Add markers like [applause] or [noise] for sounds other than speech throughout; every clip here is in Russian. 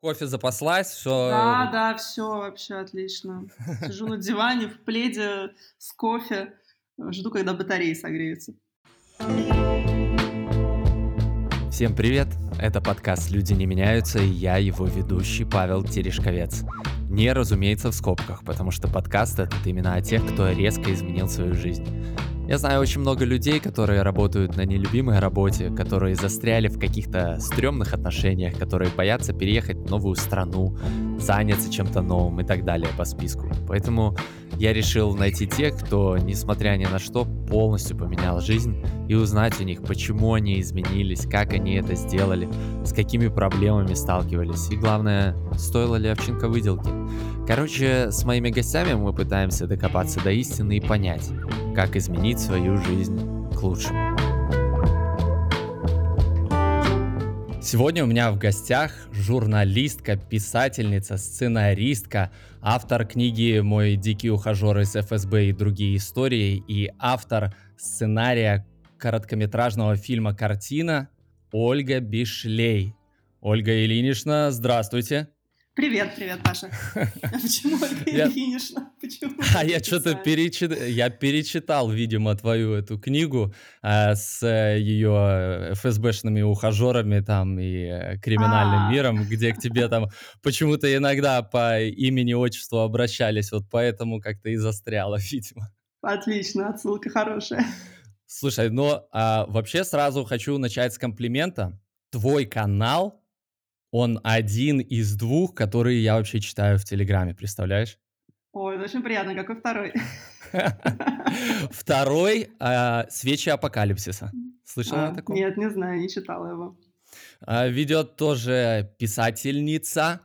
Кофе запаслась, все. Да, да, все вообще отлично. [laughs] Сижу на диване в пледе с кофе, жду, когда батареи согреются. Всем привет! Это подкаст «Люди не меняются» и я, его ведущий Павел Терешковец. Не, разумеется, в скобках, потому что подкаст — это именно о тех, кто резко изменил свою жизнь. Я знаю очень много людей, которые работают на нелюбимой работе, которые застряли в каких-то стрёмных отношениях, которые боятся переехать в новую страну, заняться чем-то новым и так далее по списку. Поэтому я решил найти тех, кто, несмотря ни на что, полностью поменял жизнь и узнать у них, почему они изменились, как они это сделали, с какими проблемами сталкивались и, главное, стоило ли овчинка выделки. Короче, с моими гостями мы пытаемся докопаться до истины и понять, как изменить свою жизнь к лучшему. Сегодня у меня в гостях журналистка, писательница, сценаристка, автор книги «Мой дикий ухажер из ФСБ и другие истории» и автор сценария короткометражного фильма «Картина» Ольга Бишлей. Ольга Ильинична, здравствуйте. Привет, привет, Паша. [laughs] А почему. Ильинична? [laughs] Почему? [laughs] А я что-то перечит... я перечитал, видимо, твою эту книгу а, с э, ее ФСБшными ухажерами там и э, криминальным а миром, где к тебе там почему-то иногда по имени-отчеству обращались, вот поэтому как-то и застряло, видимо. Отлично, отсылка хорошая. Слушай, ну а, вообще сразу хочу начать с комплимента. Твой канал он один из двух, которые я вообще читаю в Телеграме, представляешь? Ой, это очень приятно. Какой второй? [laughs] Второй а, «Свечи апокалипсиса». Слышала о таком? Нет, не знаю, не читала его. А, ведет тоже писательница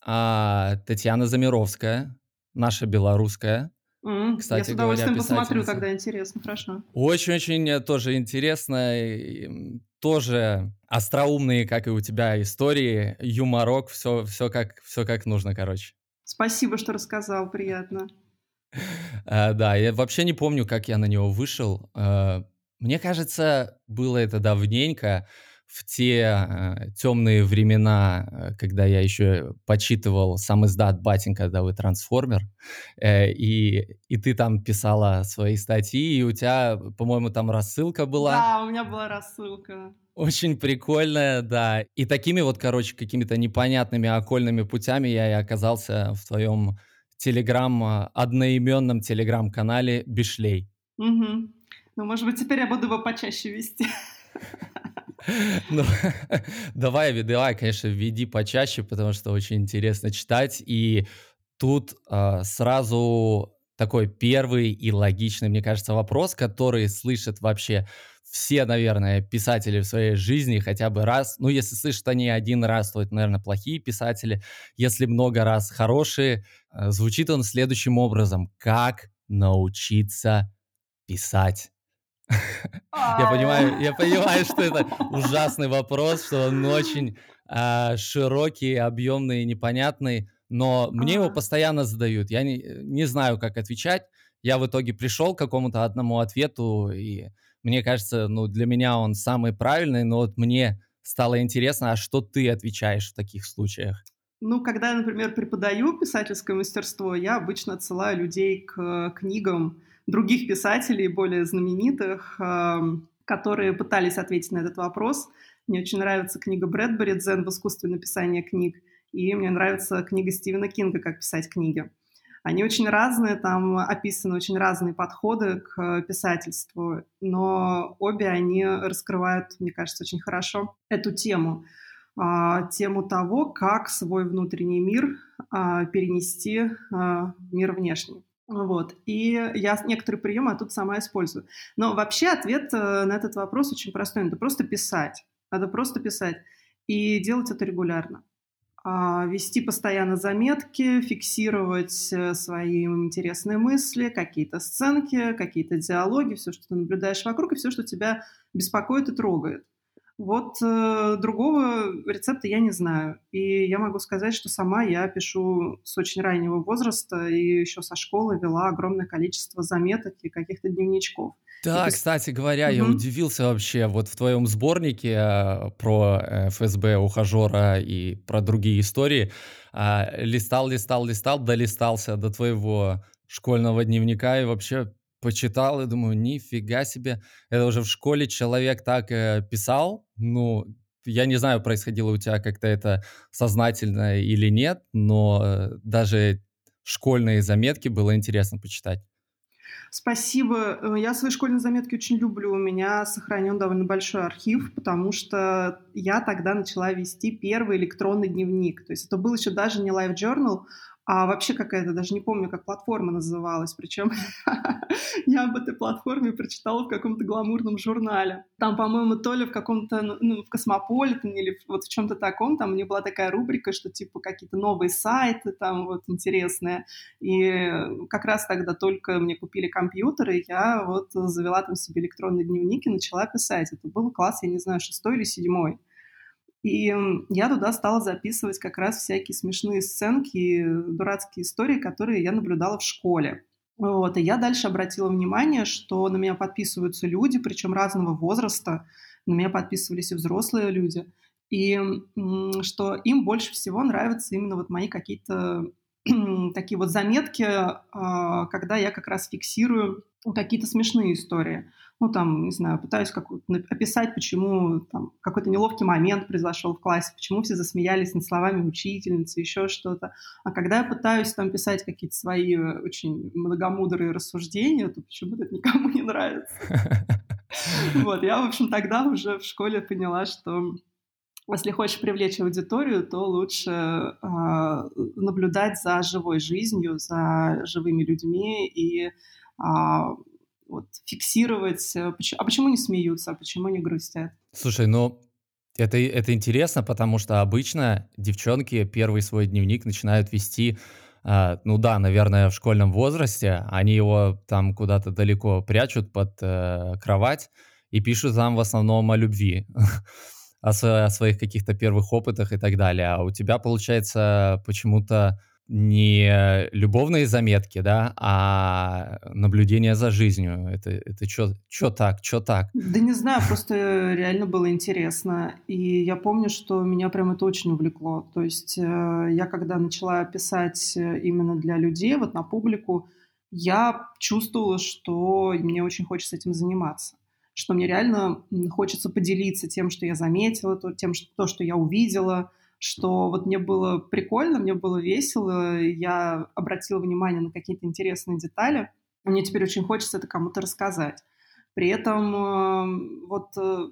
а, Татьяна Замировская, наша белорусская. Mm, Кстати, я с удовольствием говоря, посмотрю, когда интересно, хорошо. Очень-очень тоже интересно тоже остроумные, как и у тебя, истории, юморок, все, все, как, все как нужно, короче. Спасибо, что рассказал, приятно. А, [laughs] да, я вообще не помню, как я на него вышел. А, мне кажется, было это давненько в те э, темные времена, э, когда я еще почитывал сам издат «Батенька, да вы трансформер», э, и, и ты там писала свои статьи, и у тебя, по-моему, там рассылка была. Да, у меня была рассылка. Очень прикольная, да. И такими вот, короче, какими-то непонятными окольными путями я и оказался в твоем телеграм, одноименном телеграм-канале «Бишлей». Угу. Ну, может быть, теперь я буду его почаще вести. [laughs] [laughs] Ну, давай, давай, конечно, введи почаще, потому что очень интересно читать. И тут э, сразу такой первый и логичный, мне кажется, вопрос, который слышат вообще все, наверное, писатели в своей жизни хотя бы раз. Ну, если слышат они один раз, то это, наверное, плохие писатели. Если много раз хорошие, э, звучит он следующим образом. Как научиться писать? Я понимаю, я понимаю, что это ужасный вопрос, что он очень а, широкий, объемный, непонятный, но мне его постоянно задают. Я не, не знаю, как отвечать. Я в итоге пришел к какому-то одному ответу, и мне кажется, ну, для меня он самый правильный, но вот мне стало интересно, а что ты отвечаешь в таких случаях? Ну, когда я, например, преподаю писательское мастерство, я обычно отсылаю людей к книгам, других писателей, более знаменитых, которые пытались ответить на этот вопрос. Мне очень нравится книга Брэдбери «Дзен в искусстве написания книг», и мне нравится книга Стивена Кинга «Как писать книги». Они очень разные, там описаны очень разные подходы к писательству, но обе они раскрывают, мне кажется, очень хорошо эту тему. А, тему того, как свой внутренний мир а, перенести а, в мир внешний. Вот. И я некоторые приемы тут сама использую. Но вообще ответ э, на этот вопрос очень простой. Надо просто писать. Надо просто писать. И делать это регулярно. А, вести постоянно заметки, фиксировать э, свои интересные мысли, какие-то сценки, какие-то диалоги, все, что ты наблюдаешь вокруг, и все, что тебя беспокоит и трогает. Вот э, другого рецепта я не знаю. И я могу сказать, что сама я пишу с очень раннего возраста и еще со школы вела огромное количество заметок и каких-то дневничков. Да, И кстати говоря, я удивился вообще. Вот в твоем сборнике э, про э, ФСБ, ухажера и про другие истории а, листал, листал, листал, долистался до твоего школьного дневника и вообще почитал и думаю, нифига себе, это уже в школе человек так э, писал, ну, я не знаю, происходило у тебя как-то это сознательно или нет, но э, даже школьные заметки было интересно почитать. Спасибо. Э, я свои школьные заметки очень люблю. У меня сохранен довольно большой архив, потому что я тогда начала вести первый электронный дневник. То есть это был еще даже не Live Journal, а вообще какая-то, даже не помню, как платформа называлась, причем [laughs] я об этой платформе прочитала в каком-то гламурном журнале. Там, по-моему, то ли в каком-то, ну, ну в Космополитене или вот в чем-то таком, там у них была такая рубрика, что типа какие-то новые сайты там вот интересные. И как раз тогда только мне купили компьютер, и я вот завела там себе электронный дневник и начала писать. Это был класс, я не знаю, шестой или седьмой. И я туда стала записывать как раз всякие смешные сценки, дурацкие истории, которые я наблюдала в школе. Вот. И я дальше обратила внимание, что на меня подписываются люди, причем разного возраста. На меня подписывались и взрослые люди. И что им больше всего нравятся именно вот мои какие-то [clears throat] такие вот заметки, а, когда я как раз фиксирую какие-то смешные истории ну, там, не знаю, пытаюсь как описать, почему там какой-то неловкий момент произошел в классе, почему все засмеялись над словами учительницы, еще что-то. А когда я пытаюсь там писать какие-то свои очень многомудрые рассуждения, то почему-то это никому не нравится. [laughs] Вот, я, в общем, тогда уже в школе поняла, что если хочешь привлечь аудиторию, то лучше э, наблюдать за живой жизнью, за живыми людьми и а, вот, фиксировать, э, а почему не смеются, а почему не грустят. Слушай, ну это, это интересно, потому что обычно девчонки первый свой дневник начинают вести, э, ну да, наверное, в школьном возрасте, они его там куда-то далеко прячут под э, кровать и пишут там в основном о любви, [laughs] о, о своих каких-то первых опытах и так далее. А у тебя, получается, почему-то не любовные заметки, да, а наблюдение за жизнью. Это, это что так, что так? Да не знаю, просто реально было интересно. И я помню, что меня прям это очень увлекло. То есть э, я когда начала писать э, именно для людей, вот на публику, я чувствовала, что мне очень хочется этим заниматься что мне реально хочется поделиться тем, что я заметила, то, тем, что, то, что я увидела, что вот мне было прикольно, мне было весело, я обратила внимание на какие-то интересные детали. Мне теперь очень хочется это кому-то рассказать. При этом э, вот э,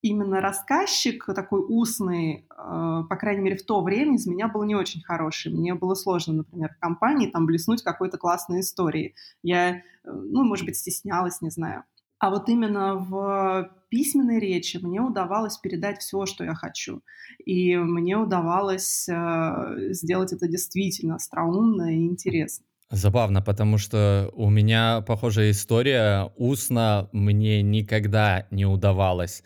именно рассказчик такой устный, э, по крайней мере, в то время из меня был не очень хороший. Мне было сложно, например, в компании там блеснуть какой-то классной историей. Я, ну, может быть, стеснялась, не знаю. А вот именно в письменной речи мне удавалось передать все, что я хочу. И мне удавалось э, сделать это действительно остроумно и интересно. Забавно, потому что у меня похожая история. Устно мне никогда не удавалось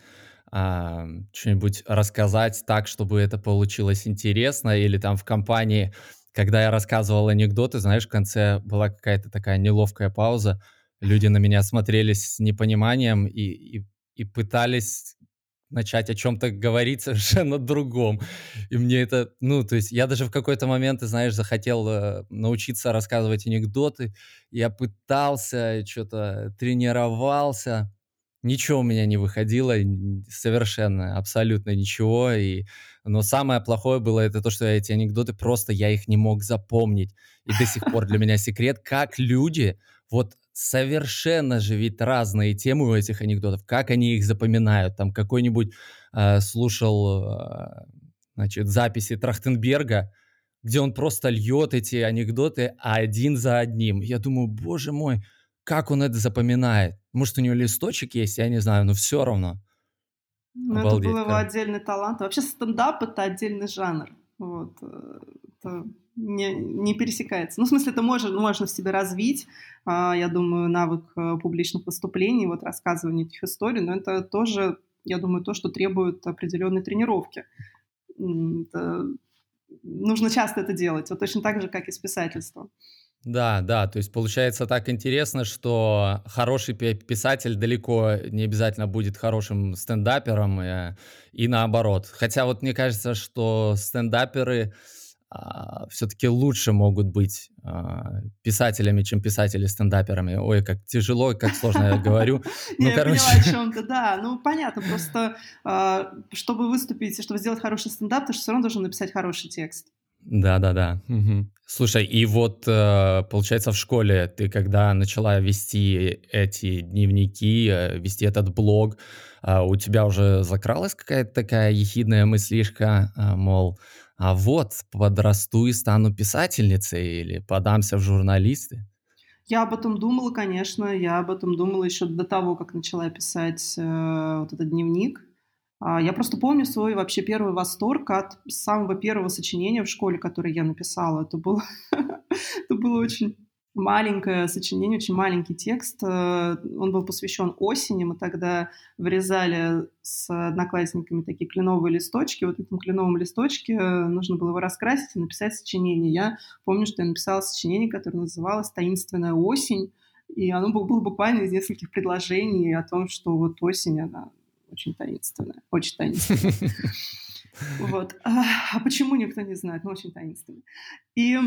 а, что-нибудь рассказать так, чтобы это получилось интересно, или там в компании, когда я рассказывал анекдоты, знаешь, в конце была какая-то такая неловкая пауза, люди на меня смотрели с непониманием и, и, и пытались начать о чем-то говорить [laughs] совершенно другом. И мне это, ну, то есть я даже в какой-то момент, ты знаешь, захотел э, научиться рассказывать анекдоты. Я пытался, что-то тренировался. Ничего у меня не выходило, совершенно, абсолютно ничего. И, но самое плохое было это то, что эти анекдоты просто я их не мог запомнить. И до сих пор для меня секрет, как люди вот совершенно же ведь разные темы у этих анекдотов, как они их запоминают. Там какой-нибудь э, слушал, э, значит, записи Трахтенберга, где он просто льет эти анекдоты один за одним. Я думаю, боже мой, как он это запоминает? Может, у него листочек есть, я не знаю, но все равно. Ну, это был его отдельный талант. Вообще стендап — это отдельный жанр. Вот. Это не, не пересекается. Ну, в смысле, это можно, можно в себе развить, а, я думаю, навык э, публичных выступлений, вот рассказывания этих историй, но это тоже я думаю, то, что требует определенной тренировки. Это... Нужно часто это делать, вот точно так же, как и с писательством. Да, да, то есть получается так интересно, что хороший писатель далеко не обязательно будет хорошим стендапером э, и наоборот. Хотя вот мне кажется, что стендаперы а, все-таки лучше могут быть а, писателями, чем писатели-стендаперами. Ой, как тяжело, как сложно я говорю. [laughs] Ну, я поняла о чем-то, [laughs] да. Ну, понятно, просто а, чтобы выступить, чтобы сделать хороший стендап, ты же все равно должен написать хороший текст. Да-да-да. Мгм. Слушай, и вот, э, получается, в школе ты когда начала вести эти дневники, э, вести этот блог, а, у тебя уже закралась какая-то такая ехидная мыслишка, а, мол, а вот подрасту и стану писательницей или подамся в журналисты? Я об этом думала, конечно. Я об этом думала еще до того, как начала писать э, вот этот дневник. А, я просто помню свой вообще первый восторг от самого первого сочинения в школе, которое я написала. Это было, [laughs] это было очень маленькое сочинение, очень маленький текст. Э, он был посвящен осени. Мы тогда вырезали с одноклассниками такие кленовые листочки. Вот этом кленовом листочке э, нужно было его раскрасить и написать сочинение. Я помню, что я написала сочинение, которое называлось «Таинственная осень». И оно было буквально из нескольких предложений о том, что вот осень, она очень таинственная, очень таинственная. [laughs] Вот. А, а почему никто не знает? Ну, очень таинственно. И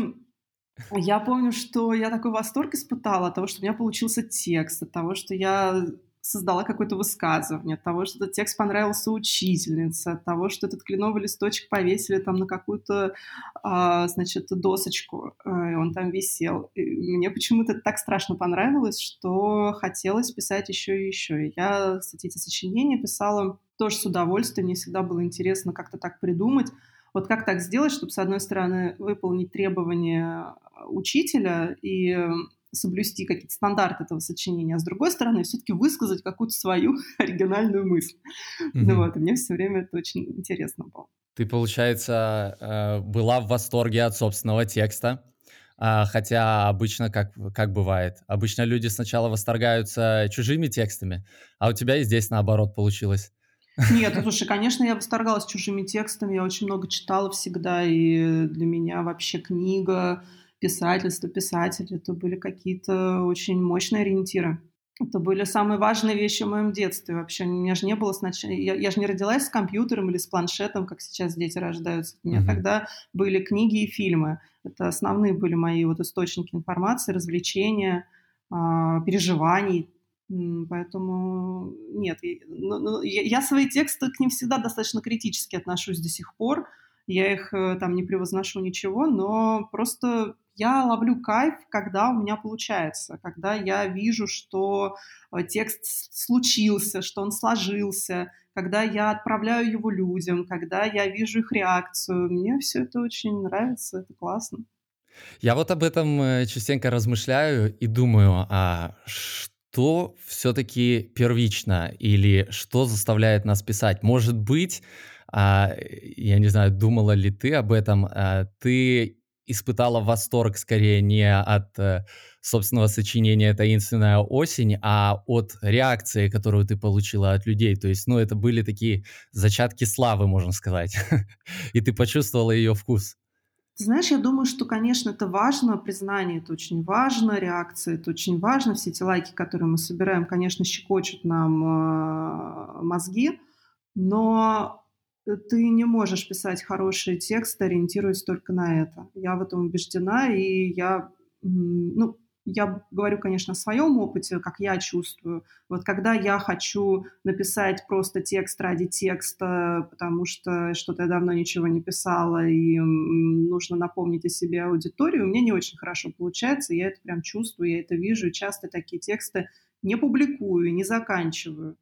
я помню, что я такой восторг испытала от того, что у меня получился текст, от того, что я создала какое-то высказывание, от того, что этот текст понравился учительнице, от того, что этот кленовый листочек повесили там на какую-то, а, значит, досочку, а, и он там висел. И мне почему-то так страшно понравилось, что хотелось писать еще и еще. И я, кстати, эти сочинения писала тоже с удовольствием. Мне всегда было интересно как-то так придумать. Вот как так сделать, чтобы, с одной стороны, выполнить требования учителя и соблюсти какие-то стандарты этого сочинения, а с другой стороны все-таки высказать какую-то свою [laughs] оригинальную мысль. Mm-hmm. Ну вот, и мне все время это очень интересно было. Ты, получается, э, была в восторге от собственного текста, а, хотя обычно как, как бывает? Обычно люди сначала восторгаются чужими текстами, а у тебя и здесь наоборот получилось. Нет, [laughs] слушай, конечно, я восторгалась чужими текстами, я очень много читала всегда, и для меня вообще книга писательство, писатели, это были какие-то очень мощные ориентиры. Это были самые важные вещи в моем детстве вообще. У меня же не было сначала... Я, я же не родилась с компьютером или с планшетом, как сейчас дети рождаются. У меня mm-hmm. тогда были книги и фильмы. Это основные были мои вот источники информации, развлечения, э, переживаний. Поэтому нет, ну, ну, я, я свои тексты к ним всегда достаточно критически отношусь до сих пор. Я их э, там не превозношу ничего, но просто я ловлю кайф, когда у меня получается, когда я вижу, что э, текст случился, что он сложился, когда я отправляю его людям, когда я вижу их реакцию. Мне все это очень нравится, это классно. Я вот об этом э, частенько размышляю и думаю, а что все-таки первично или что заставляет нас писать? Может быть, а, я не знаю, думала ли ты об этом, а, ты испытала восторг скорее не от э, собственного сочинения «Таинственная осень», а от реакции, которую ты получила от людей. То есть, ну, это были такие зачатки славы, можно сказать. [laughs] И ты почувствовала ее вкус. знаешь, я думаю, что, конечно, это важно, признание это очень важно, реакция это очень важно, все эти лайки, которые мы собираем, конечно, щекочут нам э, мозги, но ты не можешь писать хорошие тексты, ориентируясь только на это. Я в этом убеждена, и я, ну, я говорю, конечно, о своем опыте, как я чувствую. Вот когда я хочу написать просто текст ради текста, потому что что-то я давно ничего не писала, и нужно напомнить о себе аудиторию, меня не очень хорошо получается, я это прям чувствую, я это вижу, и часто такие тексты не публикую, не заканчиваю.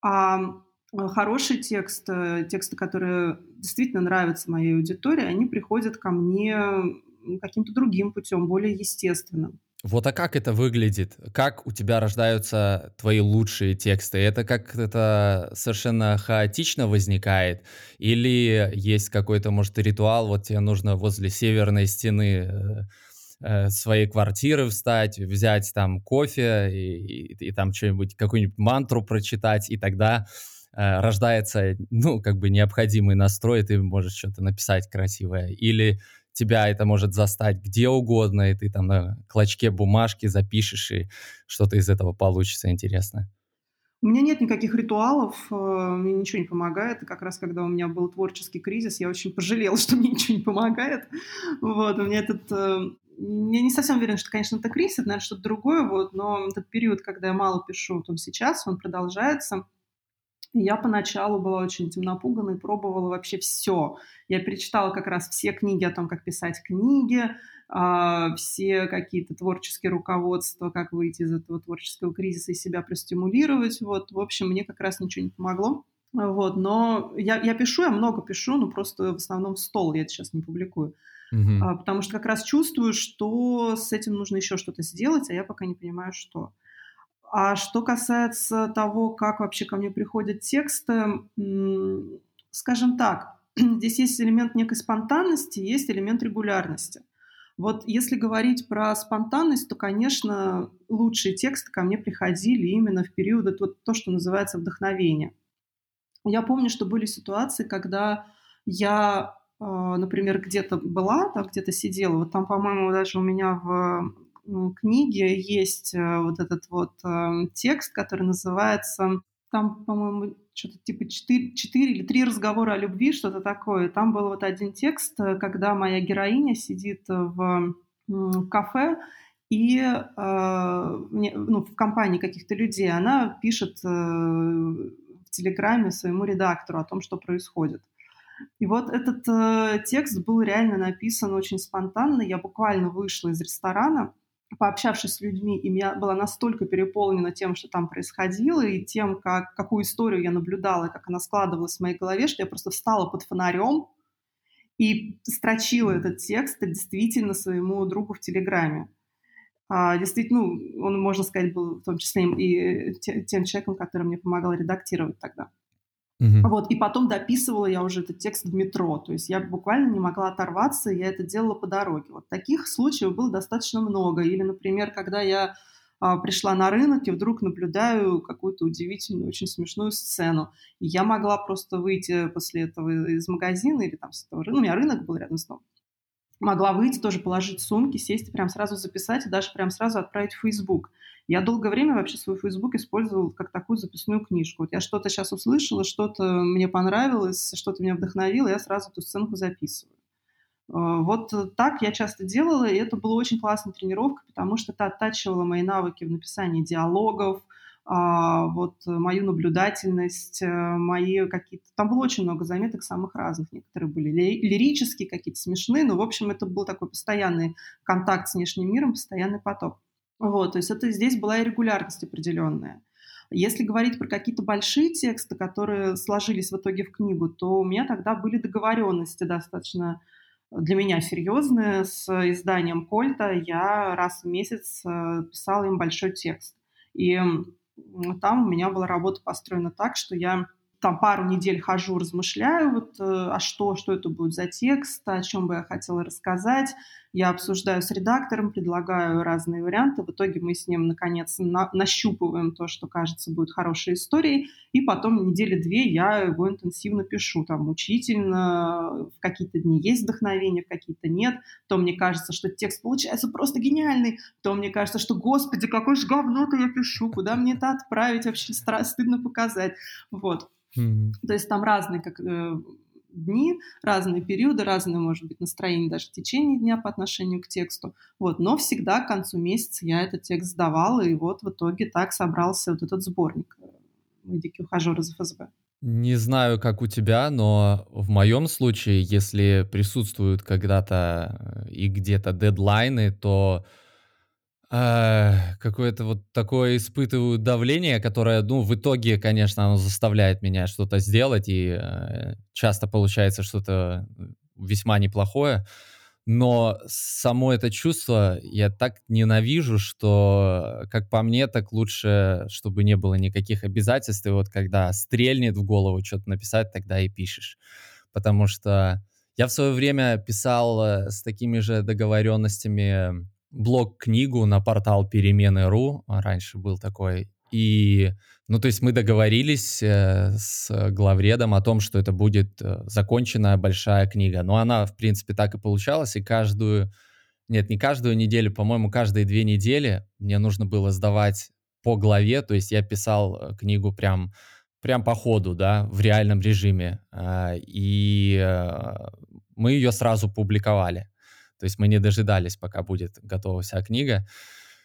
А Э, хороший текст, э, тексты, которые действительно нравятся моей аудитории, они приходят ко мне каким-то другим путем, более естественным. Вот а как это выглядит? Как у тебя рождаются твои лучшие тексты? Это как это совершенно хаотично возникает? Или есть какой-то, может, ритуал, вот тебе нужно возле северной стены э, своей квартиры встать, взять там кофе и, и, и там что-нибудь, какую-нибудь мантру прочитать, и тогда э, рождается, ну, как бы необходимый настрой, ты можешь что-то написать красивое. Или тебя это может застать где угодно, и ты там на клочке бумажки запишешь, и что-то из этого получится интересное. У меня нет никаких ритуалов, э, мне ничего не помогает. Как раз когда у меня был творческий кризис, я очень пожалела, [laughs] что мне ничего не помогает. Вот, у меня этот... Э, я не совсем уверена, что, конечно, это кризис, это, наверное, что-то другое, вот, но этот период, когда я мало пишу, вот он сейчас, он продолжается. Я поначалу была очень этим напугана и пробовала вообще все. Я перечитала как раз все книги о том, как писать книги, а, все какие-то творческие руководства, как выйти из этого творческого кризиса и себя простимулировать. Вот, в общем, мне как раз ничего не помогло. Вот, но я, я пишу, я много пишу, но просто в основном стол я это сейчас не публикую. А, потому что как раз чувствую, что с этим нужно еще что-то сделать, а я пока не понимаю, что. А что касается того, как вообще ко мне приходят тексты, скажем так, [clears throat] здесь есть элемент некой спонтанности, есть элемент регулярности. Вот если говорить про спонтанность, то, конечно, лучшие тексты ко мне приходили именно в период, вот то, что называется вдохновение. Я помню, что были ситуации, когда я, а, например, где-то была, там где-то сидела, вот там, по-моему, даже у меня в книге есть э, вот этот вот э, текст, который называется, там, по-моему, что-то типа 4, 4 или 3 разговора о любви, что-то такое. Там был вот один текст, э, когда моя героиня сидит в кафе, и э, ну, в компании каких-то людей она пишет э, в Телеграме своему редактору о том, что происходит. И вот этот э, текст был реально написан очень спонтанно. Я буквально вышла из ресторана, пообщавшись с людьми, и я была настолько переполнена тем, что там происходило, и тем, как, какую историю я наблюдала, как она складывалась в моей голове, что я просто встала под фонарем и строчила этот текст действительно своему другу в Телеграме. А, действительно, ну, он, можно сказать, был в том числе и тем человеком, который мне помогал редактировать тогда. Угу. Вот, и потом дописывала я уже этот текст в метро. То есть я буквально не могла оторваться, я это делала по дороге. Вот таких случаев было достаточно много. Или, например, когда я а, пришла на рынок и вдруг наблюдаю какую-то удивительную, очень смешную сцену. И я могла просто выйти после этого из магазина или там с этого рынка. Ну, у меня рынок был рядом с домом. Могла выйти, тоже положить сумки, сесть и прям сразу записать и даже прям сразу отправить в Facebook. Я долгое время вообще свой Facebook использовал как такую записную книжку. Вот я что-то сейчас услышала, что-то мне понравилось, что-то меня вдохновило, я сразу эту сценку записываю. А, вот так я часто делала, и это была очень классная тренировка, потому что это оттачивало мои навыки в написании диалогов, а, вот мою наблюдательность, э, мои какие-то... Там было очень много заметок самых разных. Некоторые были лирические, какие-то смешные, но, в общем, это был такой постоянный контакт с внешним миром, постоянный поток. Вот, то есть это здесь была и регулярность определенная. Если говорить про какие-то большие тексты, которые сложились в итоге в книгу, то у меня тогда были договоренности достаточно для меня серьезные с изданием Кольта. Я раз в месяц э, писала им большой текст. И там у меня была работа построена так, что я там пару недель хожу, размышляю, вот, э, а что, что это будет за текст, о чем бы я хотела рассказать. Я обсуждаю с редактором, предлагаю разные варианты. В итоге мы с ним, наконец, на, нащупываем то, что кажется будет хорошей историей. И потом недели две я его интенсивно пишу. Там мучительно, в какие-то дни есть вдохновение, в какие-то нет. То мне кажется, что текст получается просто гениальный. То мне кажется, что, господи, какое же говно-то я пишу, куда мне это отправить, вообще стыдно показать. Вот. Mm-hmm. То есть там разные как, э, дни, разные периоды, разные, может быть, настроение даже в течение дня по отношению к тексту. Вот, но всегда к концу месяца я этот текст сдавала, и вот в итоге так собрался вот этот сборник «Мой дикий ухажер из ФСБ». Не знаю, как у тебя, но в моем случае, если присутствуют когда-то э, и где-то дедлайны, то а, какое-то вот такое испытываю давление, которое, ну, в итоге, конечно, оно заставляет меня что-то сделать, и э, часто получается что-то весьма неплохое. Но само это чувство я так ненавижу, что, как по мне, так лучше, чтобы не было никаких обязательств. И вот когда стрельнет в голову что-то написать, тогда и пишешь. Потому что я в свое время писал э, с такими же договоренностями блог-книгу на портал перемены.ру. Раньше был такой. И, ну, то есть мы договорились э, с главредом о том, что это будет э, законченная большая книга. Но она, в принципе, так и получалась, и каждую, нет, не каждую неделю, по-моему, каждые две недели мне нужно было сдавать по главе, то есть я писал э, книгу прям, прям по ходу, да, в реальном режиме. А, и мы ее сразу публиковали. То есть мы не дожидались, пока будет готова вся книга.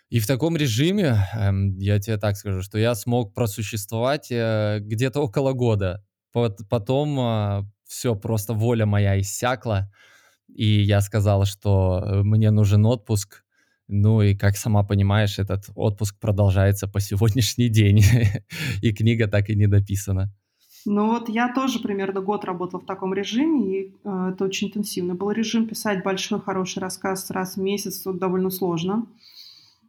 И в таком режиме, эм, я тебе так скажу, что я смог просуществовать э, где-то около года. Потом э, все, просто воля моя иссякла, и я сказал, что э, мне нужен отпуск. Ну и, как сама понимаешь, этот отпуск продолжается по сегодняшний день, [laughs] и книга так и не дописана. Ну вот я тоже примерно год работала в таком режиме, и э, это очень интенсивно. Был режим писать большой хороший рассказ раз в месяц, тут довольно сложно.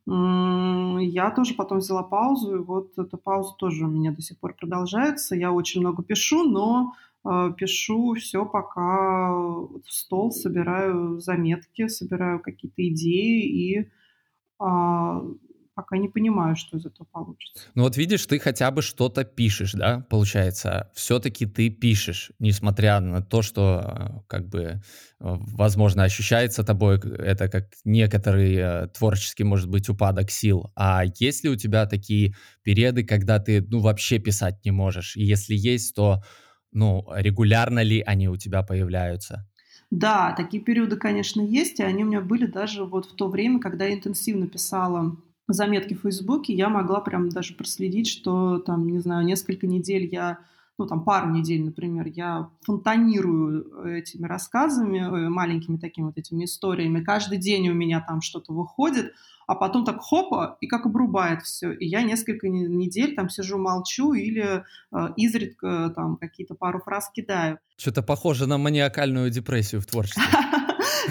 Я тоже потом взяла паузу, и вот эта пауза тоже у меня до сих пор продолжается. Я очень много пишу, но э, пишу все пока в стол, собираю заметки, собираю какие-то идеи и а, пока не понимаю, что из этого получится. Ну вот видишь, ты хотя бы что-то пишешь, да, получается. Все-таки ты пишешь, несмотря на то, что э, как бы, э, возможно, ощущается тобой это как некоторый э, творческий, может быть, упадок сил. А есть ли у тебя такие периоды, когда ты, ну, вообще писать не можешь? И если есть, то, ну, регулярно ли они у тебя появляются? Да, такие периоды, конечно, есть, и они у меня были даже вот в то время, когда я интенсивно писала заметки в Фейсбуке, я могла прям даже проследить, что там, не знаю, несколько недель я, ну там пару недель, например, я фонтанирую этими рассказами, э, маленькими такими вот этими историями. Каждый день у меня там что-то выходит, а потом так хопа, и как обрубает все. И я несколько недель там сижу, молчу или э, изредка там какие-то пару фраз кидаю. Что-то похоже на маниакальную депрессию в творчестве.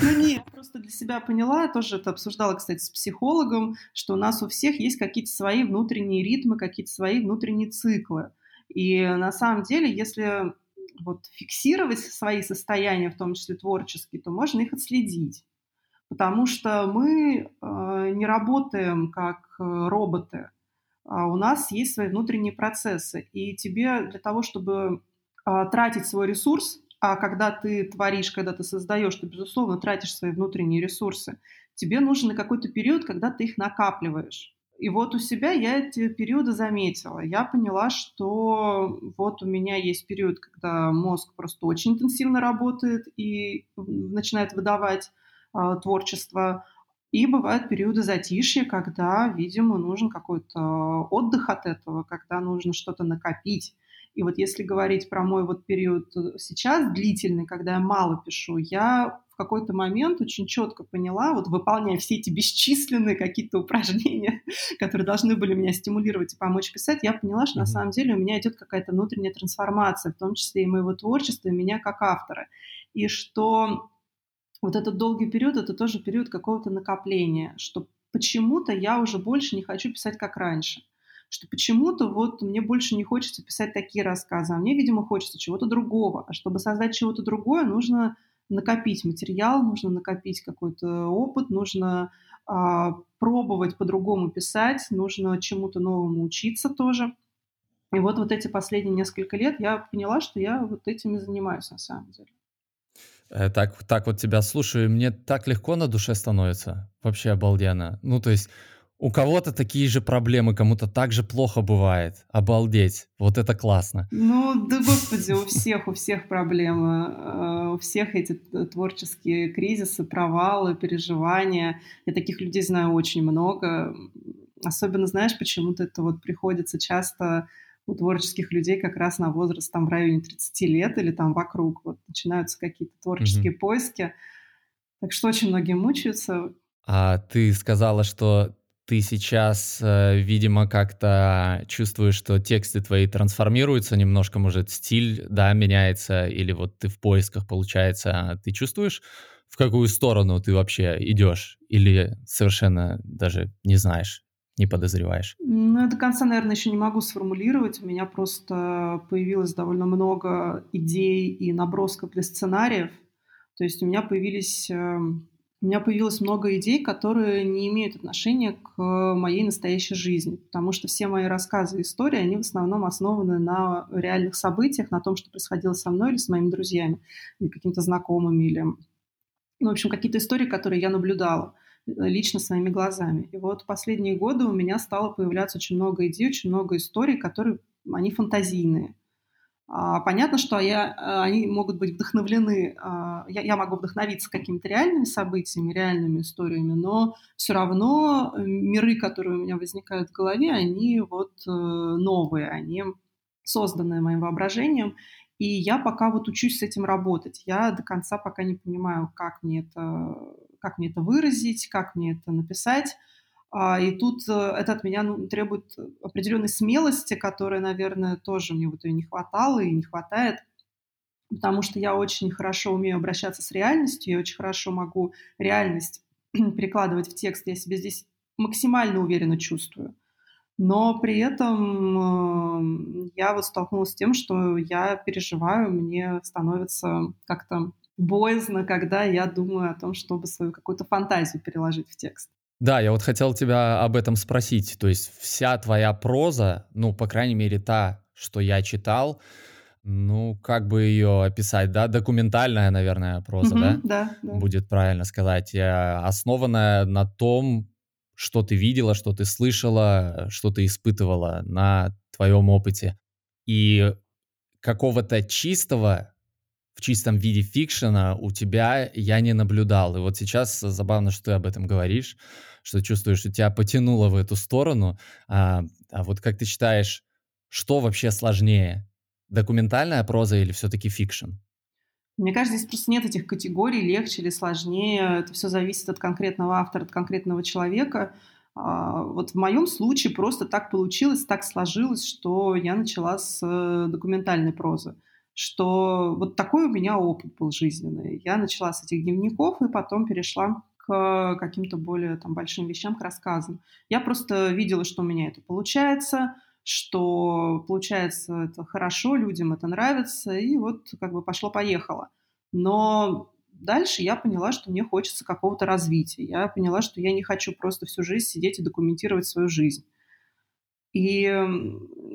Ну нет, просто для себя поняла, я тоже это обсуждала, кстати, с психологом, что у нас у всех есть какие-то свои внутренние ритмы, какие-то свои внутренние циклы. И на самом деле, если вот фиксировать свои состояния, в том числе творческие, то можно их отследить. Потому что мы э, не работаем как э, роботы. А у нас есть свои внутренние процессы. И тебе для того, чтобы э, тратить свой ресурс, а когда ты творишь, когда ты создаешь, ты, безусловно, тратишь свои внутренние ресурсы. Тебе нужен какой-то период, когда ты их накапливаешь. И вот у себя я эти периоды заметила. Я поняла, что вот у меня есть период, когда мозг просто очень интенсивно работает и начинает выдавать э, творчество. И бывают периоды затишья, когда, видимо, нужен какой-то отдых от этого, когда нужно что-то накопить. И вот если говорить про мой вот период э, сейчас длительный, когда я мало пишу, я в какой-то момент очень четко поняла, вот выполняя все эти бесчисленные какие-то упражнения, [laughs] которые должны были меня стимулировать и помочь писать, я поняла, что mm-hmm. на самом деле у меня идет какая-то внутренняя трансформация, в том числе и моего творчества, и меня как автора. И что вот этот долгий период, это тоже период какого-то накопления, что почему-то я уже больше не хочу писать как раньше что почему-то вот мне больше не хочется писать такие рассказы, а мне, видимо, хочется чего-то другого. А чтобы создать чего-то другое, нужно накопить материал, нужно накопить какой-то опыт, нужно а, пробовать по-другому писать, нужно чему-то новому учиться тоже. И вот вот эти последние несколько лет я поняла, что я вот этим и занимаюсь на самом деле. Э, так, так вот тебя слушаю, мне так легко на душе становится. Вообще обалденно. Ну, то есть у кого-то такие же проблемы, кому-то так же плохо бывает. Обалдеть. Вот это классно. Ну, да господи, у всех, у всех проблемы. Э, у всех эти творческие кризисы, провалы, переживания. Я таких людей знаю очень много. Особенно, знаешь, почему-то это вот приходится часто у творческих людей как раз на возраст там в районе 30 лет или там вокруг. Вот начинаются какие-то творческие mm-hmm. поиски. Так что очень многие мучаются. А ты сказала, что ты сейчас, э, видимо, как-то чувствуешь, что тексты твои трансформируются немножко, может, стиль, да, меняется, или вот ты в поисках, получается, ты чувствуешь, в какую сторону ты вообще идешь, или совершенно даже не знаешь, не подозреваешь? Ну, я до конца, наверное, еще не могу сформулировать. У меня просто появилось довольно много идей и набросков для сценариев. То есть у меня появились эм, у меня появилось много идей, которые не имеют отношения к моей настоящей жизни, потому что все мои рассказы и истории, они в основном основаны на реальных событиях, на том, что происходило со мной или с моими друзьями, или какими-то знакомыми, или, ну, в общем, какие-то истории, которые я наблюдала э, лично своими глазами. И вот последние годы у меня стало появляться очень много идей, очень много историй, которые, они фантазийные. А, понятно, что я, а, они могут быть вдохновлены, а, я, я могу вдохновиться какими-то реальными событиями, реальными историями, но все равно миры, которые у меня возникают в голове, они вот э, новые, они созданные моим воображением, и я пока вот учусь с этим работать. Я до конца пока не понимаю, как мне это, как мне это выразить, как мне это написать. А, и тут э, это от меня ну, требует определенной смелости, которая, наверное, тоже мне вот ее не хватало и не хватает, потому что я очень хорошо умею обращаться с реальностью, я очень хорошо могу реальность [clears throat] перекладывать в текст, я себя здесь максимально уверенно чувствую. Но при этом э, я вот столкнулась с тем, что я переживаю, мне становится как-то боязно, когда я думаю о том, чтобы свою какую-то фантазию переложить в текст. Да, я вот хотел тебя об этом спросить. То есть вся твоя проза, ну, по крайней мере, та, что я читал, ну, как бы ее описать, да, документальная, наверное, проза, да? Да, да. Будет правильно сказать, э, основанная на том, что ты видела, что ты слышала, что ты испытывала на твоем опыте. И какого-то чистого в чистом виде фикшена у тебя я не наблюдал. И вот сейчас забавно, что ты об этом говоришь, что чувствуешь, что тебя потянуло в эту сторону. А, а вот как ты считаешь, что вообще сложнее? Документальная проза или все-таки fiction? Мне кажется, здесь просто нет этих категорий, легче или сложнее. Это все зависит от конкретного автора, от конкретного человека. А, вот в моем случае просто так получилось, так сложилось, что я начала с э, документальной прозы что вот такой у меня опыт был жизненный. Я начала с этих дневников и потом перешла к каким-то более там, большим вещам, к рассказам. Я просто видела, что у меня это получается, что получается это хорошо, людям это нравится, и вот как бы пошло-поехало. Но дальше я поняла, что мне хочется какого-то развития. Я поняла, что я не хочу просто всю жизнь сидеть и документировать свою жизнь. И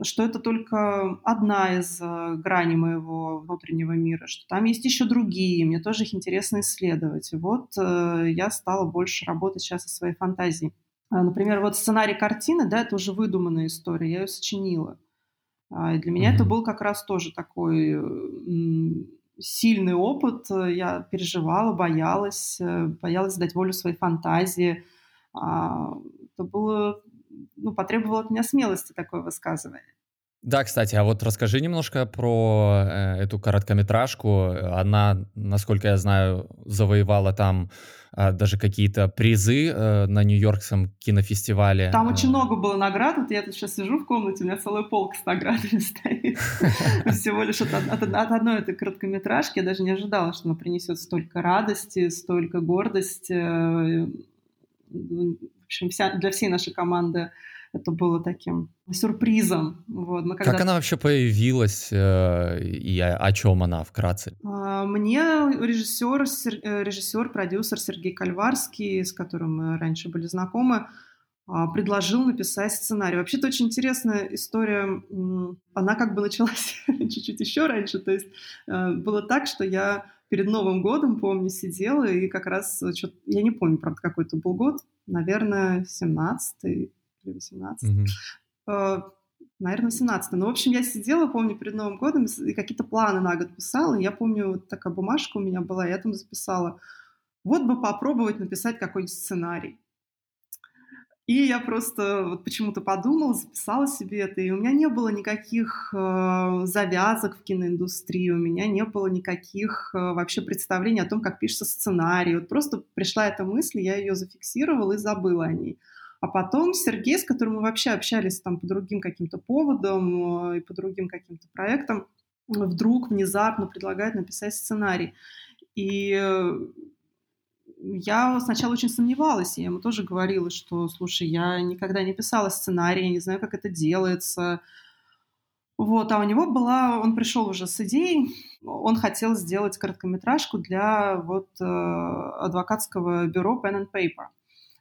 что это только одна из э, граней моего внутреннего мира, что там есть еще другие, мне тоже их интересно исследовать. И вот э, я стала больше работать сейчас со своей фантазией. А, например, вот сценарий картины, да, это уже выдуманная история, я ее сочинила. А, и для меня mm-hmm. это был как раз тоже такой сильный опыт. Я переживала, боялась, э, боялась дать волю своей фантазии. А, это было ну, потребовало от меня смелости такое высказывание. Да, кстати, а вот расскажи немножко про э, эту короткометражку. Она, насколько я знаю, завоевала там э, даже какие-то призы э, на Нью-Йоркском кинофестивале. Там очень много было наград. Вот я тут сейчас сижу в комнате, у меня целая полка с наградами [laughs] стоит. [laughs] Всего лишь от одной этой короткометражки. Я даже не ожидала, что она принесет столько радости, столько гордости. В общем, вся, для всей нашей команды это было таким сюрпризом. Вот, мы когда... Как она вообще появилась э, и о, о чем она вкратце? А, мне режиссер, э, режиссер, продюсер Сергей Кальварский, с которым мы раньше были знакомы, а, предложил написать сценарий. Вообще-то очень интересная история. Она как бы началась [laughs] чуть-чуть еще раньше. То есть э, было так, что я перед Новым годом, помню, сидела и как раз, я не помню, правда, какой это был год, наверное, 17 или 18. Mm-hmm. Uh, наверное, 18 Ну, в общем, я сидела, помню, перед Новым годом и какие-то планы на год писала. Я помню, вот такая бумажка у меня была, я там записала. Вот бы попробовать написать какой-нибудь сценарий. И я просто вот почему-то подумала, записала себе это, и у меня не было никаких э, завязок в киноиндустрии, у меня не было никаких э, вообще представлений о том, как пишется сценарий. Вот просто пришла эта мысль, я ее зафиксировала и забыла о ней. А потом Сергей, с которым мы вообще общались там по другим каким-то поводам э, и по другим каким-то проектам, вдруг внезапно предлагает написать сценарий. И э, я сначала очень сомневалась, я ему тоже говорила, что, слушай, я никогда не писала сценарий, не знаю, как это делается. Вот, а у него была, он пришел уже с идеей, он хотел сделать короткометражку для вот э, адвокатского бюро Pen and Paper.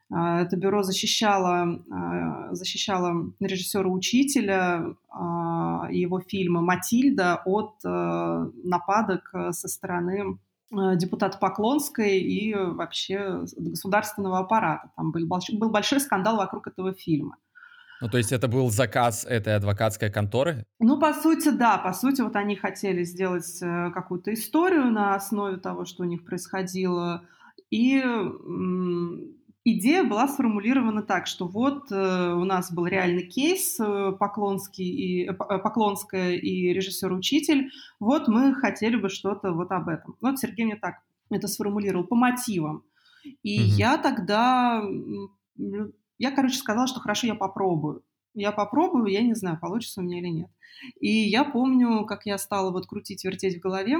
А, это бюро защищало, а, защищало режиссера-учителя а, и его фильма «Матильда» от э, нападок со стороны э, депутата Поклонской и вообще государственного аппарата. Там был, был большой скандал вокруг этого фильма. Ну, то есть это был заказ этой адвокатской конторы? Ну, по сути, да. По сути, вот они хотели сделать э, какую-то историю на основе того, что у них происходило. И идея была сформулирована так, что вот э, у нас был реальный кейс э, Поклонский и, Поклонская и режиссер-учитель. Вот мы хотели бы что-то вот об этом. Вот Сергей мне так это сформулировал по мотивам. И угу. я тогда я, короче, сказала, что хорошо, я попробую. Я попробую, я не знаю, получится у меня или нет. И я помню, как я стала вот крутить, вертеть в голове,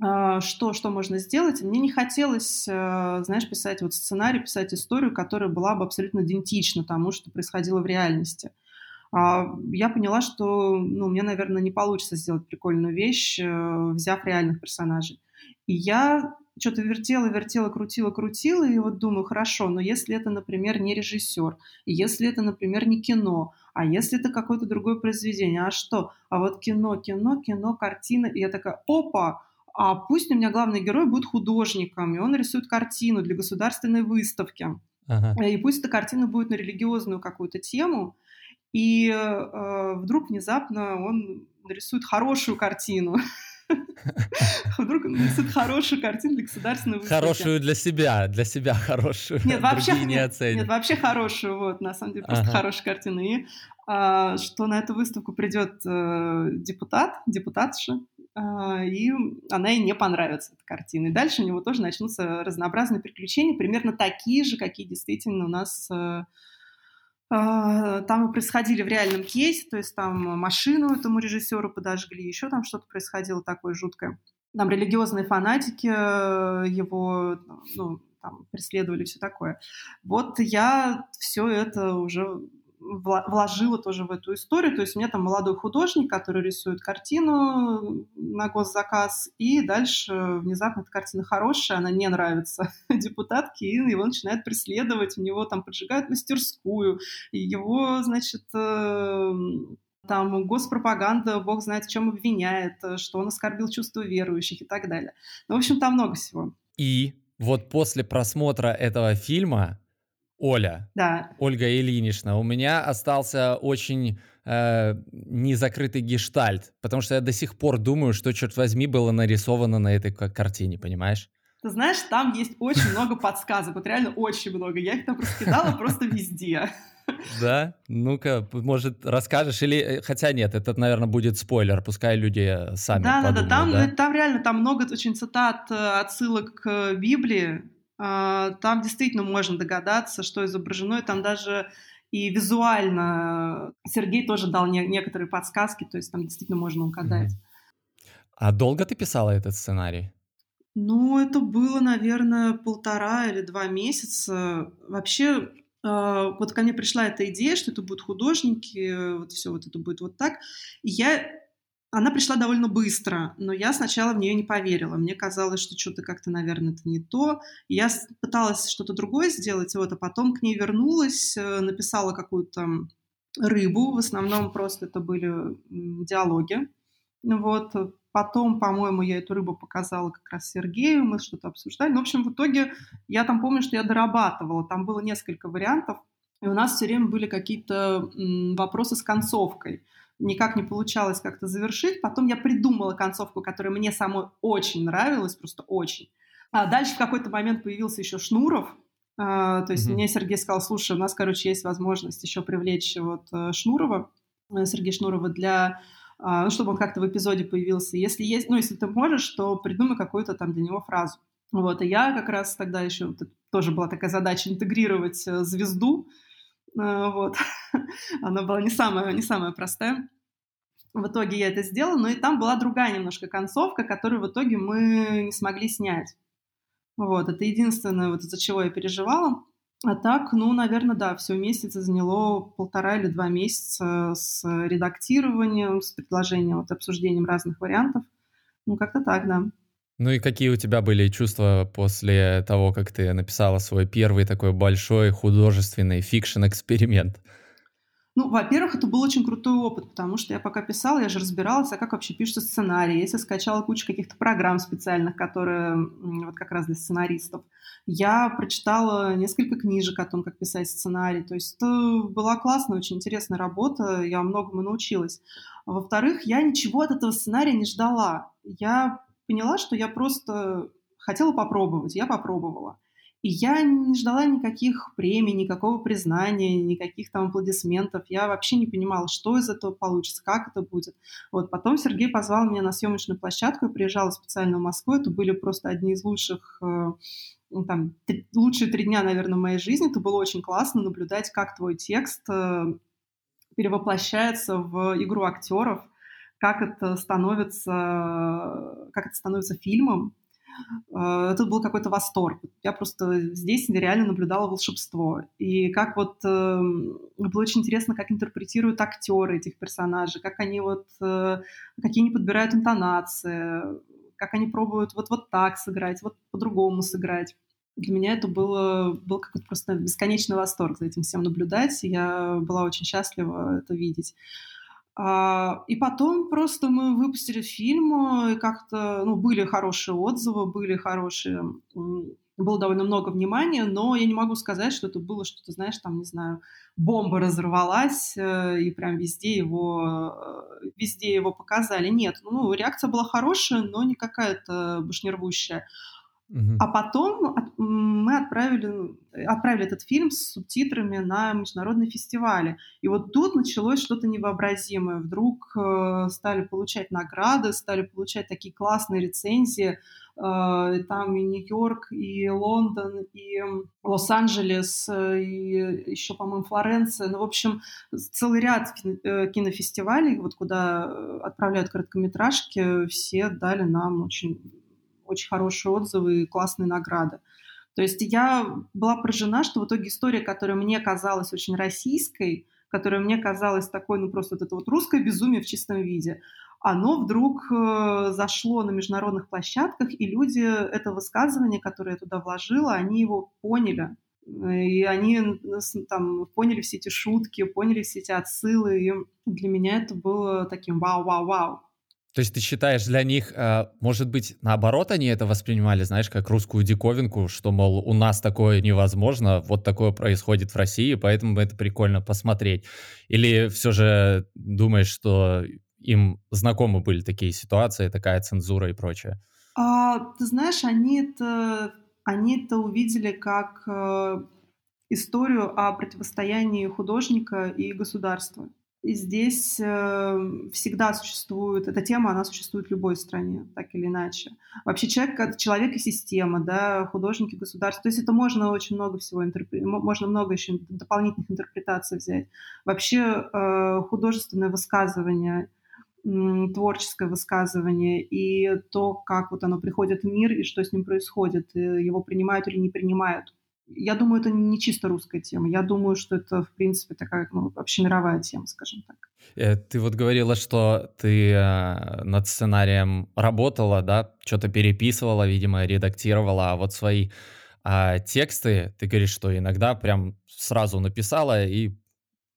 что, что можно сделать. Мне не хотелось, э, знаешь, писать вот сценарий, писать историю, которая была бы абсолютно идентична тому, что происходило в реальности. А, я поняла, что ну, мне, наверное, не получится сделать прикольную вещь, взяв реальных персонажей. И я что-то вертела, вертела, крутила, крутила, и вот думаю, хорошо, но если это, например, не режиссер, если это, например, не кино, а если это какое-то другое произведение, а что? А вот кино, кино, кино, картина, и я такая, опа, а пусть у меня главный герой будет художником, и он рисует картину для государственной выставки. Ага. И пусть эта картина будет на религиозную какую-то тему, и э, вдруг внезапно он нарисует хорошую картину. [laughs] Вдруг он рисует хорошую картину для государственной выставки. Хорошую для себя, для себя хорошую. Нет, вообще, не оценят. Нет, вообще хорошую, вот, на самом деле, просто хорошая картина. И а, что на эту выставку придет а, депутат, депутатша, и она ей не понравится, эта картина. И дальше у него тоже начнутся разнообразные приключения, примерно такие же, какие действительно у нас... А, а, там и происходили в реальном кейсе, то есть там машину этому режиссеру подожгли, еще там что-то происходило такое жуткое. Там религиозные фанатики э, его ну, там, преследовали, все такое. Вот я все это уже вложила тоже в эту историю. То есть у меня там молодой художник, который рисует картину на госзаказ, и дальше внезапно эта картина хорошая, она не нравится [laughs] депутатке, и его начинают преследовать, у него там поджигают мастерскую, его, значит, эм, там госпропаганда, бог знает в чем обвиняет, что он оскорбил чувства верующих и так далее. Ну, в общем, там много всего. И вот после просмотра этого фильма Оля. Да. Ольга Ильинична, у меня остался очень э, незакрытый гештальт, потому что я до сих пор думаю, что, черт возьми, было нарисовано на этой картине, понимаешь? Ты знаешь, там есть очень много подсказок, вот реально очень много. Я их там раскидала просто везде. Да? Ну-ка, может, расскажешь? Или, э, хотя нет, это, наверное, будет спойлер, пускай люди э, сами Да, подумают, да, да, там, да? там реально там много очень цитат, э, отсылок к Библии, там действительно можно догадаться, что изображено, и там даже и визуально Сергей тоже дал не, некоторые подсказки, то есть там действительно можно угадать. А долго ты писала этот сценарий? Ну, это было, наверное, полтора или два месяца. Вообще, э, вот ко мне пришла эта идея, что это будут художники, вот все вот это будет вот так. И я она пришла довольно быстро, но я сначала в нее не поверила. Мне казалось, что что-то как-то, наверное, это не то. Я пыталась что-то другое сделать, вот, а потом к ней вернулась, э, написала какую-то рыбу. В основном просто это были диалоги. Вот. Потом, по-моему, я эту рыбу показала как раз Сергею, мы что-то обсуждали. Ну, в общем, в итоге я там помню, что я дорабатывала. Там было несколько вариантов, и у нас все время были какие-то вопросы с концовкой никак не получалось как-то завершить. Потом я придумала концовку, которая мне самой очень нравилась, просто очень. А дальше в какой-то момент появился еще Шнуров, а, то есть mm-hmm. мне Сергей сказал, слушай, у нас, короче, есть возможность еще привлечь вот э, Шнурова, э, Сергея Шнурова для а, ну, чтобы он как-то в эпизоде появился. Если есть, ну, если ты можешь, то придумай какую-то там для него фразу. Вот, и я как раз тогда еще, тоже была такая задача интегрировать э, звезду, вот. [laughs] Она была не самая, не самая простая. В итоге я это сделала, но и там была другая немножко концовка, которую в итоге мы не смогли снять. Вот, это единственное, вот из-за чего я переживала. А так, ну, наверное, да, все месяца заняло полтора или два месяца с редактированием, с предложением, вот, обсуждением разных вариантов. Ну, как-то так, да. Ну и какие у тебя были чувства после того, как ты написала свой первый такой большой художественный fiction эксперимент? Ну, во-первых, это был очень крутой опыт, потому что я пока писала, я же разбиралась, а как вообще пишется сценарий. Я скачала кучу каких-то программ специальных, которые вот как раз для сценаристов. Я прочитала несколько книжек о том, как писать сценарий. То есть это была классная, очень интересная работа, я многому научилась. Во-вторых, я ничего от этого сценария не ждала. Я поняла, что я просто хотела попробовать, я попробовала. И я не ждала никаких премий, никакого признания, никаких там аплодисментов. Я вообще не понимала, что из этого получится, как это будет. Вот потом Сергей позвал меня на съемочную площадку, я приезжала специально в Москву. Это были просто одни из лучших э, ну, там, лучшие три дня, наверное, в моей жизни. Это было очень классно наблюдать, как твой текст э, перевоплощается в игру актеров, как это становится, как это становится фильмом, Э, это был какой-то восторг. Я просто здесь реально наблюдала волшебство. И как вот э, было очень интересно, как интерпретируют актеры этих персонажей, как они вот, э, какие они подбирают интонации, как они пробуют вот, вот так сыграть, вот по-другому сыграть. Для меня это было, был какой-то просто бесконечный восторг за этим всем наблюдать. И я была очень счастлива это видеть. А, и потом просто мы выпустили фильм, и как-то, ну, были хорошие отзывы, были хорошие, было довольно много внимания, но я не могу сказать, что это было что-то, знаешь, там, не знаю, бомба разорвалась, э, и прям везде его, э, везде его показали. Нет, ну, реакция была хорошая, но не какая-то башнервущая. А потом мы отправили, отправили этот фильм с субтитрами на международные фестивали. И вот тут началось что-то невообразимое. Вдруг э, стали получать награды, стали получать такие классные рецензии. Э, там и Нью-Йорк, и Лондон, и Лос-Анджелес, э, и еще, по-моему, Флоренция. Ну, в общем, целый ряд кинофестивалей, вот куда отправляют короткометражки, все дали нам очень очень хорошие отзывы и классные награды. То есть я была поражена, что в итоге история, которая мне казалась очень российской, которая мне казалась такой, ну просто вот это вот русское безумие в чистом виде, оно вдруг э, зашло на международных площадках, и люди это высказывание, которое я туда вложила, они его поняли. И они там поняли все эти шутки, поняли все эти отсылы, и для меня это было таким вау-вау-вау. То есть ты считаешь, для них, э, может быть, наоборот, они это воспринимали, знаешь, как русскую диковинку, что, мол, у нас такое невозможно, вот такое происходит в России, поэтому это прикольно посмотреть. Или все же думаешь, что им знакомы были такие ситуации, такая цензура и прочее? А, ты знаешь, они это, они это увидели как э, историю о противостоянии художника и государства. И здесь э, всегда существует, эта тема, она существует в любой стране, так или иначе. Вообще человек, человек и система, да, художники, государство. То есть это можно очень много всего, интерпре- можно много еще дополнительных интерпретаций взять. Вообще э, художественное высказывание, творческое высказывание и то, как вот оно приходит в мир и что с ним происходит, его принимают или не принимают я думаю, это не чисто русская тема. Я думаю, что это, в принципе, такая ну, общемировая тема, скажем так. Э, ты вот говорила, что ты э, над сценарием работала, да, что-то переписывала, видимо, редактировала, а вот свои а, тексты, ты говоришь, что иногда прям сразу написала и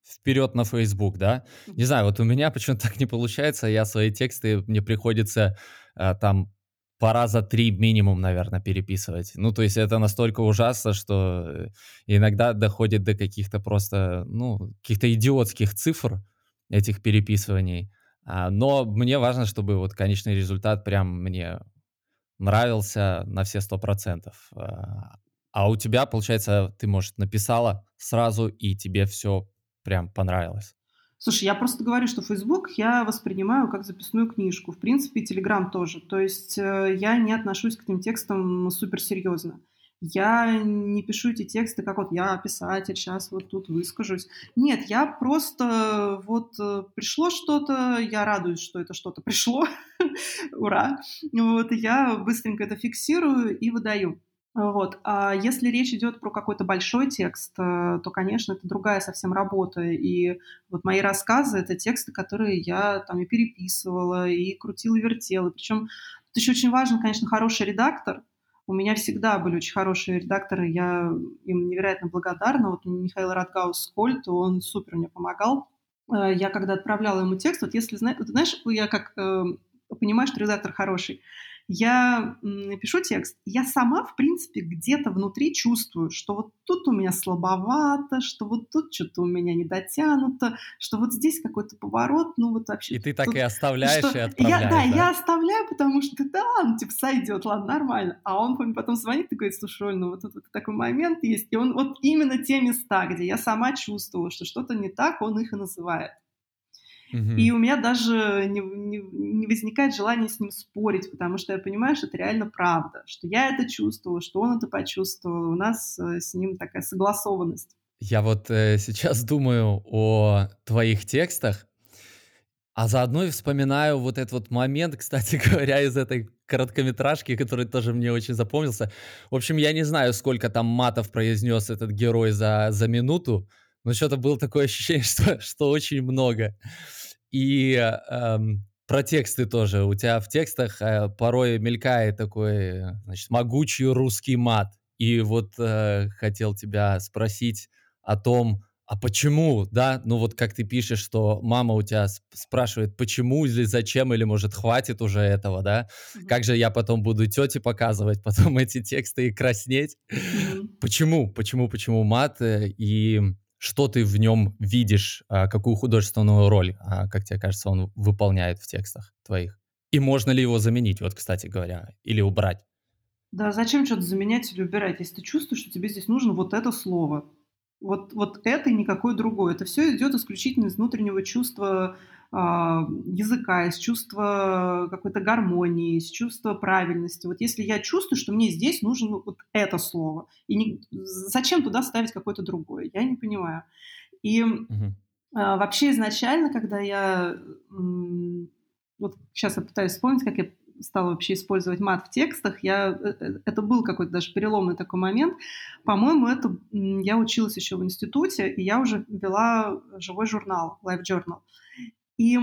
вперед на Facebook, да? Не знаю, вот у меня почему-то так не получается, я свои тексты, мне приходится а, там по раза три минимум, наверное, переписывать. Ну, то есть это настолько ужасно, что э, иногда доходит до каких-то просто, ну, каких-то идиотских цифр этих переписываний. А, но мне важно, чтобы вот конечный результат прям мне нравился на все сто процентов. А, а у тебя, получается, ты, может, написала сразу, и тебе все прям понравилось. Слушай, я просто говорю, что Facebook я воспринимаю как записную книжку. В принципе, и Telegram тоже. То есть э, я не отношусь к этим текстам суперсерьезно. Я не пишу эти тексты, как вот я писатель, сейчас вот тут выскажусь. Нет, я просто вот э, пришло что-то, я радуюсь, что это что-то пришло. [laughs] Ура! Вот, я быстренько это фиксирую и выдаю. Вот. А если речь идет про какой-то большой текст, э, то, конечно, это другая совсем работа. И вот мои рассказы — это тексты, которые я там и переписывала, и крутила, и вертела. Причем Тут еще очень важен, конечно, хороший редактор. У меня всегда были очень хорошие редакторы, я им невероятно благодарна. Вот Михаил Радгаус Скольд, он супер мне помогал. Э, я когда отправляла ему текст, вот если знаешь, я как э, понимаю, что редактор хороший, я пишу текст, я сама, в принципе, где-то внутри чувствую, что вот тут у меня слабовато, что вот тут что-то у меня не дотянуто, что вот здесь какой-то поворот, ну вот вообще... И ты так тут, и оставляешь что... и [laughs] отправляешь, я, да, да, я оставляю, потому что да, ладно, типа сойдет, ладно, нормально. А он потом звонит и говорит, слушай, Оль, ну вот тут вот такой момент есть, и он вот именно те места, где я сама чувствовала, что что-то не так, он их и называет. И у меня даже не, не, не возникает желания с ним спорить, потому что я понимаю, что это реально правда, что я это чувствовала, что он это почувствовал, у нас э, с ним такая согласованность. Я вот э, сейчас думаю о твоих текстах, а заодно и вспоминаю вот этот вот момент, [laughs] кстати говоря, из этой короткометражки, который тоже мне очень запомнился. В общем, я не знаю, сколько там матов произнес этот герой за, за минуту, но что-то было такое [laughs] ощущение, что, что очень много. И эм, про тексты тоже. У тебя в текстах э, порой мелькает такой, значит, могучий русский мат. И вот э, хотел тебя спросить о том, а почему, да? Ну вот как ты пишешь, что мама у тебя спрашивает, почему или зачем, или может хватит уже этого, да? Mm-hmm. Как же я потом буду тете показывать [laughs] потом эти тексты и краснеть? Mm-hmm. Почему, почему, почему мат? Э, и что ты в нем видишь, а, какую художественную роль, а, как тебе кажется, он выполняет в текстах твоих? И можно ли его заменить, вот, кстати говоря, или убрать? Да, зачем что-то заменять или убирать, если ты чувствуешь, что тебе здесь нужно вот это слово, вот, вот это и никакое другое. Это все идет исключительно из внутреннего чувства языка, из чувства какой-то гармонии, из чувства правильности. Вот если я чувствую, что мне здесь нужно вот это слово, и не, зачем туда ставить какое-то другое, я не понимаю. И угу. а, вообще изначально, когда я вот сейчас я пытаюсь вспомнить, как я стала вообще использовать мат в текстах, я, э, э, это был какой-то даже переломный такой момент. По-моему, это я училась еще в институте, и я уже вела живой журнал, Life Journal. И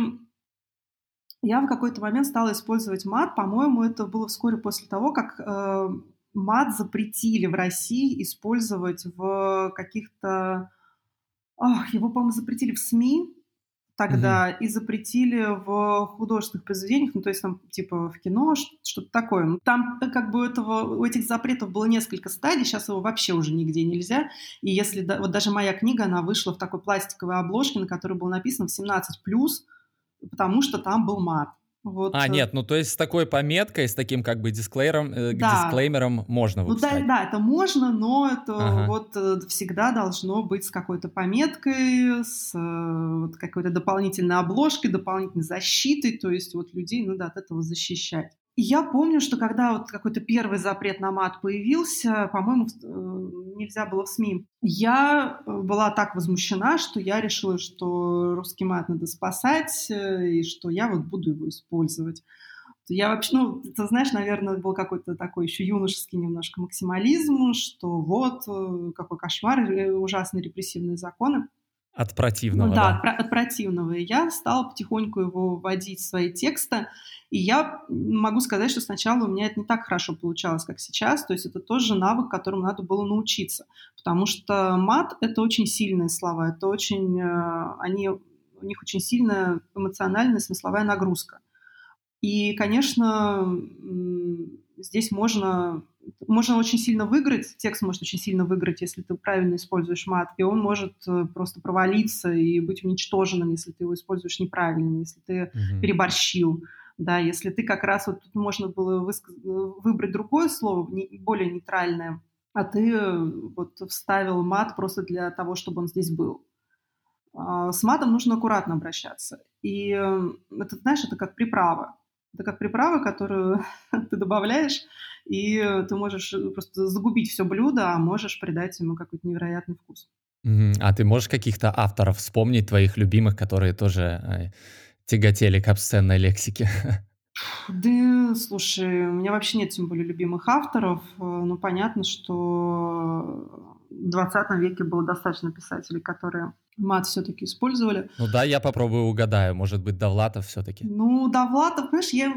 я в какой-то момент стала использовать мат. По-моему, это было вскоре после того, как э, мат запретили в России использовать в каких-то... Ох, его, по-моему, запретили в СМИ тогда угу. и запретили в художественных произведениях, ну, то есть там типа в кино, что-то такое. Ну, там э, как бы этого, у этих запретов было несколько стадий, сейчас его вообще уже нигде нельзя. И если, вот даже моя книга, она вышла в такой пластиковой обложке, на которой было написано в 17+, потому что там был мат. Вот. А, э, нет, ну то есть с такой пометкой, с таким как бы дисклеймером, э, да. дисклеймером можно выпускать. Ну да, да, это можно, но это ага. вот э, всегда должно быть с какой-то пометкой, с вот, какой-то дополнительной обложкой, дополнительной защитой, то есть вот людей надо от этого защищать. Я помню, что когда вот какой-то первый запрет на мат появился, по-моему, э, нельзя было в СМИ, я э, была так возмущена, что я решила, что русский мат надо спасать, э, и что я вот буду его использовать. Я вообще, ну, ты знаешь, наверное, был какой-то такой еще юношеский немножко максимализм, что вот какой кошмар, ужасные репрессивные законы. От противного, ну, да? Да, от, от противного. И я стала потихоньку его вводить в свои тексты. И я могу сказать, что сначала у меня это не так хорошо получалось, как сейчас. То есть это тоже навык, которому надо было научиться. Потому что мат — это очень сильные слова. Это очень... Э, они, у них очень сильная эмоциональная смысловая нагрузка. И, конечно, здесь можно можно очень сильно выиграть, текст может очень сильно выиграть, если ты правильно используешь мат, и он может э, просто провалиться и быть уничтоженным, если ты его используешь неправильно, если ты mm-hmm. переборщил. Да, если ты как раз вот тут можно было высказ... выбрать другое слово, более нейтральное, а ты э, вот вставил мат просто для того, чтобы он здесь был. А, с матом нужно аккуратно обращаться. И э, это, знаешь, это как приправа. Это как приправа, которую [laughs] ты добавляешь, и ты можешь просто загубить все блюдо, а можешь придать ему какой-то невероятный вкус. А ты можешь каких-то авторов вспомнить, твоих любимых, которые тоже э, тяготели к обсценной лексике? [laughs] Да, слушай, у меня вообще нет тем более любимых авторов. Э, ну, понятно, что в 20 веке было достаточно писателей, которые мат все-таки использовали. Ну да, я попробую угадаю. Может быть, Довлатов все-таки? Ну, Довлатов, понимаешь, я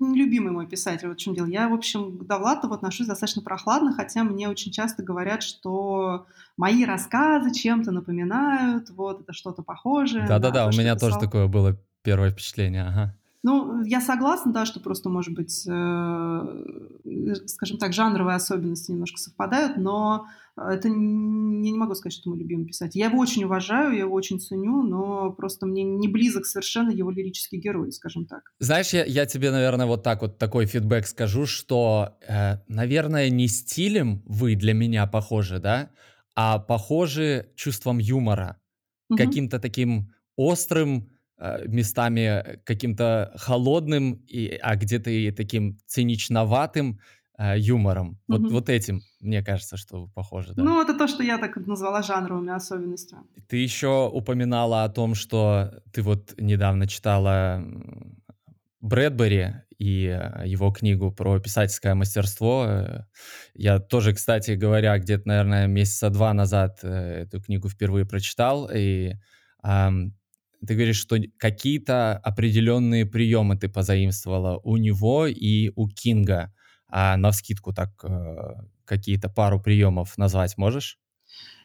нелюбимый мой писатель, вот в чем дело. Я, в общем, к Довлатову отношусь достаточно прохладно, хотя мне очень часто говорят, что мои рассказы чем-то напоминают, вот это что-то похожее. Да-да-да, у меня тоже такое было первое впечатление, ага. Ну, я согласна, да, что просто, может быть, э, скажем так, жанровые особенности немножко совпадают, но это не, не могу сказать, что мой любимый писатель. Я его очень уважаю, я его очень ценю, но просто мне не близок совершенно его лирический герой, скажем так. Знаешь, я, я тебе, наверное, вот так вот такой фидбэк скажу, что, э, наверное, не стилем вы для меня похожи, да, а похожи чувством юмора, угу. каким-то таким острым, Э, местами каким-то холодным, и, а где-то и таким циничноватым э, юмором. Вот, mm-hmm. вот этим, мне кажется, что вы похожи, да? Ну, это то, что я так назвала жанровыми особенностями. Ты еще упоминала о том, что ты вот недавно читала Брэдбери и э, его книгу про писательское мастерство. Я тоже, кстати говоря, где-то, наверное, месяца два назад эту книгу впервые прочитал, и ты говоришь, что какие-то определенные приемы ты позаимствовала у него и у Кинга. А на вскидку так э, какие-то пару приемов назвать можешь?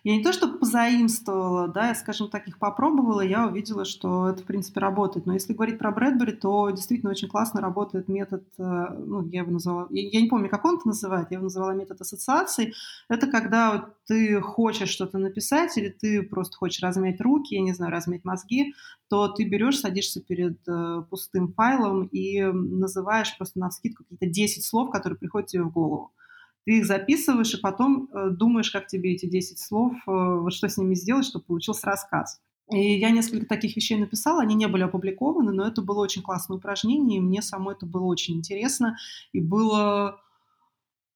Я не то, что позаимствовала, да, я, скажем так, их попробовала, я увидела, что это, в принципе, работает. Но если говорить про Брэдбери, то действительно очень классно работает метод, э, ну, я его назвала, я, я не помню, как он это называет, я его назвала метод ассоциаций. Это когда вот ты хочешь что-то написать или ты просто хочешь размять руки, я не знаю, размять мозги, то ты берешь, садишься перед э, пустым файлом и называешь просто на скидку какие-то 10 слов, которые приходят тебе в голову ты их записываешь и потом э, думаешь, как тебе эти 10 слов, э, вот что с ними сделать, чтобы получился рассказ. И я несколько таких вещей написала, они не были опубликованы, но это было очень классное упражнение, и мне самой это было очень интересно, и было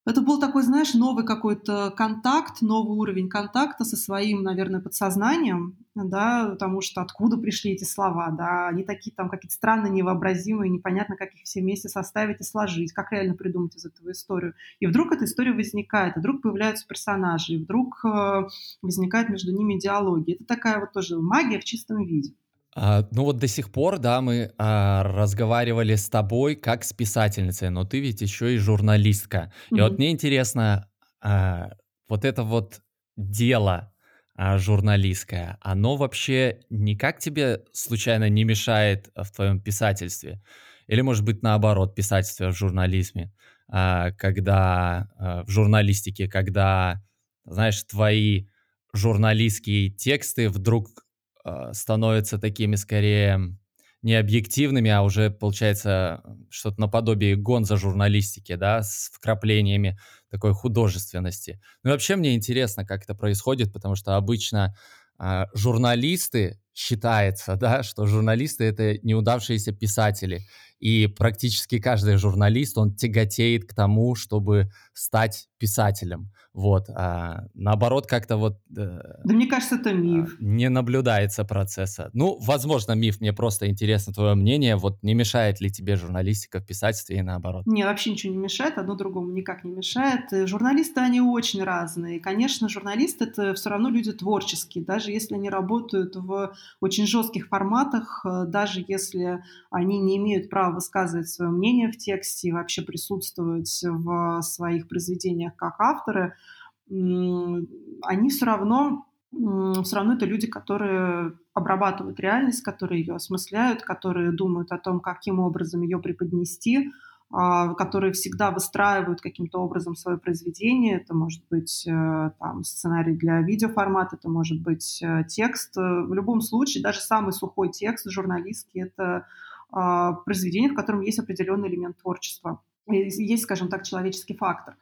это был такой, знаешь, новый какой-то контакт, новый уровень контакта со своим, наверное, подсознанием, да, потому что откуда пришли эти слова, да, они такие там какие-то странные, невообразимые, непонятно, как их все вместе составить и сложить, как реально придумать из этого историю. И вдруг эта история возникает, и вдруг появляются персонажи, и вдруг э, возникает между ними диалоги. Это такая вот тоже магия в чистом виде. А, ну вот до сих пор, да, мы а, разговаривали с тобой как с писательницей, но ты ведь еще и журналистка. И вот мне интересно, а, вот это вот дело а, журналистское, оно вообще никак тебе случайно не мешает в твоем писательстве? Или, может быть, наоборот, писательство в журнализме, а, когда а, в журналистике, когда, знаешь, твои журналистские тексты вдруг а, становятся такими скорее не объективными, а уже получается что-то наподобие гонза журналистики, да, с вкраплениями такой художественности. Ну и вообще мне интересно, как это происходит, потому что обычно э, журналисты считается, да, что журналисты это неудавшиеся писатели, и практически каждый журналист он тяготеет к тому, чтобы стать писателем. Вот. А наоборот, как-то вот... Э, да мне кажется, это миф. А, не наблюдается процесса. Ну, возможно, миф. Мне просто интересно твое мнение. Вот не мешает ли тебе журналистика в писательстве и наоборот? Не, вообще ничего не мешает. Одно другому никак не мешает. Э, журналисты, они очень разные. Конечно, журналисты — это все равно люди творческие. Даже если они работают в очень жестких форматах, э, даже если они не имеют права высказывать свое мнение в тексте и вообще присутствовать в своих произведениях как авторы — они все равно, все равно это люди, которые обрабатывают реальность, которые ее осмысляют, которые думают о том, каким образом ее преподнести, которые всегда выстраивают каким-то образом свое произведение. Это может быть э, там, сценарий для видеоформата, это может быть э, текст. В любом случае, даже самый сухой текст журналистский — это а, произведение, в котором есть определенный элемент творчества. Есть, скажем так, человеческий фактор.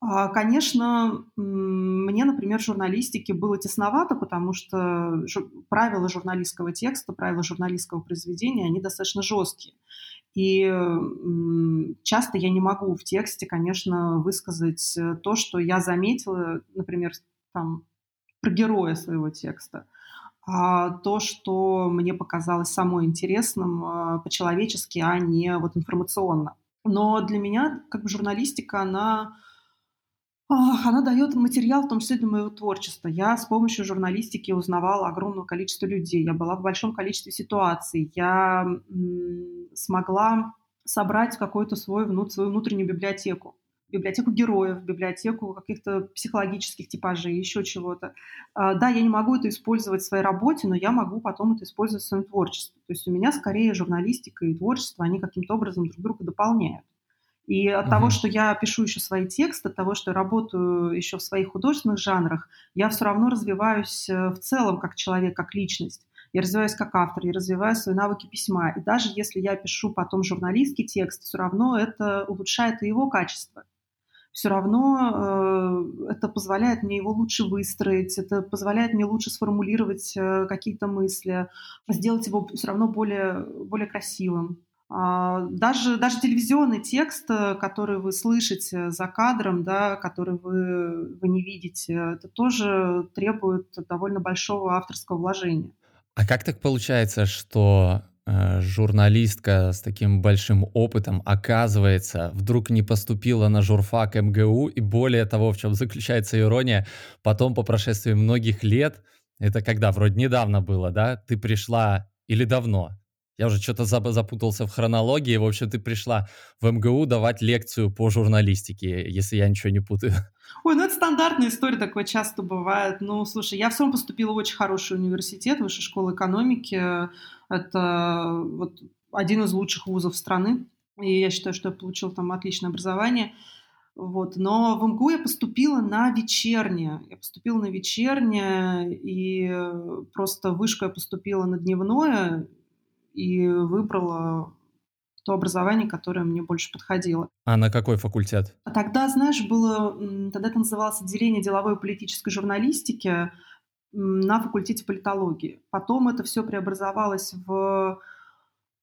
А, конечно, мне, например, в журналистике было тесновато, потому что правила журналистского текста, правила журналистского произведения, они достаточно жесткие. И часто я не могу в тексте, конечно, высказать э, то, что я заметила, например, там, про героя своего текста. А то, что мне показалось самой интересным а, по-человечески, а не вот информационно. Но для меня как бы журналистика, она она дает материал, в том числе для моего творчества. Я с помощью журналистики узнавала огромное количество людей. Я была в большом количестве ситуаций. Я смогла собрать какую-то свою, свою внутреннюю библиотеку библиотеку героев, библиотеку каких-то психологических типажей, еще чего-то. А, да, я не могу это использовать в своей работе, но я могу потом это использовать в своем творчестве. То есть у меня скорее журналистика и творчество, они каким-то образом друг друга дополняют. И от uh-huh. того, что я пишу еще свои тексты, от того, что я работаю еще в своих художественных жанрах, я все равно развиваюсь э, в целом как человек, как личность. Я развиваюсь как автор, я развиваю свои навыки письма. И даже если я пишу потом журналистский текст, все равно это улучшает и его качество все равно э, это позволяет мне его лучше выстроить, это позволяет мне лучше сформулировать э, какие-то мысли, сделать его все равно более, более красивым. А, даже, даже телевизионный текст, э, который вы слышите за кадром, да, который вы, вы не видите, это тоже требует довольно большого авторского вложения. А как так получается, что Э, журналистка с таким большим опытом, оказывается, вдруг не поступила на журфак МГУ, и более того, в чем заключается ирония, потом по прошествии многих лет, это когда, вроде недавно было, да, ты пришла, или давно, я уже что-то запутался в хронологии, в общем, ты пришла в МГУ давать лекцию по журналистике, если я ничего не путаю. Ой, ну это стандартная история, такое часто бывает. Ну, слушай, я все равно поступила в очень хороший университет, высшая школа экономики, это вот один из лучших вузов страны. И я считаю, что я получила там отличное образование. Вот. Но в МГУ я поступила на вечернее. Я поступила на вечернее, и просто вышку я поступила на дневное, и выбрала то образование, которое мне больше подходило. А на какой факультет? А тогда, знаешь, было... Тогда это называлось отделение деловой и политической журналистики на факультете политологии. Потом это все преобразовалось в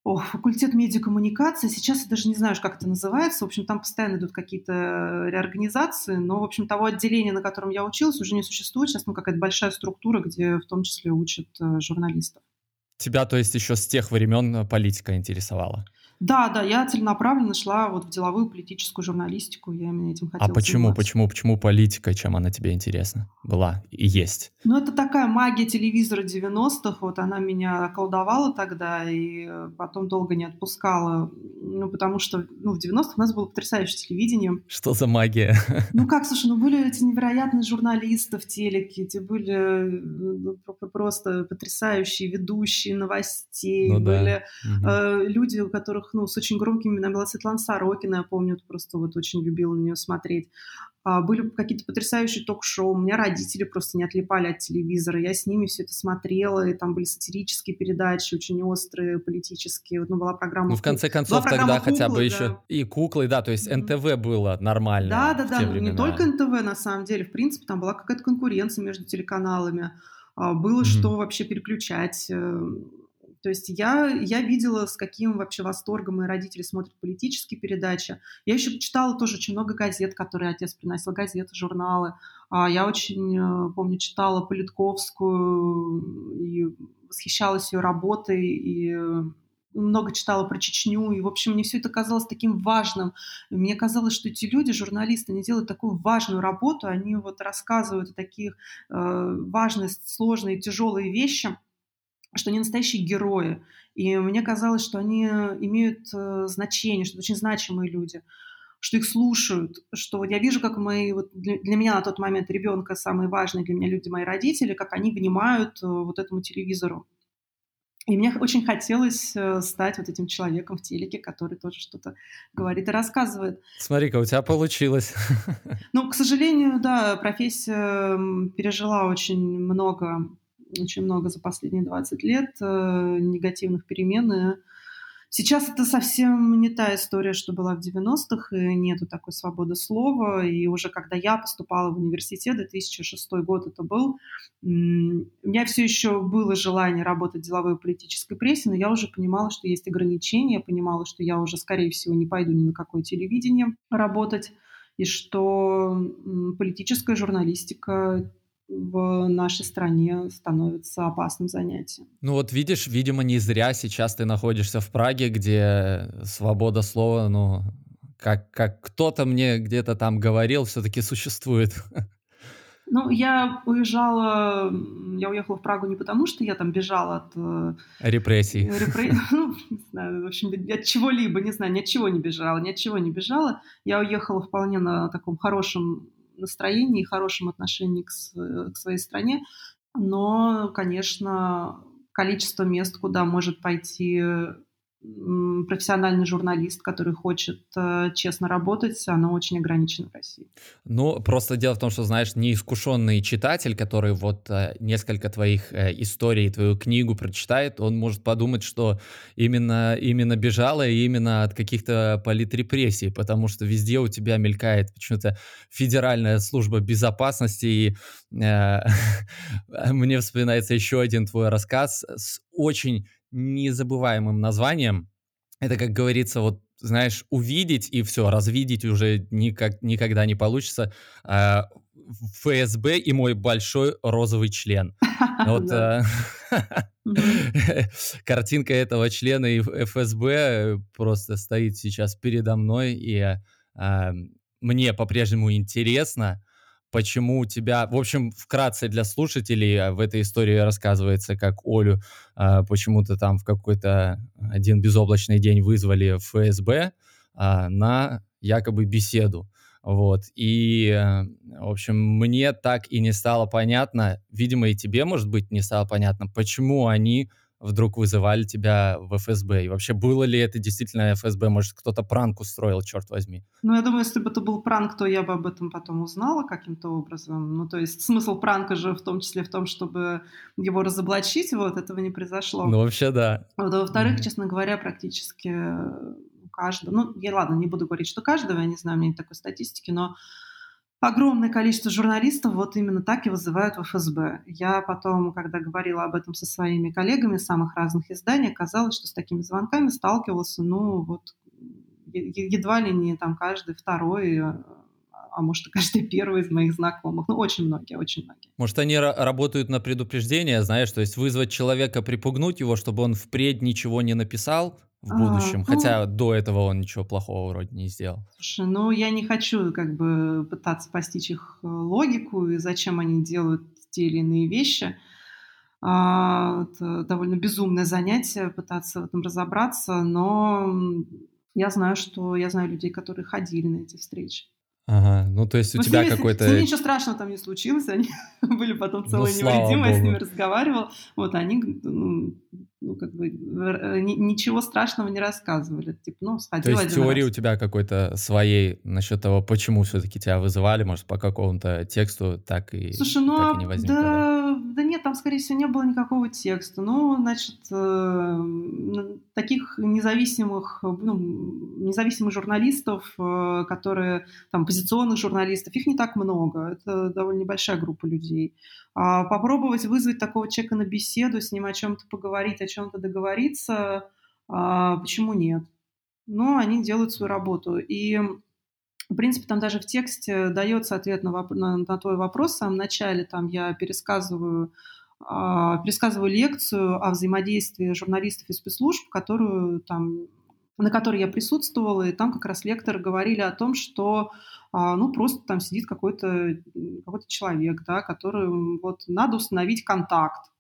о, факультет медиакоммуникации. Сейчас я даже не знаю, как это называется. В общем, там постоянно идут какие-то реорганизации, но, в общем, того отделения, на котором я училась, уже не существует. Сейчас ну, какая-то большая структура, где в том числе учат э, журналистов. Тебя, то есть, еще с тех времен политика интересовала? Да, да, я целенаправленно шла вот в деловую политическую журналистику, я именно этим хотела А почему, заниматься. почему, почему политика, чем она тебе интересна была и есть? Ну, это такая магия телевизора 90-х, вот она меня колдовала тогда и э, потом долго не отпускала, ну, потому что, ну, в 90-х у нас было потрясающее телевидение. Что за магия? Ну, как, [laughs] слушай, ну, были эти невероятные журналисты в телеке, эти были ну, просто потрясающие ведущие новостей, ну, были да. э, люди, у которых которых, ну, с очень громкими именами была Светлана Сорокина, я помню, просто вот очень любила на нее смотреть. А, были какие-то потрясающие ток-шоу, у меня родители просто не отлипали от телевизора, я с ними все это смотрела, и там были сатирические передачи, очень острые, политические, вот, ну, была программа... Ну, в конце концов, тогда куклы, хотя бы да. еще и куклы, да, то есть НТВ было нормально Да, да, да, ну, не только НТВ, на самом деле, в принципе, там была какая-то конкуренция между телеканалами, а, было mm-hmm. что вообще переключать, э, то есть я, я видела, с каким вообще восторгом мои родители смотрят политические передачи. Я еще читала тоже очень много газет, которые отец приносил, газеты, журналы. А я очень, э, помню, читала Политковскую и восхищалась ее работой, и много читала про Чечню, и, в общем, мне все это казалось таким важным. Мне казалось, что эти люди, журналисты, они делают такую важную работу, они вот рассказывают о таких э, важные, сложные, тяжелые вещи, что они настоящие герои. И мне казалось, что они имеют э, значение, что это очень значимые люди, что их слушают, что вот я вижу, как мои, вот для, для меня на тот момент ребенка самые важные для меня люди, мои родители, как они внимают э, вот этому телевизору. И мне очень хотелось э, стать вот этим человеком в телеке, который тоже что-то говорит и рассказывает. Смотри-ка, у тебя получилось. Ну, к сожалению, да, профессия пережила очень много очень много за последние 20 лет э, негативных перемен. И сейчас это совсем не та история, что была в 90-х, и нету такой свободы слова. И уже когда я поступала в университет, 2006 год это был, у меня все еще было желание работать в деловой и политической прессе, но я уже понимала, что есть ограничения, понимала, что я уже, скорее всего, не пойду ни на какое телевидение работать, и что политическая журналистика в нашей стране становится опасным занятием. Ну вот видишь, видимо, не зря сейчас ты находишься в Праге, где свобода слова, ну, как, как кто-то мне где-то там говорил, все-таки существует. Ну, я уезжала, я уехала в Прагу не потому, что я там бежала от... Э, Репрессий. Репре... [laughs] Ну, не знаю, в общем, от чего-либо, не знаю, ни от чего не бежала, ни от чего не бежала. Я уехала вполне на таком хорошем настроении, хорошем отношении к, к своей стране. Но, конечно, количество мест, куда может пойти профессиональный журналист, который хочет э, честно работать, оно очень ограничено в России. Ну, просто дело в том, что, знаешь, неискушенный читатель, который вот э, несколько твоих э, историй, твою книгу прочитает, он может подумать, что именно, именно бежала и именно от каких-то политрепрессий, потому что везде у тебя мелькает почему-то Федеральная служба безопасности, и э, [laughs] мне вспоминается еще один твой рассказ с очень незабываимым названием. Это, как говорится, вот, знаешь, увидеть и все, развидеть уже никак, никогда не получится. А, ФСБ и мой большой розовый член. [laughs] Вот э, [laughs] картинка этого члена и ФСБ просто стоит сейчас передо мной, и а, мне по-прежнему интересно, почему у тебя... В общем, вкратце для слушателей в этой истории рассказывается, как Олю а, почему-то там в какой-то один безоблачный день вызвали в ФСБ а, на якобы беседу. Вот. И, э, в общем, мне так и не стало понятно, видимо, и тебе, может быть, не стало понятно, почему они вдруг вызывали тебя в ФСБ? И вообще, было ли это действительно ФСБ? Может, кто-то пранк устроил, черт возьми? Ну, я думаю, если бы это был пранк, то я бы об этом потом узнала каким-то образом. Ну, то есть смысл пранка же в том числе в том, чтобы его разоблачить, вот, этого не произошло. Ну, вообще, да. Вот, а во-вторых, mm-hmm. честно говоря, практически каждого, ну, я, ладно, не буду говорить, что каждого, я не знаю, у меня нет такой статистики, но огромное количество журналистов вот именно так и вызывают в ФСБ. Я потом, когда говорила об этом со своими коллегами самых разных изданий, оказалось, что с такими звонками сталкивался, ну, вот едва ли не там каждый второй э, а может, и каждый первый из моих знакомых. Ну, очень многие, очень многие. Может, они работают на предупреждение, знаешь, то есть вызвать человека, припугнуть его, чтобы он впредь ничего не написал, в будущем, а, хотя ну, до этого он ничего плохого вроде не сделал. Слушай, ну я не хочу как бы пытаться постичь их э, логику и зачем они делают те или иные вещи. А, это довольно безумное занятие пытаться в этом разобраться, но я знаю, что я знаю людей, которые ходили на эти встречи. Ага, ну то есть у ну, тебя какой-то... С ними ничего страшного там не случилось, они [laughs] были потом ну, целые ну, невредимые, я с ними разговаривал, вот они, ну, ну как бы, э, ничего страшного не рассказывали, типа, ну, сходил То есть теории раз. у тебя какой-то своей насчет того, почему все-таки тебя вызывали, может, по какому-то тексту так и, Слушай, ну, так и не возникло, да, да? Да нет, там, скорее всего, не было никакого текста, ну, значит, э, таких независимых, ну, независимых журналистов, э, которые там оппозиционных журналистов, их не так много, это довольно небольшая группа людей. А попробовать вызвать такого человека на беседу, с ним о чем-то поговорить, о чем-то договориться, а, почему нет? Но они делают свою работу. И, в принципе, там даже в тексте дается ответ на, воп- на, на твой вопрос в самом начале. Там я пересказываю а, пересказываю лекцию о взаимодействии журналистов и спецслужб, которую там на которой я присутствовала, и там как раз лекторы говорили о том, что а, ну, просто там сидит какой-то какой человек, да, который вот надо установить контакт.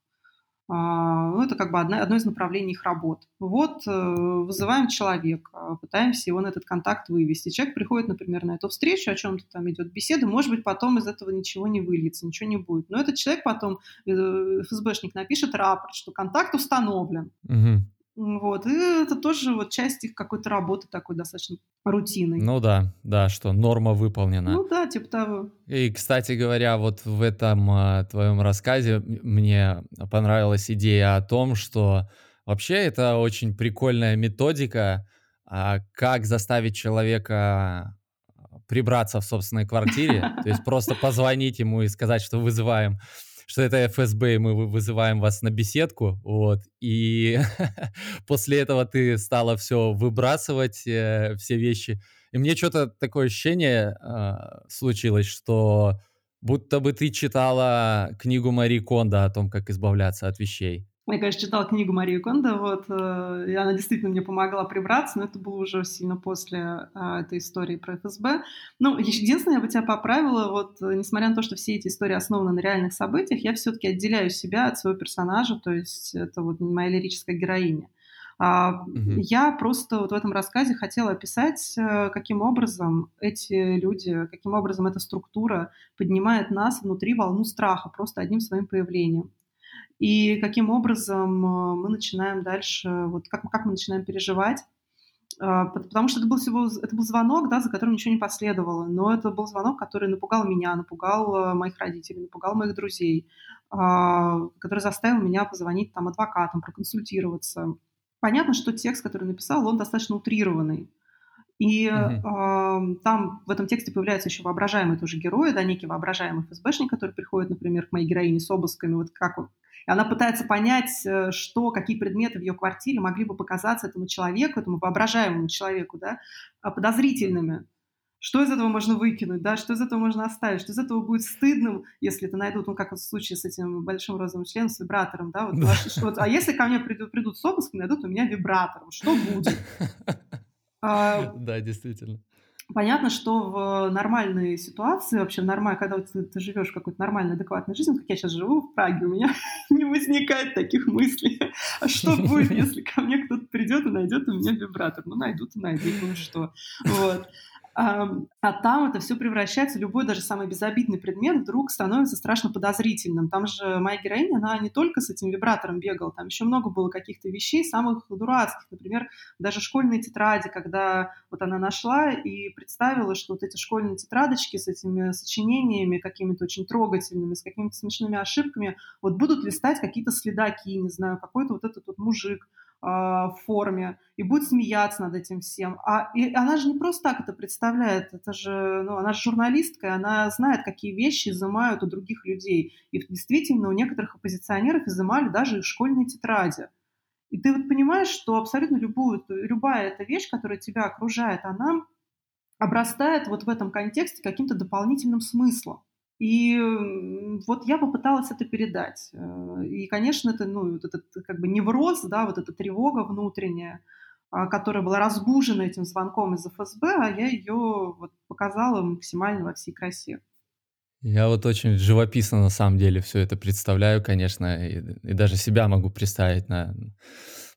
А, ну, это как бы одно, одно из направлений их работ. Вот э, вызываем человека, пытаемся его на этот контакт вывести. Человек приходит, например, на эту встречу, о чем-то там идет беседа, может быть, потом из этого ничего не выльется, ничего не будет. Но этот человек потом, э, ФСБшник, напишет рапорт, что контакт установлен. Угу. Вот, и это тоже вот часть их какой-то работы такой достаточно рутинной. Ну да, да, что норма выполнена. Ну да, типа того. И, кстати говоря, вот в этом а, твоем рассказе мне понравилась идея о том, что вообще это очень прикольная методика, а, как заставить человека прибраться в собственной квартире, то есть просто позвонить ему и сказать, что вызываем что это ФСБ, и мы вызываем вас на беседку, вот, и [laughs] после этого ты стала все выбрасывать, э, все вещи, и мне что-то такое ощущение э, случилось, что будто бы ты читала книгу Мари Кондо о том, как избавляться от вещей. Я, конечно, читала книгу Марии Кондо, вот, э, и она действительно мне помогла прибраться, но это было уже сильно после э, этой истории про ФСБ. Ну, единственное, я бы тебя поправила, вот, э, несмотря на то, что все эти истории основаны на реальных событиях, я все-таки отделяю себя от своего персонажа, то есть это вот моя лирическая героиня. А, угу. Я просто вот в этом рассказе хотела описать, каким образом эти люди, каким образом эта структура поднимает нас внутри волну страха просто одним своим появлением и каким образом э, мы начинаем дальше, вот как, как мы начинаем переживать. А, потому что это был всего это был звонок, да, за которым ничего не последовало, но это был звонок, который напугал меня, напугал э, моих родителей, напугал моих друзей, а, который заставил меня позвонить там адвокатам, проконсультироваться. Понятно, что текст, который написал, он достаточно утрированный. И mm-hmm. э, там в этом тексте появляется еще воображаемый тоже герой, да, некий воображаемый ФСБшник, который приходит, например, к моей героине с обысками, вот как и она пытается понять, э, что, какие предметы в ее квартире могли бы показаться этому человеку, этому воображаемому человеку, да, а, подозрительными. Что из этого можно выкинуть, да, что из этого можно оставить, что из этого будет стыдным, если это найдут, ну, как в случае с этим большим розовым членом, с вибратором, да, вот, что, а если ко мне придут, придут с обыском, найдут у меня вибратором, что будет? [laughs] А, да, действительно. Понятно, что в нормальной ситуации, вообще нормально, когда ты, ты живешь какой-то нормальной, адекватной жизнью, как я сейчас живу в Праге, у меня [laughs] не возникает таких мыслей. А что [laughs] будет, если ко мне кто-то придет и найдет у меня вибратор? Ну, найдут и найдут, ну что. Вот. А там это все превращается, любой даже самый безобидный предмет вдруг становится страшно подозрительным. Там же моя героиня, она не только с этим вибратором бегала, там еще много было каких-то вещей самых дурацких. Например, даже школьные тетради, когда вот она нашла и представила, что вот эти школьные тетрадочки с этими сочинениями какими-то очень трогательными, с какими-то смешными ошибками, вот будут листать какие-то следаки, не знаю, какой-то вот этот вот мужик, в форме и будет смеяться над этим всем. А и она же не просто так это представляет, это же, ну, она же журналистка, она знает, какие вещи изымают у других людей. И действительно, у некоторых оппозиционеров изымали даже их школьные тетради. И ты вот понимаешь, что абсолютно любую, любая эта вещь, которая тебя окружает, она обрастает вот в этом контексте каким-то дополнительным смыслом. И вот я попыталась это передать. Э, и, конечно, это, ну, вот этот как бы невроз, да, вот эта тревога внутренняя, а, которая была разбужена этим звонком из ФСБ, а я ее вот показала максимально во всей красе. Я вот очень живописно на самом деле все это представляю, конечно, и, и даже себя могу представить на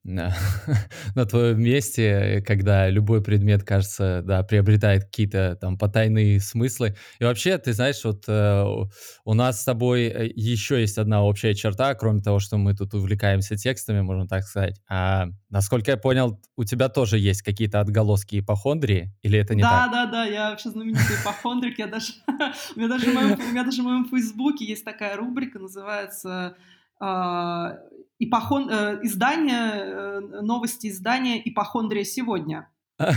на, [laughs] на твоем месте, когда любой предмет, кажется, да, приобретает какие-то там потайные смыслы. И вообще, ты знаешь, вот э, у нас с тобой э, еще есть одна общая черта, кроме того, что мы тут увлекаемся текстами, можно так сказать. А, насколько я понял, у тебя тоже есть какие-то отголоски ипохондрии, или это не да, так? Да, да, да, я вообще знаменитый ипохондрик, я даже, [laughs] у меня даже в моем фейсбуке есть такая рубрика, называется а, ипохон... Э, издание, э, новости издания «Ипохондрия сегодня». [laughs]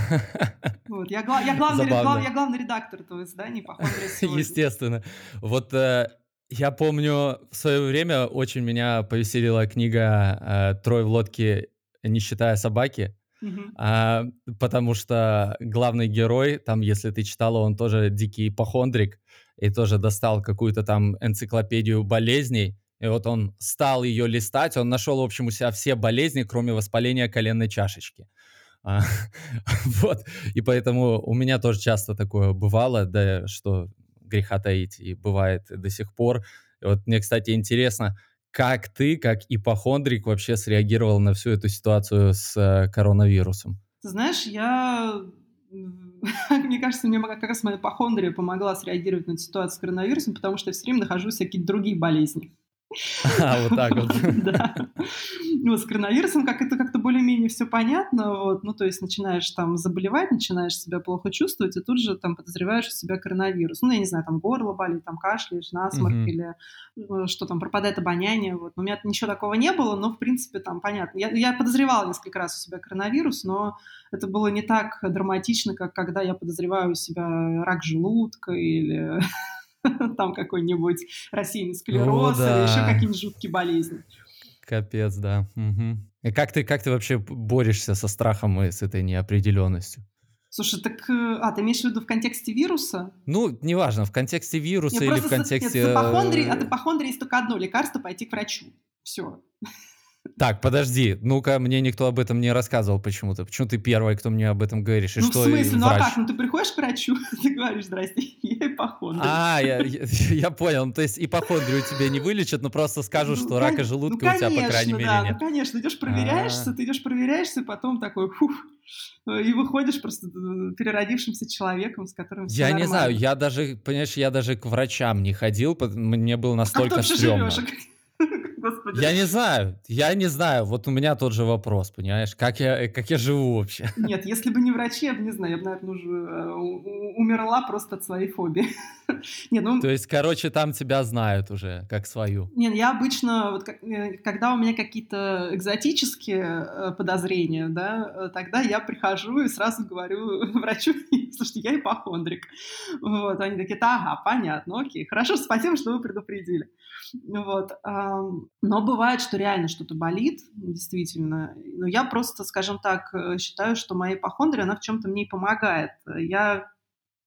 Вот, я, я, главный, глав, я главный редактор этого издания «Ипохондрия [laughs] сегодня». Естественно. Вот э, я помню, в свое время очень меня повеселила книга э, «Трое в лодке, не считая собаки». Uh-huh. А, потому что главный герой, там, если ты читала, он тоже дикий ипохондрик, и тоже достал какую-то там энциклопедию болезней, и вот он стал ее листать, он нашел, в общем, у себя все болезни, кроме воспаления коленной чашечки. А, [laughs] вот, и поэтому у меня тоже часто такое бывало, да, что греха таить, и бывает до сих пор. И вот мне, кстати, интересно, как ты, как ипохондрик, вообще среагировал на всю эту ситуацию с э, коронавирусом? Знаешь, я [laughs] мне кажется, мне как раз моя ипохондрия помогла среагировать на ситуацию с коронавирусом, потому что я все время нахожу всякие другие болезни. А, вот так вот. [laughs] Да. Ну, с коронавирусом как это как-то более-менее все понятно, вот, ну, то есть начинаешь там заболевать, начинаешь себя плохо чувствовать, и тут же там подозреваешь у себя коронавирус. Ну, я не знаю, там горло болит, там кашляешь, насморк, или ну, что там, пропадает обоняние, вот. У меня ничего такого не было, но, в принципе, там, понятно. Я, я подозревала несколько раз у себя коронавирус, но это было не так драматично, как когда я подозреваю у себя рак желудка или [laughs] там какой-нибудь рассеянный склероз О, да. или еще какие-нибудь жуткие болезни. Капец, да. Угу. И как ты, как ты вообще борешься со страхом и с этой неопределенностью? Слушай, так, э, а, ты имеешь в виду в контексте вируса? Ну, неважно, в контексте вируса нет, или в контексте... Нет, от ипохондрии, от ипохондрии есть только одно лекарство — пойти к врачу. Все. Так, подожди, ну-ка, мне никто об этом не рассказывал почему-то. Почему ты первый, кто мне об этом говоришь? И ну, что в смысле? Ну, а как? Ну, ты приходишь к врачу, [laughs] ты говоришь, здрасте, [laughs] я ипохондрик. А, я, я, [laughs] я понял. Ну, то есть ипохондрию тебе не вылечат, но просто скажут, Ну, что рака кон- желудка ну, у тебя, по крайней конечно, мере, да, нет. ну, конечно, идешь проверяешься, А, ты идешь проверяешься, потом такой, фух, и выходишь просто э, переродившимся человеком, с которым все Я не знаю, нормально. я даже, понимаешь, я даже к врачам не ходил, мне было А как настолько вообще живешь? [laughs] Господи. Я не знаю, я не знаю. Вот у меня тот же вопрос, понимаешь? Как я, как я живу вообще? [laughs] Нет, если бы не врачи, я бы не знаю, я бы, наверное, уже э, умерла просто от своей фобии. [laughs] Нет, ну, То есть, короче, там тебя знают уже, как свою. Нет, я обычно, вот, э, когда у меня какие-то экзотические э, подозрения, да, тогда я прихожу и сразу говорю врачу, слушайте, я ипохондрик. Вот, они такие, ага, понятно, окей, хорошо, спасибо, что вы предупредили. Вот, но бывает, что реально что-то болит, действительно. Но я просто, скажем так, э, считаю, что моя ипохондрия, она в чем-то мне и помогает. Я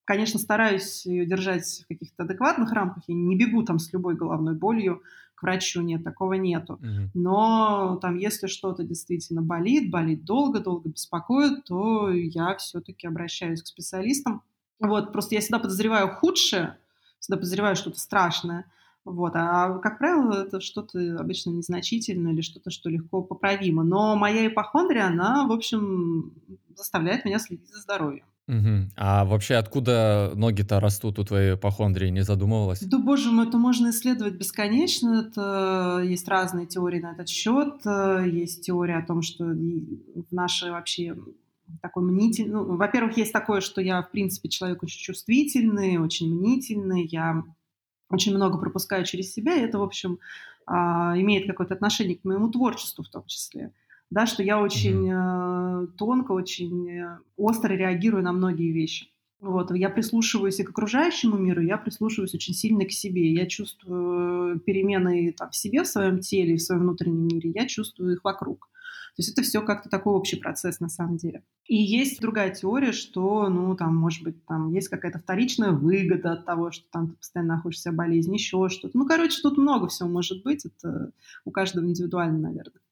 Конечно, стараюсь ее держать в каких-то адекватных рамках. Я не бегу там с любой головной болью к врачу, нет, такого нету. Мгм. Но там, если что-то действительно болит, болит долго, долго беспокоит, то я все-таки обращаюсь к специалистам. Вот, просто я всегда подозреваю худшее, всегда подозреваю что-то страшное. Вот, а как правило, это что-то обычно незначительное или что-то, что легко поправимо. Но моя ипохондрия, она, в общем, заставляет меня следить за здоровьем. Мгм. А вообще откуда ноги-то растут у твоей ипохондрии, не задумывалась? Да, боже мой, это можно исследовать бесконечно. Это есть разные теории на этот счет. Э, Есть теория о том, что в нашей вообще такой мнительный... Ну, во-первых, есть такое, что я, в принципе, человек очень чувствительный, очень мнительный. Я очень много пропускаю через себя, и это, в общем, а, имеет какое-то отношение к моему творчеству в том числе. Да, что я очень э, тонко, очень э, остро реагирую на многие вещи. Вот, я прислушиваюсь и к окружающему миру, я прислушиваюсь очень сильно к себе. Я чувствую перемены там, в себе, в своем теле, в своем внутреннем мире, я чувствую их вокруг. То есть это все как-то такой общий процесс на самом деле. И есть другая теория, что, ну, там, может быть, там есть какая-то вторичная выгода от того, что там ты постоянно находишься в болезни, еще что-то. Ну, короче, тут много всего может быть. Это у каждого индивидуально, наверное.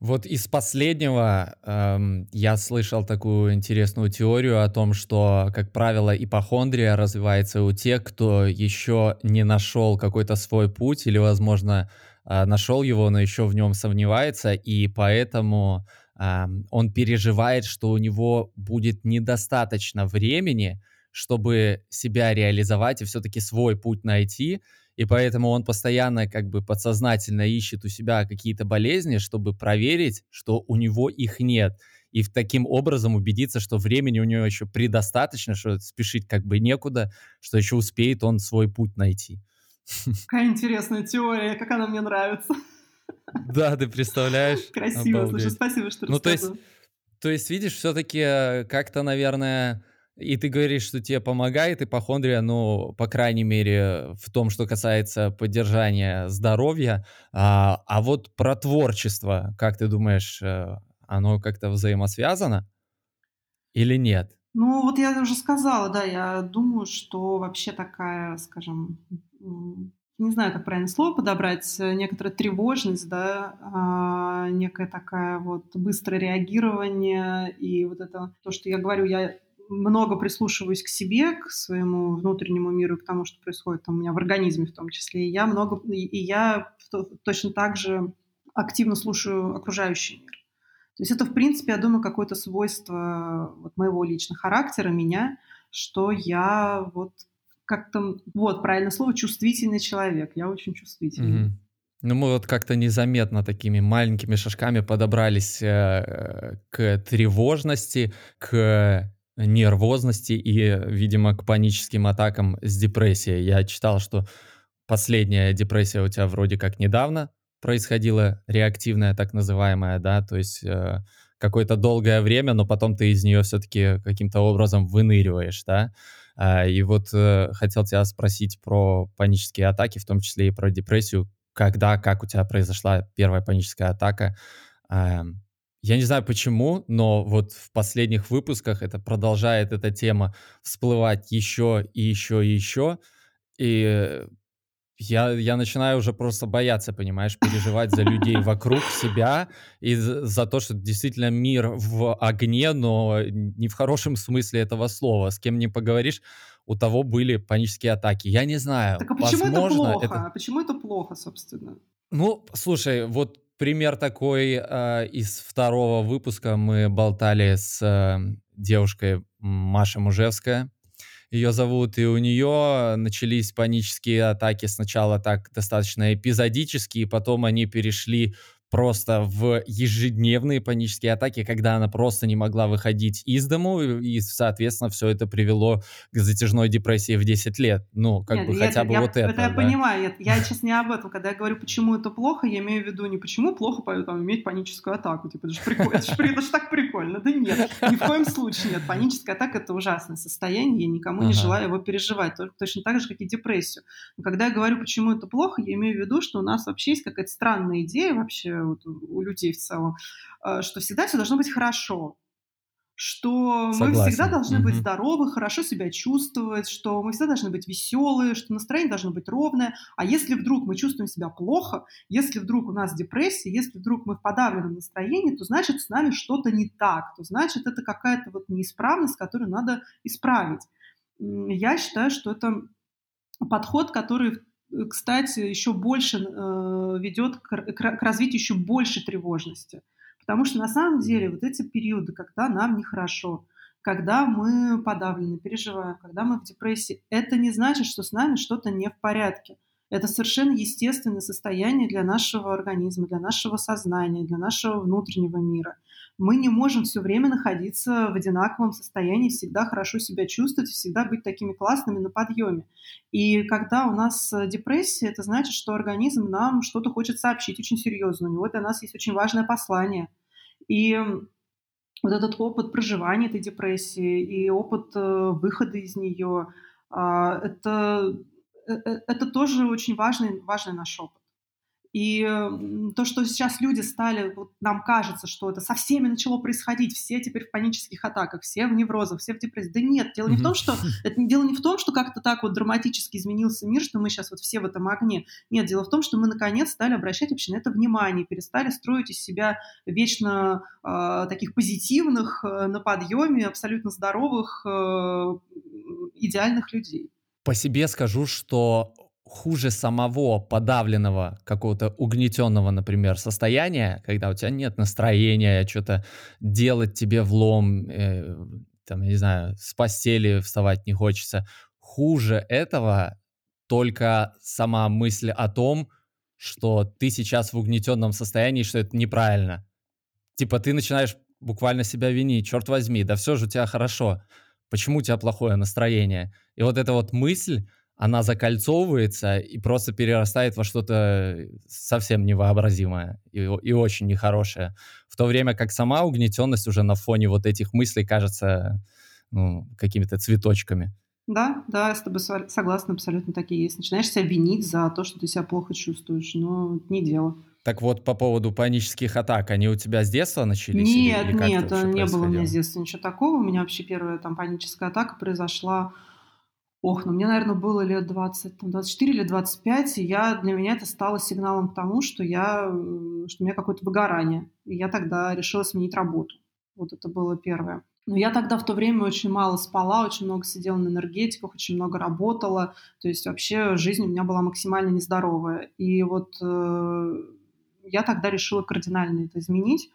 Вот из последнего эм, я слышал такую интересную теорию о том, что, как правило, ипохондрия развивается у тех, кто еще не нашел какой-то свой путь или, возможно, нашел его, но еще в нем сомневается, и поэтому он переживает, что у него будет недостаточно времени, чтобы себя реализовать и все-таки свой путь найти, и поэтому он постоянно как бы подсознательно ищет у себя какие-то болезни, чтобы проверить, что у него их нет. И таким образом убедиться, что времени у него еще предостаточно, что спешить как бы некуда, что еще успеет он свой путь найти. Какая интересная теория, как она мне нравится. Да, ты представляешь? Красиво, слушай, Обалдеть. спасибо, что Ну, то есть, то есть, видишь, все-таки как-то, наверное, и ты говоришь, что тебе помогает ипохондрия, ну, по крайней мере, в том, что касается поддержания здоровья. А, а вот про творчество, как ты думаешь, э, оно как-то взаимосвязано или нет? Ну, вот я уже сказала, да, я думаю, что вообще такая, скажем, не знаю, как правильно слово подобрать, э, некоторая тревожность, да, а, некое такая вот быстрое реагирование и вот это то, что я говорю, я много прислушиваюсь к себе, к своему внутреннему миру, к тому, что происходит там у меня в организме в том числе. И я много, и, я точно так же активно слушаю окружающий мир. То есть это, в принципе, я думаю, какое-то свойство вот моего личного характера, меня, что я вот как-то, вот, правильное слово, чувствительный человек. Я очень чувствительный. Мгм. Ну, мы вот как-то незаметно такими маленькими шажками подобрались э, к тревожности, к нервозности и, видимо, к паническим атакам с депрессией. Я читал, что последняя депрессия у тебя вроде как недавно происходила, реактивная так называемая, да, то есть э, какое-то долгое время, но потом ты из нее все-таки каким-то образом выныриваешь, да. А, И вот э, хотел тебя спросить про панические атаки, в том числе и про депрессию. Когда, как у тебя произошла первая паническая атака? Ам, Я не знаю почему, но вот в последних выпусках это продолжает эта тема всплывать еще и еще и еще. И Я, я начинаю уже просто бояться, понимаешь, переживать за людей вокруг себя и за то, что действительно мир в огне, но не в хорошем смысле этого слова. С кем не поговоришь, у того были панические атаки. Я не знаю. Так а почему это плохо? Это... А почему это плохо, собственно? Ну, слушай, вот пример такой э, из второго выпуска. Мы болтали с э, девушкой Маша Мужевская ее зовут, и у нее начались панические атаки сначала так достаточно эпизодические, потом они перешли просто в ежедневные панические атаки, когда она просто не могла выходить из дому, и, соответственно, все это привело к затяжной депрессии в 10 лет. Ну, как Нет, бы хотя бы я, вот это. Это я да. понимаю. Я, я сейчас не об этом. Когда я говорю, почему это плохо, я имею в виду не почему плохо там, иметь паническую атаку. Типа, это же прикольно. Это же, это же так прикольно. Да нет, ни в коем случае нет. Паническая атака — это ужасное состояние, я никому ага. не желаю его переживать. Точно так же, как и депрессию. Но когда я говорю, почему это плохо, я имею в виду, что у нас вообще есть какая-то странная идея вообще вот, у людей в целом, э, что всегда все должно быть хорошо, что Согласен. мы всегда должны угу. быть здоровы, хорошо себя чувствовать, что мы всегда должны быть веселые, что настроение должно быть ровное. А если вдруг мы чувствуем себя плохо, если вдруг у нас депрессия, если вдруг мы в подавленном настроении, то значит с нами что-то не так, то значит это какая-то вот неисправность, которую надо исправить. Я считаю, что это подход, который кстати, еще больше э, ведет к, развитию еще больше тревожности. Потому что на самом деле вот эти периоды, когда нам нехорошо, когда мы подавлены, переживаем, когда мы в депрессии, это не значит, что с нами что-то не в порядке. Это совершенно естественное состояние для нашего организма, для нашего сознания, для нашего внутреннего мира. Мы не можем все время находиться в одинаковом состоянии, всегда хорошо себя чувствовать, всегда быть такими классными на подъеме. И когда у нас депрессия, это значит, что организм нам что-то хочет сообщить очень серьезно. У него для нас есть очень важное послание. И вот этот опыт проживания этой депрессии и опыт э, выхода из нее, а, это Э, э, это тоже очень важный, важный наш опыт. И то, что сейчас люди стали, вот нам кажется, что это со всеми начало происходить, все теперь в панических атаках, все в неврозах, все в депрессии. Да нет, дело не в том, что [laughs] это дело не в том, что как-то так вот драматически изменился мир, что мы сейчас вот все в этом огне. Нет, дело в том, что мы наконец стали обращать вообще на это внимание, перестали строить из себя вечно э, таких позитивных, э, на подъеме, абсолютно здоровых, э, идеальных людей по себе скажу, что хуже самого подавленного, какого-то угнетенного, например, состояния, когда у тебя нет настроения, что-то делать тебе влом, э, там, я не знаю, с постели вставать не хочется. Хуже этого только сама мысль о том, что ты сейчас в угнетенном состоянии, что это неправильно. Типа ты начинаешь буквально себя винить, черт возьми, да все же у тебя хорошо почему у тебя плохое настроение. И вот эта вот мысль, она закольцовывается и просто перерастает во что-то совсем невообразимое и, и очень нехорошее. В то время как сама угнетенность уже на фоне вот этих мыслей кажется ну, какими-то цветочками. Да, да, я с тобой согласна, абсолютно так и есть. Начинаешь себя винить за то, что ты себя плохо чувствуешь, но не дело. Так вот, по поводу панических атак, они у тебя с детства начались? Нет, или, или нет, не было у меня с детства ничего такого. У меня вообще первая там паническая атака произошла Ох, ну мне, наверное, было лет 20, там, 24 или 25, и я, для меня это стало сигналом к тому, что, я, что у меня какое-то выгорание. И я тогда решила сменить работу. Вот это было первое. Но я тогда в то время очень мало спала, очень много сидела на энергетиках, очень много работала. То есть вообще жизнь у меня была максимально нездоровая. И вот э, я тогда решила кардинально это изменить.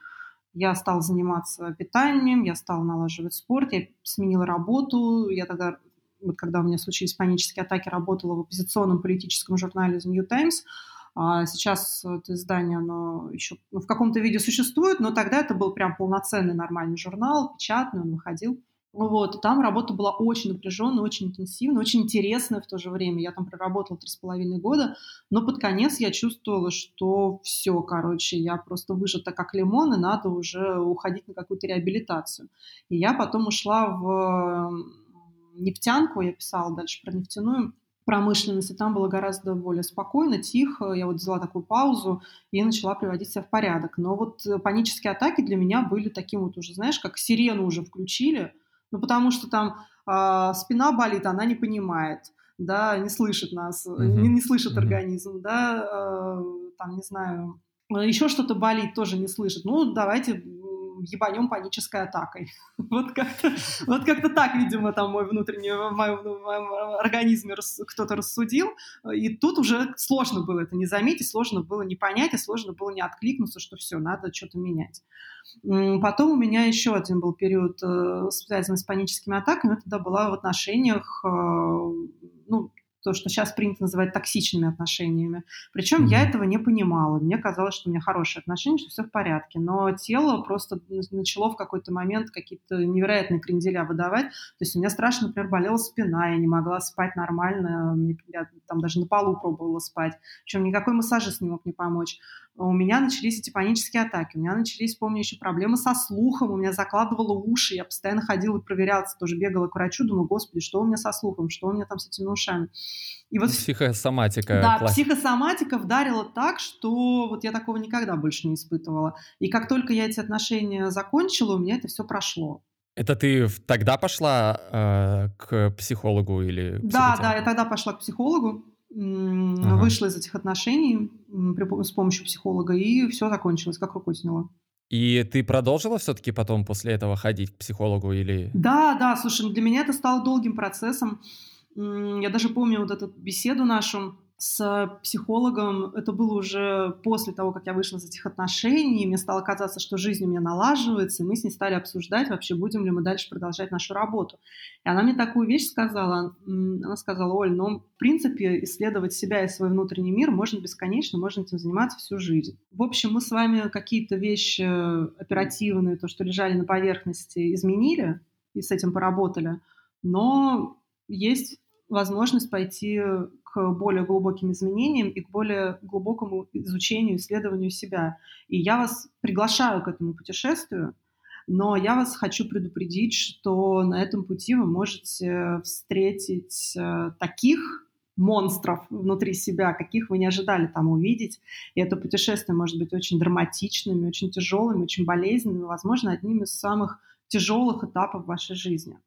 Я стала заниматься питанием, я стала налаживать спорт, я сменила работу. Я тогда, вот когда у меня случились панические атаки, работала в оппозиционном политическом журнале The New Times. А сейчас это издание, оно еще ну, в каком-то виде существует, но тогда это был прям полноценный нормальный журнал, печатный, он выходил. Вот, там работа была очень напряженная, очень интенсивная, очень интересная в то же время. Я там проработала три с половиной года, но под конец я чувствовала, что все, короче, я просто выжата как лимон, и надо уже уходить на какую-то реабилитацию. И я потом ушла в нефтянку, я писала дальше про нефтяную промышленность, и там было гораздо более спокойно, тихо. Я вот взяла такую паузу и начала приводить себя в порядок. Но вот панические атаки для меня были таким вот уже, знаешь, как сирену уже включили – ну, потому что там э, спина болит, она не понимает. да, не слышит нас, mm-hmm. не, не слышит mm-hmm. организм, да, э, там, не знаю, еще что-то болит, тоже не слышит. Ну, давайте ебанем панической атакой. [laughs] вот как-то вот как так, видимо, там мой внутренний, в моем, в моем организме кто-то рассудил. И тут уже сложно было это не заметить, сложно было не понять, и сложно было не откликнуться, что все, надо что-то менять. Потом у меня еще один был период, э, связанный с паническими атаками. Это была в отношениях, э, ну, то, что сейчас принято называть токсичными отношениями. Причем mm-hmm. я этого не понимала. Мне казалось, что у меня хорошие отношения, что все в порядке. Но тело просто начало в какой-то момент какие-то невероятные кренделя выдавать. То есть у меня страшно, например, болела спина, я не могла спать нормально, я там даже на полу пробовала спать. Причем никакой массажист не мог мне помочь у меня начались эти панические атаки, у меня начались, помню, еще проблемы со слухом, у меня закладывало уши, я постоянно ходила и проверялась, тоже бегала к врачу, думала, господи, что у меня со слухом, что у меня там с этими ушами. И вот психосоматика. Да, класс. психосоматика вдарила так, что вот я такого никогда больше не испытывала. И как только я эти отношения закончила, у меня это все прошло. Это ты тогда пошла э, к психологу или? Да, да, я тогда пошла к психологу ага. вышла из этих отношений с помощью психолога, и все закончилось, как рукой сняло. И ты продолжила все-таки потом после этого ходить к психологу или? Да, да, слушай, для меня это стало долгим процессом. Я даже помню вот эту беседу нашу с психологом. Это было уже после того, как я вышла из этих отношений. Мне стало казаться, что жизнь у меня налаживается, и мы с ней стали обсуждать, вообще будем ли мы дальше продолжать нашу работу. И она мне такую вещь сказала. Она сказала, Оль, ну, в принципе, исследовать себя и свой внутренний мир можно бесконечно, можно этим заниматься всю жизнь. В общем, мы с вами какие-то вещи оперативные, то, что лежали на поверхности, изменили и с этим поработали. Но есть возможность пойти к более глубоким изменениям и к более глубокому изучению, исследованию себя. И я вас приглашаю к этому путешествию, но я вас хочу предупредить, что на этом пути вы можете встретить э, таких монстров внутри себя, каких вы не ожидали там увидеть. И это путешествие может быть очень драматичным, очень тяжелым, очень болезненным, возможно, одним из самых тяжелых этапов вашей жизни.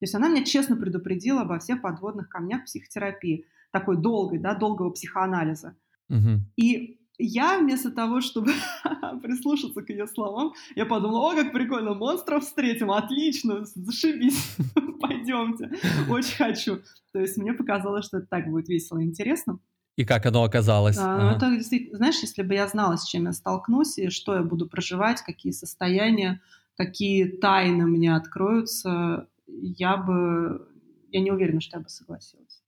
То есть она меня честно предупредила обо всех подводных камнях психотерапии такой долгой, да, долгого психоанализа. Угу. И я вместо того, чтобы [laughs] прислушаться к ее словам, я подумала, о, как прикольно, монстров встретим, отлично, зашибись, [laughs] пойдемте, очень хочу. То есть мне показалось, что это так будет весело и интересно. И как оно оказалось? А, ага. это действительно, знаешь, если бы я знала, с чем я столкнусь, и что я буду проживать, какие состояния, какие тайны мне откроются, я бы, я не уверена, что я бы согласилась.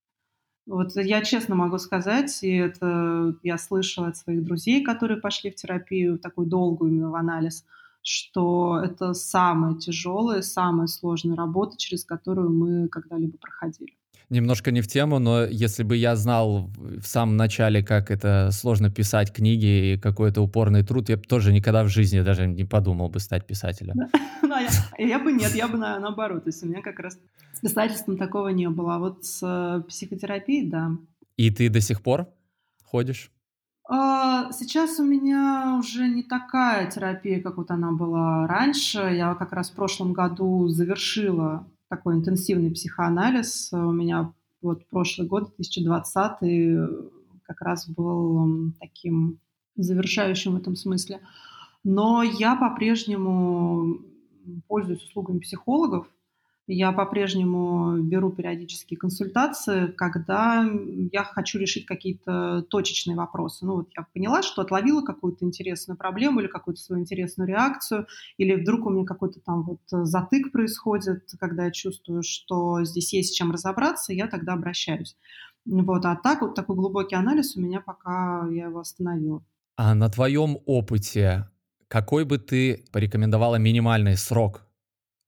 Вот я честно могу сказать, и это я слышала от своих друзей, которые пошли в терапию, такую долгую именно в анализ, что это самая тяжелая, самая сложная работа, через которую мы когда-либо проходили немножко не в тему, но если бы я знал в самом начале, как это сложно писать книги и какой-то упорный труд, я бы тоже никогда в жизни даже не подумал бы стать писателем. [laughs] Ну, а я бы нет, я бы наоборот. То есть у меня как раз с писательством такого не было. А вот с э, психотерапией, да. И ты до сих пор ходишь? А, сейчас у меня уже не такая терапия, как вот она была раньше. Я как раз в прошлом году завершила такой интенсивный психоанализ. У меня вот прошлый год, 2020, как раз был таким завершающим в этом смысле. Но я по-прежнему пользуюсь услугами психологов, я по-прежнему беру периодические консультации, когда я хочу решить какие-то точечные вопросы. Ну вот я поняла, что отловила какую-то интересную проблему или какую-то свою интересную реакцию, или вдруг у меня какой-то там вот затык происходит, когда я чувствую, что здесь есть чем разобраться, я тогда обращаюсь. Вот, а так вот такой глубокий анализ у меня пока я его остановила. А на твоем опыте какой бы ты порекомендовала минимальный срок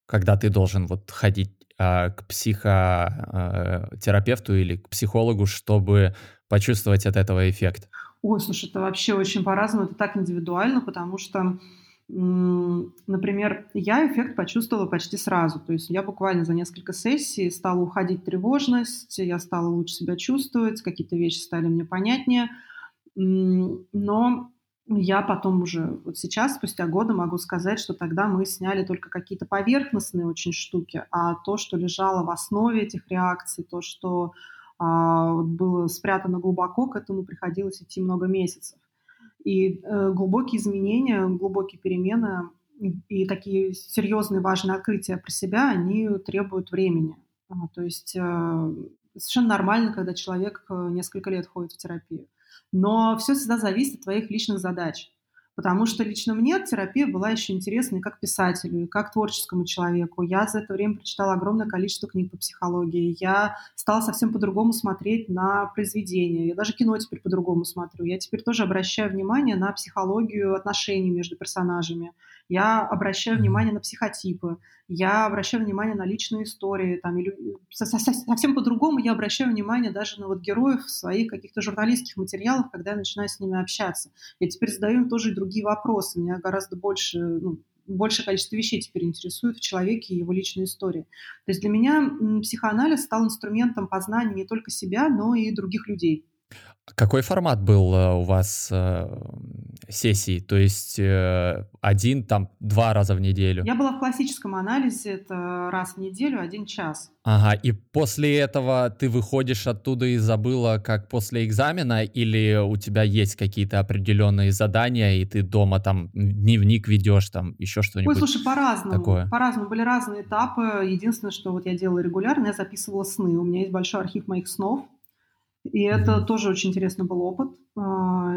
когда ты должен вот ходить а, к психотерапевту а, или к психологу, чтобы почувствовать от этого эффект? Ой, слушай, это вообще очень по-разному, это так индивидуально, потому что, например, я эффект почувствовала почти сразу, то есть я буквально за несколько сессий стала уходить тревожность, я стала лучше себя чувствовать, какие-то вещи стали мне понятнее, но я потом уже, вот сейчас, спустя годы, могу сказать, что тогда мы сняли только какие-то поверхностные очень штуки, а то, что лежало в основе этих реакций, то, что а было спрятано глубоко, к этому приходилось идти много месяцев. И э, глубокие изменения, глубокие перемены и такие серьезные важные открытия про себя, они требуют времени. А, то есть э, совершенно нормально, когда человек э, несколько лет ходит в терапию. Но все всегда зависит от твоих личных задач. Потому что лично мне терапия была еще интересна и как писателю, и как творческому человеку. Я за это время прочитала огромное количество книг по психологии. Я стала совсем по-другому смотреть на произведения. Я даже кино теперь по-другому смотрю. Я теперь тоже обращаю внимание на психологию отношений между персонажами. Я обращаю внимание на психотипы. Я обращаю внимание на личные истории. Там, или, совсем по-другому я обращаю внимание даже на вот героев своих каких-то журналистских материалов, когда я начинаю с ними общаться. Я теперь задаю им тоже и другие вопросы. Меня гораздо больше, ну, большее количество вещей теперь интересует в человеке и его личной истории. То есть для меня психоанализ стал инструментом познания не только себя, но и других людей. Какой формат был э, у вас э, сессий? То есть э, один, там, два раза в неделю? Я была в классическом анализе, это раз в неделю, один час. Ага, и после этого ты выходишь оттуда и забыла, как после экзамена, или у тебя есть какие-то определенные задания, и ты дома там дневник ведешь, там еще что-нибудь? Ой, слушай, по-разному. Такое. По-разному. Были разные этапы. Единственное, что вот я делала регулярно, я записывала сны. У меня есть большой архив моих снов. И это тоже очень интересный был опыт. А,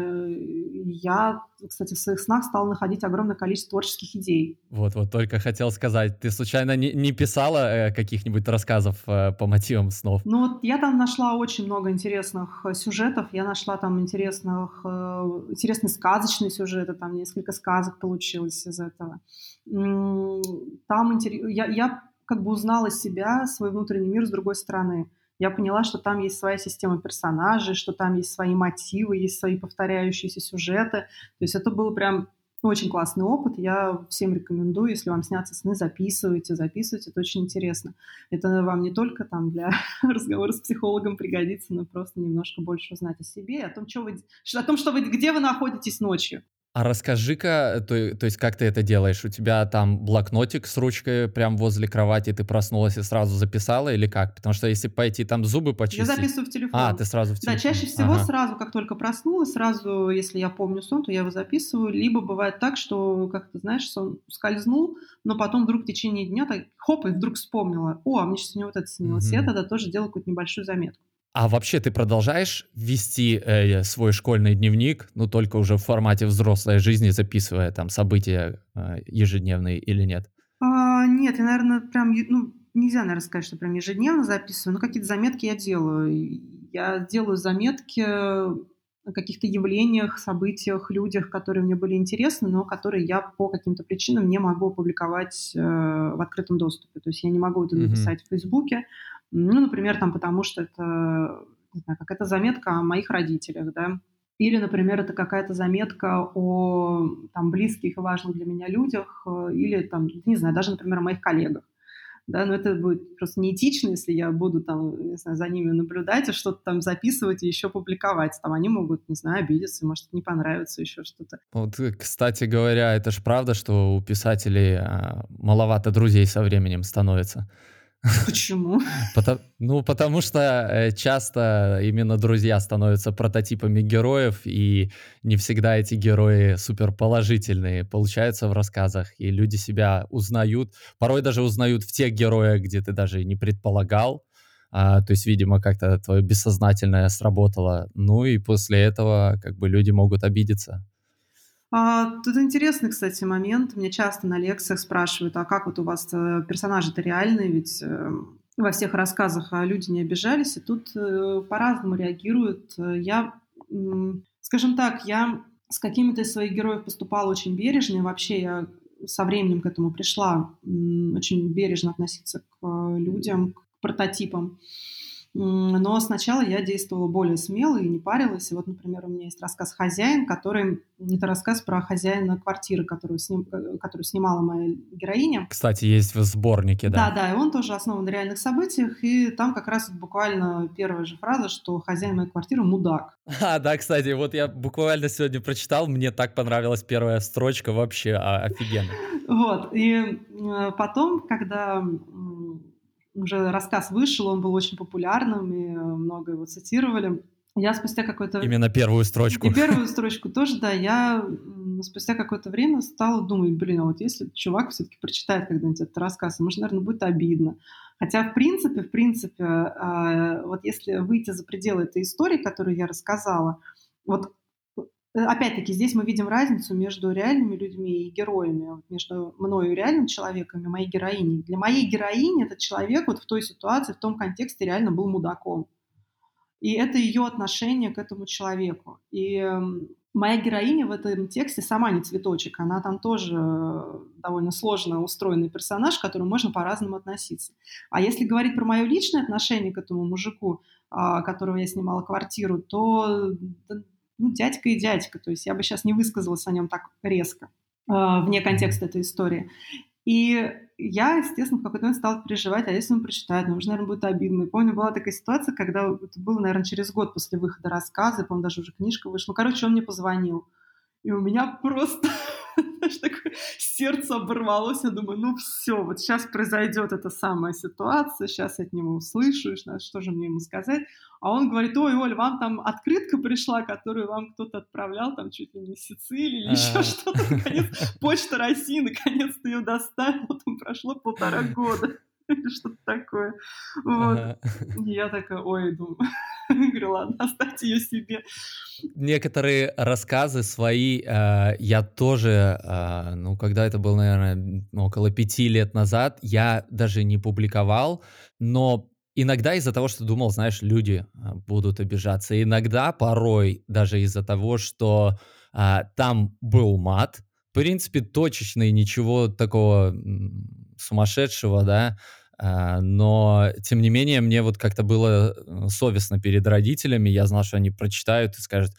я, кстати, в своих снах стала находить огромное количество творческих идей. Вот, вот только хотел сказать, ты случайно не, не писала э, каких-нибудь рассказов э, по мотивам снов? Ну вот я там нашла очень много интересных э, сюжетов, я нашла там интересных, интересные сказочные сюжеты, там несколько сказок получилось из этого. Там я, я как бы узнала себя, свой внутренний мир с другой стороны я поняла, что там есть своя система персонажей, что там есть свои мотивы, есть свои повторяющиеся сюжеты. То есть это был прям очень классный опыт. Я всем рекомендую, если вам снятся сны, записывайте, записывайте, это очень интересно. Это вам не только там для [laughs] разговора с психологом пригодится, но просто немножко больше узнать о себе, о том, что вы, о том, что вы, где вы находитесь ночью. А расскажи-ка, то, то есть как ты это делаешь? У тебя там блокнотик с ручкой прям возле кровати, ты проснулась и сразу записала или как? Потому что если пойти там зубы почистить... Я записываю в телефон. А, ты сразу в телефон. Да, чаще всего ага. сразу, как только проснулась, сразу, если я помню сон, то я его записываю. Либо бывает так, что, как ты знаешь, сон скользнул, но потом вдруг в течение дня так хоп, и вдруг вспомнила. О, а мне сейчас сегодня вот это снилось. Угу. Я тогда тоже делаю какую-то небольшую заметку. А вообще ты продолжаешь вести э, свой школьный дневник, ну только уже в формате взрослой жизни, записывая там события э, ежедневные или нет? А, нет, я, наверное, прям, ну, нельзя, наверное, сказать, что прям ежедневно записываю, но какие-то заметки я делаю. Я делаю заметки о каких-то явлениях, событиях, людях, которые мне были интересны, но которые я по каким-то причинам не могу опубликовать э, в открытом доступе. То есть я не могу это написать mm-hmm. в Фейсбуке, ну, например, там, потому что это, не знаю, какая-то заметка о моих родителях, да, или, например, это какая-то заметка о там, близких и важных для меня людях, э, или, там, не знаю, даже, например, о моих коллегах. Да, но это будет просто неэтично, если я буду там, не знаю, за ними наблюдать и что-то там записывать и еще публиковать. Там они могут, не знаю, обидеться, может, не понравится еще что-то. Вот, э, кстати говоря, это же правда, что у писателей а, маловато друзей со временем становится. Почему? [laughs] Потому, ну, потому что э, часто именно друзья становятся прототипами героев, и не всегда эти герои суперположительные получаются в рассказах, и люди себя узнают, порой даже узнают в тех героях, где ты даже не предполагал, а, то есть, видимо, как-то твое бессознательное сработало, ну и после этого как бы люди могут обидеться. А, тут интересный, кстати, момент. Меня часто на лекциях спрашивают, а как вот у вас э, персонажи-то реальные, ведь э, во всех рассказах а люди не обижались, и тут э, по-разному реагируют. Я, скажем так, я с какими-то из своих героев поступала очень бережно, и вообще я со временем к этому пришла очень бережно относиться к людям, к прототипам. Но сначала я действовала более смело и не парилась. И вот, например, у меня есть рассказ «Хозяин», который... Это рассказ про хозяина квартиры, которую, сним... Э, которую снимала моя героиня. Кстати, есть в сборнике, да? Да, да, и он тоже основан на реальных событиях. И там как раз буквально первая же фраза, что хозяин моей квартиры – мудак. [laughs] А, да, кстати, вот я буквально сегодня прочитал, мне так понравилась первая строчка, вообще а, офигенно. [laughs] Вот, и э, потом, когда уже рассказ вышел, он был очень популярным, и много его цитировали. Я спустя какое-то... Именно первую строчку. И первую [laughs] строчку тоже, да. Я спустя какое-то время стала думать, блин, а вот если чувак все-таки прочитает когда-нибудь этот рассказ, ему же, наверное, будет обидно. Хотя, в принципе, в принципе, а, вот если выйти за пределы этой истории, которую я рассказала, вот э, опять-таки здесь мы видим разницу между реальными людьми и героями, между мною и реальным человеком и моей героиней. Для моей героини этот человек вот в той ситуации, в том контексте реально был мудаком. И это ее отношение к этому человеку. И эм, моя героиня в этом тексте сама не цветочек, она там тоже э, довольно сложно устроенный персонаж, к которому можно по-разному относиться. А если говорить про мое личное отношение к этому мужику, а, которого я снимала квартиру, то ну, дядька и дядька. То есть я бы сейчас не высказалась о нем так резко а, вне контекста этой истории. И я, естественно, в какой-то момент стала переживать, а если он прочитает, ну, уже, наверное, будет обидно. И помню, была такая ситуация, когда это было, наверное, через год после выхода рассказа, по-моему, даже уже книжка вышла. Ну, короче, он мне позвонил. И у меня просто [laughs] такое сердце оборвалось. Я думаю, ну все, вот сейчас произойдет эта самая ситуация, сейчас я от него услышу, что же мне ему сказать. А он говорит, ой, Оль, вам там открытка пришла, которую вам кто-то отправлял, там чуть ли не с Сицилии или еще что-то. Наконец, Почта России наконец-то ее доставила, там прошло полтора года или [laughs] что-то такое. Вот. Ага. [laughs] Я такая, ой, думаю, [laughs] говорю, ладно, оставьте ее себе. Некоторые рассказы свои э, я тоже, э, ну, когда это было, наверное, около пяти лет назад, я даже не публиковал, но иногда из-за того, что думал, знаешь, люди э, будут обижаться, иногда, порой, даже из-за того, что э, там был мат, в принципе, точечный, ничего такого сумасшедшего, да, а, но, тем не менее, мне вот как-то было э, совестно перед родителями. Я знал, что они прочитают и скажут,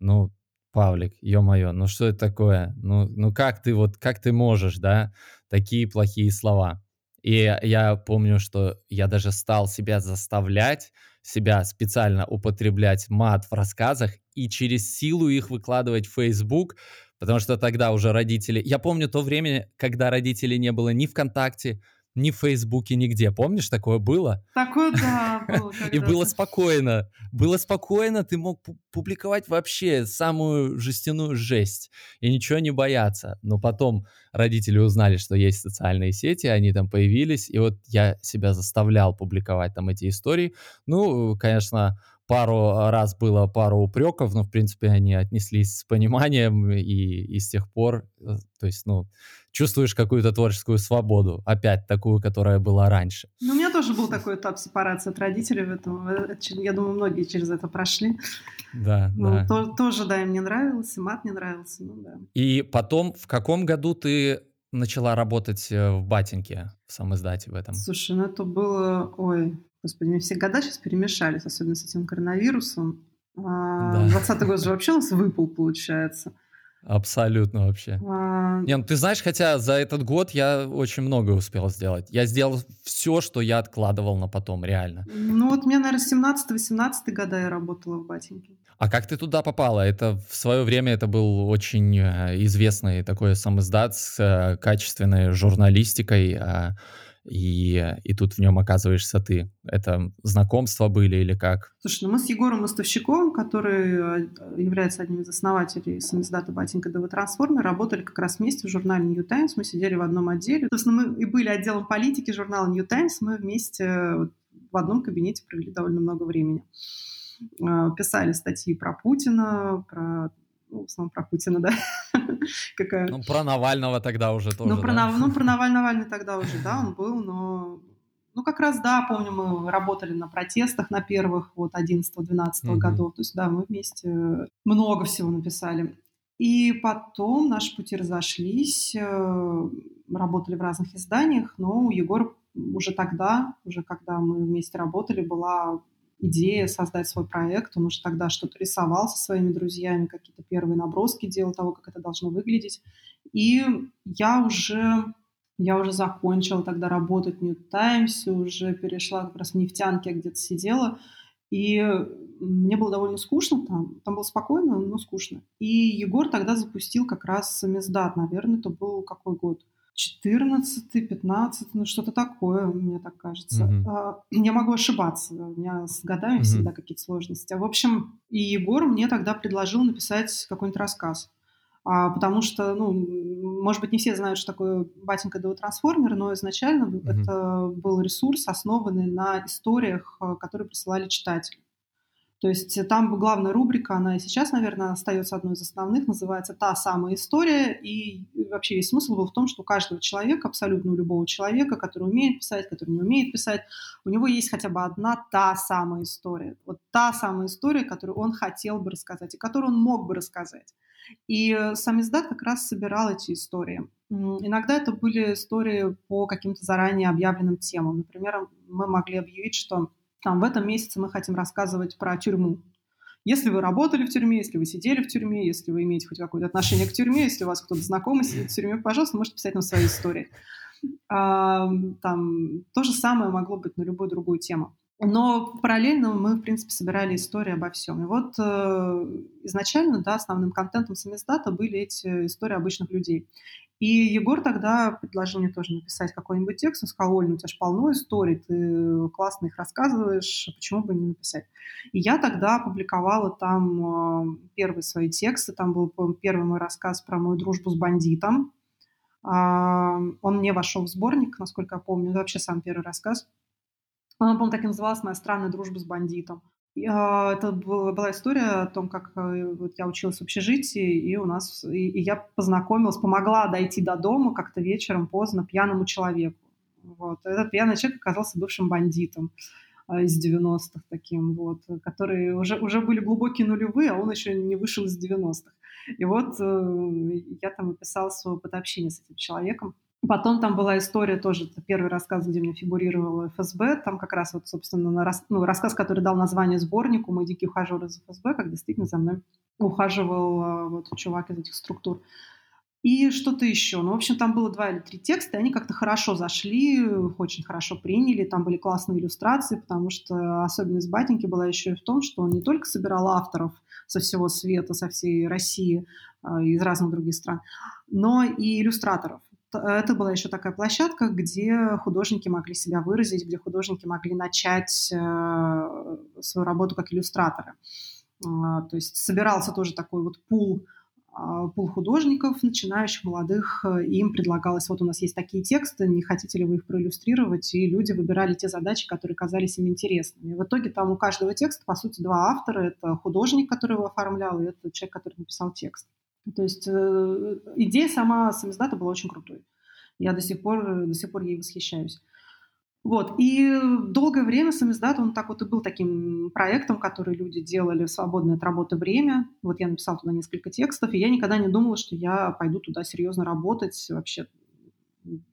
ну, Павлик, ё-моё, ну что это такое? Ну, ну как ты вот, как ты можешь, да, такие плохие слова? И я помню, что я даже стал себя заставлять, себя специально употреблять мат в рассказах и через силу их выкладывать в Facebook, потому что тогда уже родители... Я помню то время, когда родителей не было ни ВКонтакте, ни в Фейсбуке, нигде. Помнишь, такое было? Такое, да, [laughs] было. И было спокойно. Было спокойно, ты мог публиковать вообще самую жестяную жесть и ничего не бояться. Но потом родители узнали, что есть социальные сети, они там появились, и вот я себя заставлял публиковать там эти истории. Ну, конечно, пару раз было пару упреков, но, в принципе, они отнеслись с пониманием, и, и с тех пор, э, то есть, ну, чувствуешь какую-то творческую свободу, опять такую, которая была раньше. Ну, у меня тоже был такой этап сепарации от родителей в этом. Э, я думаю, многие через это прошли. Да, ну, да. То, тоже, да, им не нравилось, и мат не нравился, ну да. И потом, в каком году ты начала работать э, в Батинке, в самом издате в этом? Слушай, ну это было, ой, господи, мне все года сейчас перемешались, особенно с этим коронавирусом. А, да. 20 год же [laughs] вообще у нас выпал, получается. Абсолютно вообще. А... Не, ну ты знаешь, хотя за этот год я очень много успел сделать. Я сделал все, что я откладывал на потом, реально. Ну вот мне, наверное, 17-18 года я работала в Батеньке. А как ты туда попала? Это в свое время это был очень э, известный такой самоиздат с э, качественной журналистикой. А и, и тут в нем оказываешься ты. Это знакомства были или как? Слушай, ну мы с Егором Мостовщиковым, который э, является одним из основателей самиздата «Батенька ДВ Трансформер», работали как раз вместе в журнале New Times, мы сидели в одном отделе. Собственно, мы и были отделом политики журнала New Times, мы вместе в одном кабинете провели довольно много времени. Э, писали статьи про Путина, про ну, в основном про Путина, да. [laughs] Какая... Ну, про Навального тогда уже тоже, Ну, про, да? ну, про [laughs] Навального, Навальный тогда уже, да, он был, но... Ну, как раз, да, помню, мы работали на протестах на первых, вот, 11-12 mm-hmm. годов. То есть, да, мы вместе много всего написали. И потом наши пути разошлись, э, работали в разных изданиях, но у Егора уже тогда, уже когда мы вместе работали, была идея создать свой проект. Он уже тогда что-то рисовал со своими друзьями, какие-то первые наброски делал того, как это должно выглядеть. И я уже, я уже закончила тогда работать в New Times, уже перешла как раз в нефтянке, я где-то сидела. И мне было довольно скучно там. Там было спокойно, но скучно. И Егор тогда запустил как раз Мездат, наверное, это был какой год? 14 15 ну что-то такое, мне так кажется. Mm-hmm. Я могу ошибаться, у меня с годами mm-hmm. всегда какие-то сложности. В общем, и Егор мне тогда предложил написать какой-нибудь рассказ. А, потому что, ну, может быть, не все знают, что такое батенька до трансформер, но изначально mm-hmm. это был ресурс, основанный на историях, э, которые присылали читатели. То есть там главная рубрика, она и сейчас, наверное, остается одной из основных, называется «Та самая история». И вообще весь смысл был в том, что у каждого человека, абсолютно у любого человека, который умеет писать, который не умеет писать, у него есть хотя бы одна та самая история. Вот та самая история, которую он хотел бы рассказать и которую он мог бы рассказать. И сам издат как раз собирал эти истории. Иногда это были истории по каким-то заранее объявленным темам. Например, мы могли объявить, что там в этом месяце мы хотим рассказывать про тюрьму. Если вы работали в тюрьме, если вы сидели в тюрьме, если вы имеете хоть какое-то отношение к тюрьме, если у вас кто-то знакомый сидит в тюрьме, пожалуйста, можете писать нам свои истории. А, там то же самое могло быть на любую другую тему. Но параллельно мы, в принципе, собирали истории обо всем. И вот э, изначально, да, основным контентом самиздата были эти истории обычных людей. И Егор тогда предложил мне тоже написать какой-нибудь текст. Он сказал, Оль, ну у тебя же полно историй, ты классно их рассказываешь, почему бы не написать? И я тогда опубликовала там э, первые свои тексты. Там был первый мой рассказ про мою дружбу с бандитом. Э, он мне вошел в сборник, насколько я помню. Это вообще сам первый рассказ. Он, по-моему, так и называлась «Моя странная дружба с бандитом». А, это была история о том, как э, вот я училась в общежитии, и у нас и, и я познакомилась, помогла дойти до дома как-то вечером поздно пьяному человеку. Вот. Этот пьяный человек оказался бывшим бандитом э, из 90-х таким, вот, которые уже, уже были глубокие нулевые, а он еще не вышел из 90-х. И вот э, я там описала свой опыт общения с этим человеком. Потом там была история тоже, это первый рассказ, где мне фигурировала ФСБ, там как раз вот, собственно, на рас, ну, рассказ, который дал название сборнику «Мой дикий ухажер из ФСБ», как действительно за мной ухаживал а, вот чувак из этих структур. И что-то еще. Ну, в общем, там было два или три текста, и они как-то хорошо зашли, очень хорошо приняли. Там были классные иллюстрации, потому что особенность Батеньки была еще и в том, что он не только собирал авторов со всего света, со всей России, а, из разных других стран, но и иллюстраторов это была еще такая площадка, где художники могли себя выразить, где художники могли начать э, свою работу как иллюстраторы. А, то есть собирался тоже такой вот пул а, пул художников, начинающих, молодых, э, им предлагалось, вот у нас есть такие тексты, не хотите ли вы их проиллюстрировать, и люди выбирали те задачи, которые казались им интересными. И в итоге там у каждого текста, по сути, два автора, это художник, который его оформлял, и это человек, который написал текст. То есть э, идея сама самиздата была очень крутой. Я до сих пор, до сих пор ей восхищаюсь. Вот. И долгое время самиздат, он так вот и был таким проектом, который люди делали в свободное от работы время. Вот я написала туда несколько текстов, и я никогда не думала, что я пойду туда серьезно работать. Вообще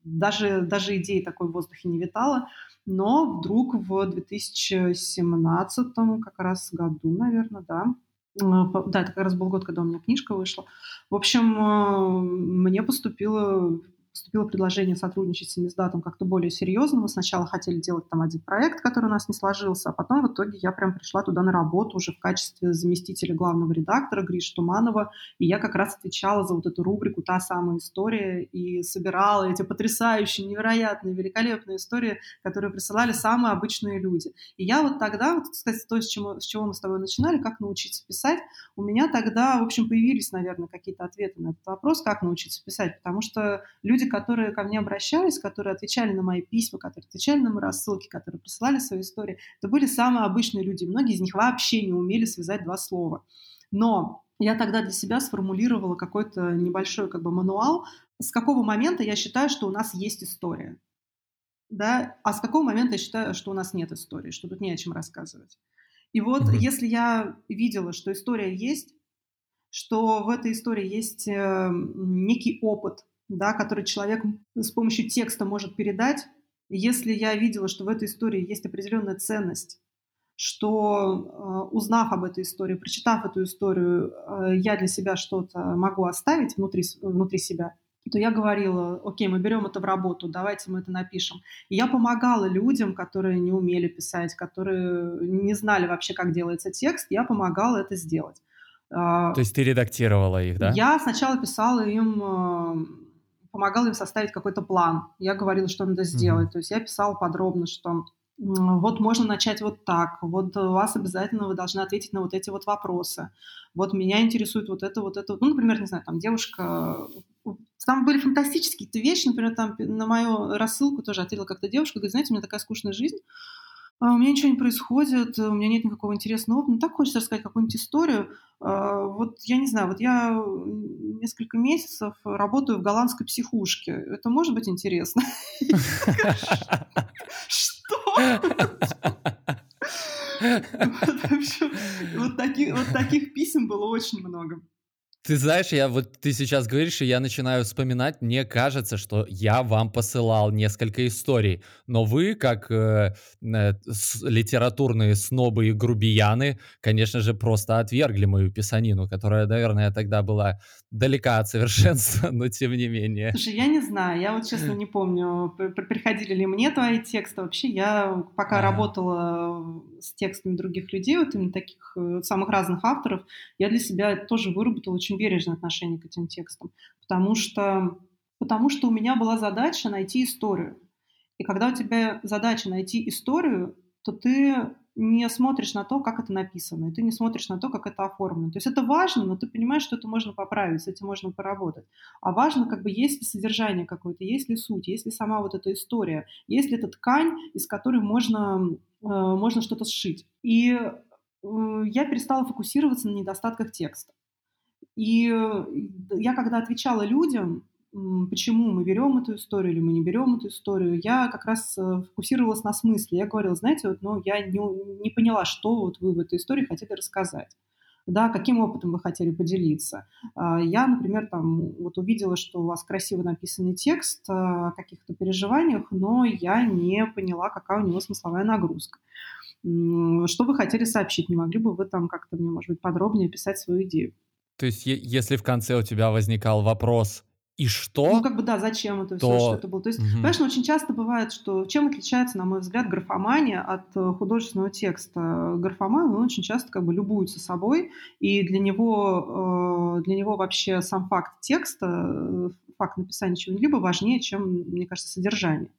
даже, даже идеи такой в воздухе не витала. Но вдруг в 2017 как раз году, наверное, да, Э, да, это как раз был год, когда у меня книжка вышла. В общем, э, мне поступило поступило предложение сотрудничать с Миздатом как-то более серьезно. Мы сначала хотели делать там один проект, который у нас не сложился, а потом в итоге я прям пришла туда на работу уже в качестве заместителя главного редактора Гриш Туманова, и я как раз отвечала за вот эту рубрику «Та самая история» и собирала эти потрясающие, невероятные, великолепные истории, которые присылали самые обычные люди. И я вот тогда, вот, кстати, то, с чего, с чего мы с тобой начинали, как научиться писать, у меня тогда, в общем, появились, наверное, какие-то ответы на этот вопрос, как научиться писать, потому что люди, которые ко мне обращались, которые отвечали на мои письма, которые отвечали на мои рассылки, которые присылали свои истории, это были самые обычные люди. Многие из них вообще не умели связать два слова. Но я тогда для себя сформулировала какой-то небольшой как бы мануал, с какого момента я считаю, что у нас есть история. Да? А с какого момента я считаю, что у нас нет истории, что тут не о чем рассказывать. И вот mm-hmm. если я видела, что история есть, что в этой истории есть э, некий опыт, да, который человек с помощью текста может передать. Если я видела, что в этой истории есть определенная ценность, что э, узнав об этой истории, прочитав эту историю, э, я для себя что-то могу оставить внутри, внутри себя, то я говорила, окей, мы берем это в работу, давайте мы это напишем. И я помогала людям, которые не умели писать, которые не знали вообще, как делается текст, я помогала это сделать. А, то есть ты редактировала их, да? Я сначала писала им помогала им составить какой-то план. Я говорила, что надо сделать. Mm-hmm. То есть я писала подробно, что вот можно начать вот так, вот у вас обязательно вы должны ответить на вот эти вот вопросы. Вот меня интересует вот это, вот это. Ну, например, не знаю, там девушка... Там были фантастические вещи, например, там на мою рассылку тоже ответила как-то девушка, говорит, знаете, у меня такая скучная жизнь, у меня ничего не происходит, у меня нет никакого интересного опыта, ну так хочется рассказать какую-нибудь историю. А, вот я не знаю, вот я несколько месяцев работаю в голландской психушке. Это может быть интересно? Что? [laughs] Вот таких писем было очень много. Ты знаешь, я вот ты сейчас говоришь, и я начинаю вспоминать, мне кажется, что я вам посылал несколько историй, но вы, как э, э, с, литературные снобы и грубияны, конечно же, просто отвергли мою писанину, которая, наверное, тогда была далека от совершенства, [laughs] но тем не менее. Слушай, я не знаю, я вот честно не помню, приходили ли мне твои тексты. Вообще, я пока а. работала с текстами других людей, вот именно таких э, самых разных авторов, я для себя тоже выработала очень очень бережное отношение к этим текстам, потому что, потому что у меня была задача найти историю. И когда у тебя задача найти историю, то ты не смотришь на то, как это написано, и ты не смотришь на то, как это оформлено. То есть это важно, но ты понимаешь, что это можно поправить, с этим можно поработать. А важно, как бы, есть ли содержание какое-то, есть ли суть, есть ли сама вот эта история, есть ли эта ткань, из которой можно, э, можно что-то сшить. И э, я перестала фокусироваться на недостатках текста. И я когда отвечала людям, почему мы берем эту историю или мы не берем эту историю, я как раз э, фокусировалась на смысле. Я говорила, знаете, вот, ну, я не, не поняла, что вот вы в этой истории хотели рассказать. Да, каким опытом вы хотели поделиться. А, я, например, там вот увидела, что у вас красиво написанный текст о каких-то переживаниях, но я не поняла, какая у него смысловая нагрузка. Что вы хотели сообщить? Не могли бы вы там как-то мне, может быть, подробнее описать свою идею? То есть, если в конце у тебя возникал вопрос «и что?», Ну, как бы, да, зачем это все, что это было. То есть, понимаешь, ну, очень часто бывает, что чем отличается, на мой взгляд, графомания от э, художественного текста? Графоман, он очень часто как бы любуется собой, и для него, э, для него вообще сам факт текста, э, факт написания чего-либо важнее, чем, мне кажется, содержание.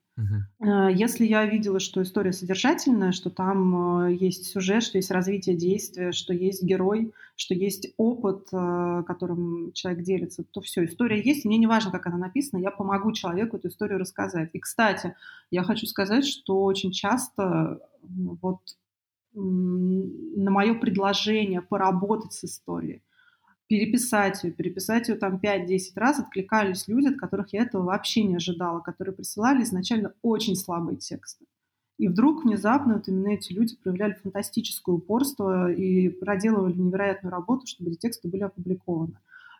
Э, если я видела, что история содержательная, что там э, есть сюжет, что есть развитие действия, что есть герой, что есть опыт, э, которым человек делится, то все, история есть, мне не важно, как она написана, я помогу человеку эту историю рассказать. И, кстати, я хочу сказать, что очень часто вот на мое предложение поработать с историей, переписать ее, переписать ее там 5-10 раз, откликались люди, от которых я этого вообще не ожидала, которые присылали изначально очень слабые тексты. И вдруг внезапно вот именно эти люди проявляли фантастическое упорство и проделывали невероятную работу, чтобы эти тексты были опубликованы.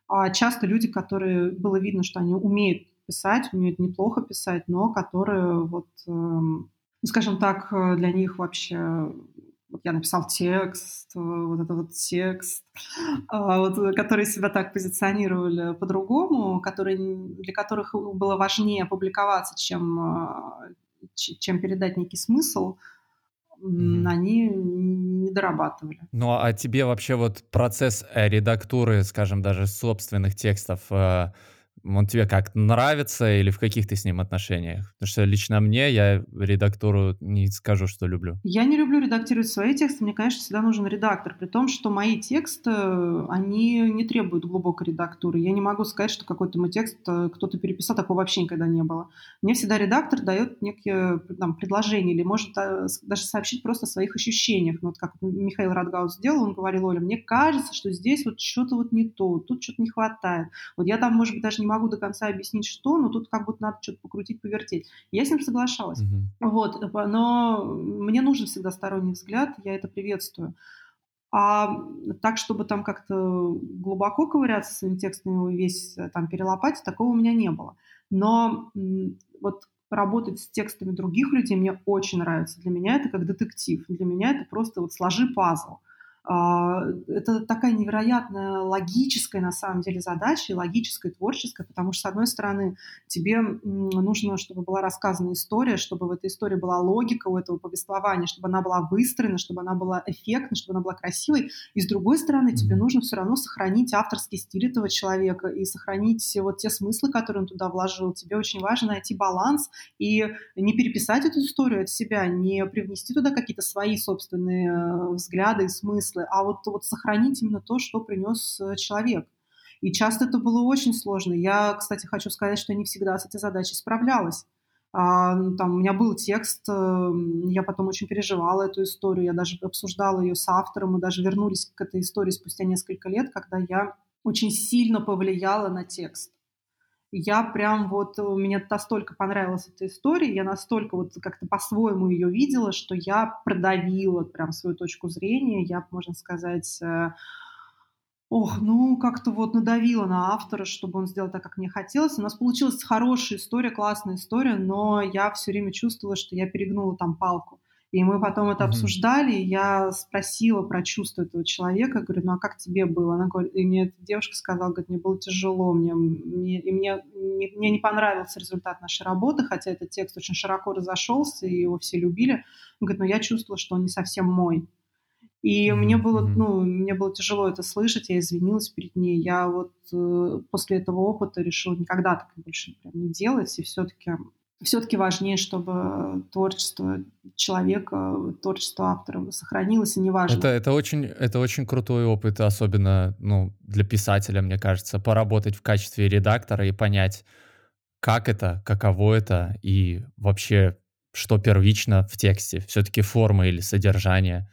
А часто люди, которые было видно, что они умеют писать, умеют неплохо писать, но которые вот, эм, ну, скажем так, для них вообще вот я написал текст, э, вот это вот текст, а, вот, э, которые себя так позиционировали по-другому, которые, для которых было важнее опубликоваться, чем, а, чем передать некий смысл, mm-hmm. они не дорабатывали. Ну а тебе вообще вот процесс э, редактуры, скажем, даже собственных текстов он тебе как нравится или в каких ты с ним отношениях? Потому что лично мне, я редактуру не скажу, что люблю. Я не люблю редактировать свои тексты. Мне, конечно, всегда нужен редактор. При том, что мои тексты, они не требуют глубокой редактуры. Я не могу сказать, что какой-то мой текст э, кто-то переписал, такого вообще никогда не было. Мне всегда редактор дает некие там, предложения или может э, даже сообщить просто о своих ощущениях. Ну, вот как Михаил Радгаус сделал, он говорил, Оля, мне кажется, что здесь вот что-то вот не то, тут что-то не хватает. Вот я там, может быть, даже не могу до конца объяснить, что, но тут как будто надо что-то покрутить, повертеть. Я с ним соглашалась. Mm-hmm. Вот, но мне нужен всегда сторонний взгляд, я это приветствую. А так, чтобы там как-то глубоко ковыряться своим текстом, его весь э, там перелопатить, такого у меня не было. Но вот работать с текстами других людей мне очень нравится. Для меня это как детектив. Для меня это просто вот сложи пазл. А, это такая невероятная логическая, на самом деле, задача, и логическая, и творческая, потому что, с одной стороны, тебе нужно, чтобы была рассказана история, чтобы в этой истории была логика у этого повествования, чтобы она была выстроена, чтобы она была эффектной, чтобы она была красивой. И, с другой стороны, тебе нужно все равно сохранить авторский стиль этого человека и сохранить вот те смыслы, которые он туда вложил. Тебе очень важно найти баланс и не переписать эту историю от себя, не привнести туда какие-то свои собственные э, взгляды и смыслы, смыслы, а вот, вот сохранить именно то, что принес э, человек. И часто это было очень сложно. Я, кстати, хочу сказать, что не всегда с этой задачей справлялась. А, ну, там, у меня был текст, э, я потом очень переживала эту историю, я даже обсуждала ее с автором, мы даже вернулись к этой истории спустя несколько лет, когда я очень сильно повлияла на текст я прям вот, э, мне настолько понравилась эта история, я настолько вот как-то по-своему ее видела, что я продавила прям свою точку зрения, я, можно сказать, э, ох, ну, как-то вот надавила на автора, чтобы он сделал так, как мне хотелось. У нас получилась хорошая история, классная история, но я все время чувствовала, что я перегнула там палку. И мы потом это mm-hmm. обсуждали, и я спросила про чувства этого человека, говорю, ну а как тебе было? Она говорит, и мне эта девушка сказала, говорит, мне было тяжело, мне, мне, и мне, мне, мне не понравился результат нашей работы, хотя этот текст очень широко разошелся, и его все любили. Он говорит, но я чувствовала, что он не совсем мой. И мне было, ну, мне было тяжело это слышать, я извинилась перед ней. Я вот э, после этого опыта решила никогда так больше прям не делать, и все-таки все-таки важнее, чтобы творчество человека, творчество автора сохранилось, и неважно. Это, это, очень, это очень крутой опыт, особенно ну, для писателя, мне кажется, поработать в качестве редактора и понять, как это, каково это, и вообще, что первично в тексте, все-таки форма или содержание.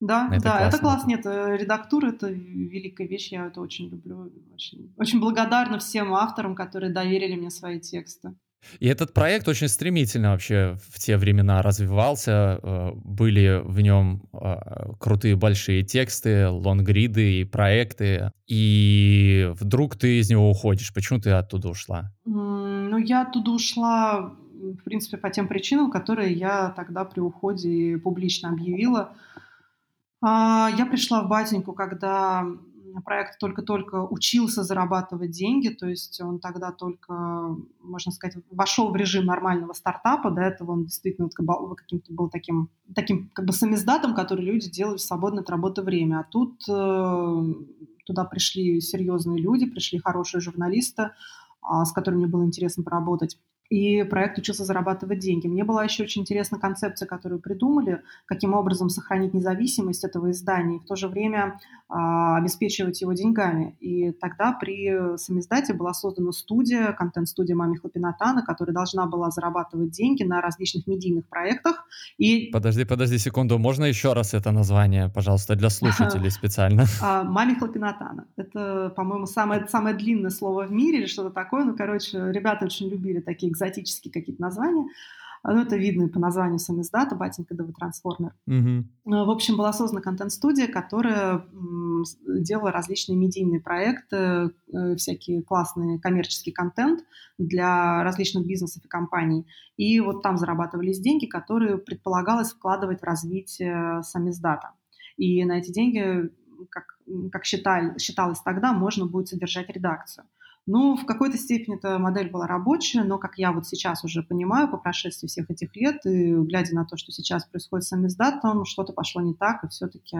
Да, это да, классно. это классно. Нет, э, редактура — это великая вещь, я это очень люблю. Очень, очень благодарна всем авторам, которые доверили мне свои тексты. И этот проект очень стремительно вообще в те времена развивался. Э, были в нем э, крутые большие тексты, лонгриды и проекты. И вдруг ты из него уходишь. Почему ты оттуда ушла? Ну, я оттуда ушла, в принципе, по тем причинам, которые я тогда при уходе публично объявила. А, я пришла в батеньку, когда проект только-только учился зарабатывать деньги, то есть он тогда только, можно сказать, вошел в режим нормального стартапа, до этого он действительно каким-то был таким, таким как бы самиздатом, который люди делают в свободное от работы время. А тут э, туда пришли серьезные люди, пришли хорошие журналисты, э, с которыми мне было интересно поработать и проект учился зарабатывать деньги. Мне была еще очень интересна концепция, которую придумали, каким образом сохранить независимость этого издания и в то же время а, обеспечивать его деньгами. И тогда при самиздате была создана студия, контент-студия Мами Хлопинатана, которая должна была зарабатывать деньги на различных медийных проектах. И... Подожди, подожди секунду, можно еще раз это название, пожалуйста, для слушателей [laughs] специально? А, Мами Хлопинатана. Это, по-моему, самое, самое длинное слово в мире или что-то такое. Ну, короче, ребята очень любили такие экзотические какие-то названия. Ну, это видно и по названию самиздата, батенька ДВ Трансформер. Угу. В общем, была создана контент-студия, которая делала различные медийные проекты, э, всякие классные коммерческий контент для различных бизнесов и компаний. И вот там зарабатывались деньги, которые предполагалось вкладывать в развитие самиздата. И на эти деньги, как, как считали, считалось тогда, можно будет содержать редакцию. Ну, в какой-то степени эта модель была рабочая, но, как я вот сейчас уже понимаю, по прошествии всех этих лет, и глядя на то, что сейчас происходит с самиздатом, что-то пошло не так, и все-таки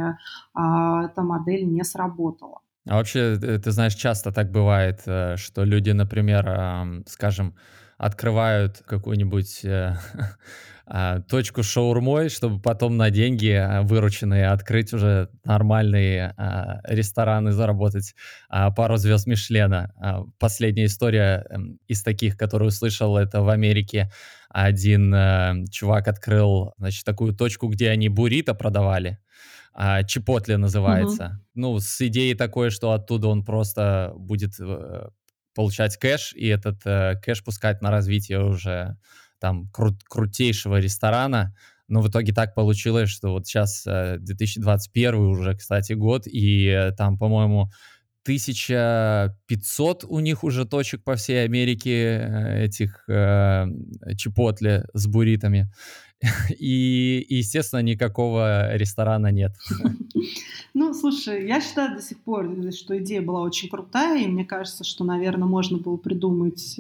а, эта модель не сработала. А вообще, э, ты знаешь, часто так бывает, э, что люди, например, скажем, открывают какую-нибудь э, [laughs] а, точку шаурмой, чтобы потом на деньги а, вырученные открыть уже нормальные а, рестораны, заработать пару звезд Мишлена. Последняя история эм, из таких, которую услышал, это в Америке один э, чувак открыл, значит, такую точку, где они буррито продавали. Чипотле называется. Угу. Ну, с идеей такой, что оттуда он просто будет э, получать кэш, и этот э, кэш пускать на развитие уже там кру- крутейшего ресторана, но в итоге так получилось, что вот сейчас 2021 э, уже, кстати, год, и э, там, по-моему, 1500 у них уже точек по всей Америке э, этих э, чипотле с буритами. [laughs] и, естественно, никакого ресторана нет. [laughs] Ну, слушай, я считаю до сих пор, что идея была очень крутая, и мне кажется, что, наверное, можно было придумать,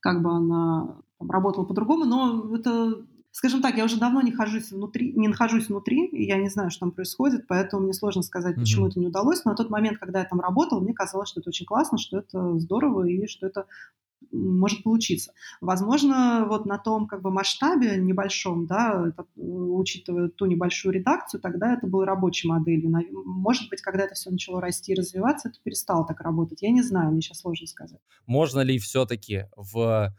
как бы она работала по-другому, но это Скажем так, я уже давно не, хожусь внутри, не нахожусь внутри, и я не знаю, что там происходит, поэтому мне сложно сказать, почему mm-hmm. это не удалось. Но на тот момент, когда я там работала, мне казалось, что это очень классно, что это здорово и что это может получиться. Возможно, вот на том как бы масштабе небольшом, да, это, учитывая ту небольшую редакцию, тогда это было рабочей моделью. Может быть, когда это все начало расти и развиваться, это перестало так работать. Я не знаю, мне сейчас сложно сказать. Можно ли все-таки в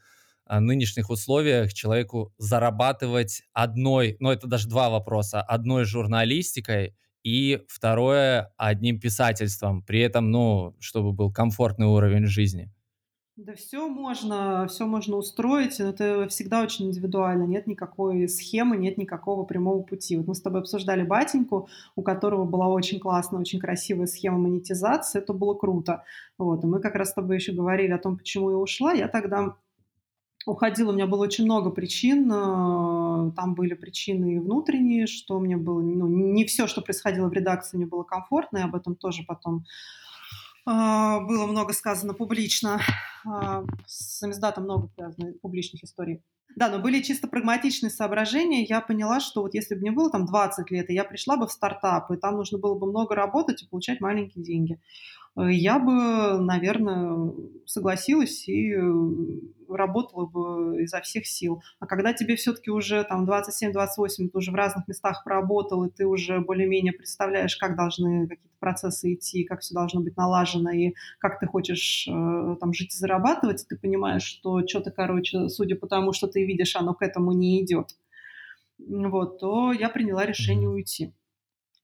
нынешних условиях человеку зарабатывать одной, ну это даже два вопроса, одной журналистикой и второе одним писательством, при этом, ну, чтобы был комфортный уровень жизни. Да все можно, все можно устроить, но это всегда очень индивидуально, нет никакой схемы, нет никакого прямого пути. Вот мы с тобой обсуждали батеньку, у которого была очень классная, очень красивая схема монетизации, это было круто. Вот, и мы как раз с тобой еще говорили о том, почему я ушла. Я тогда уходила, у меня было очень много причин. Э, там были причины внутренние, что мне было... Ну, не все, что происходило в редакции, мне было комфортно, и об этом тоже потом а, было много сказано публично. А, с Самиздатом много связано публичных историй. Да, но были чисто прагматичные соображения. Я поняла, что вот если бы мне было там 20 лет, и я пришла бы в стартап, и там нужно было бы много работать и получать маленькие деньги, э, я бы, наверное, согласилась и э, работала бы изо всех сил. А когда тебе все-таки уже там 27-28, ты уже в разных местах поработал, и ты уже более-менее представляешь, как должны какие-то процессы идти, как все должно быть налажено, и как ты хочешь э, там жить и зарабатывать, и ты понимаешь, что что-то, короче, судя по тому, что ты видишь, оно к этому не идет, вот, то я приняла решение уйти.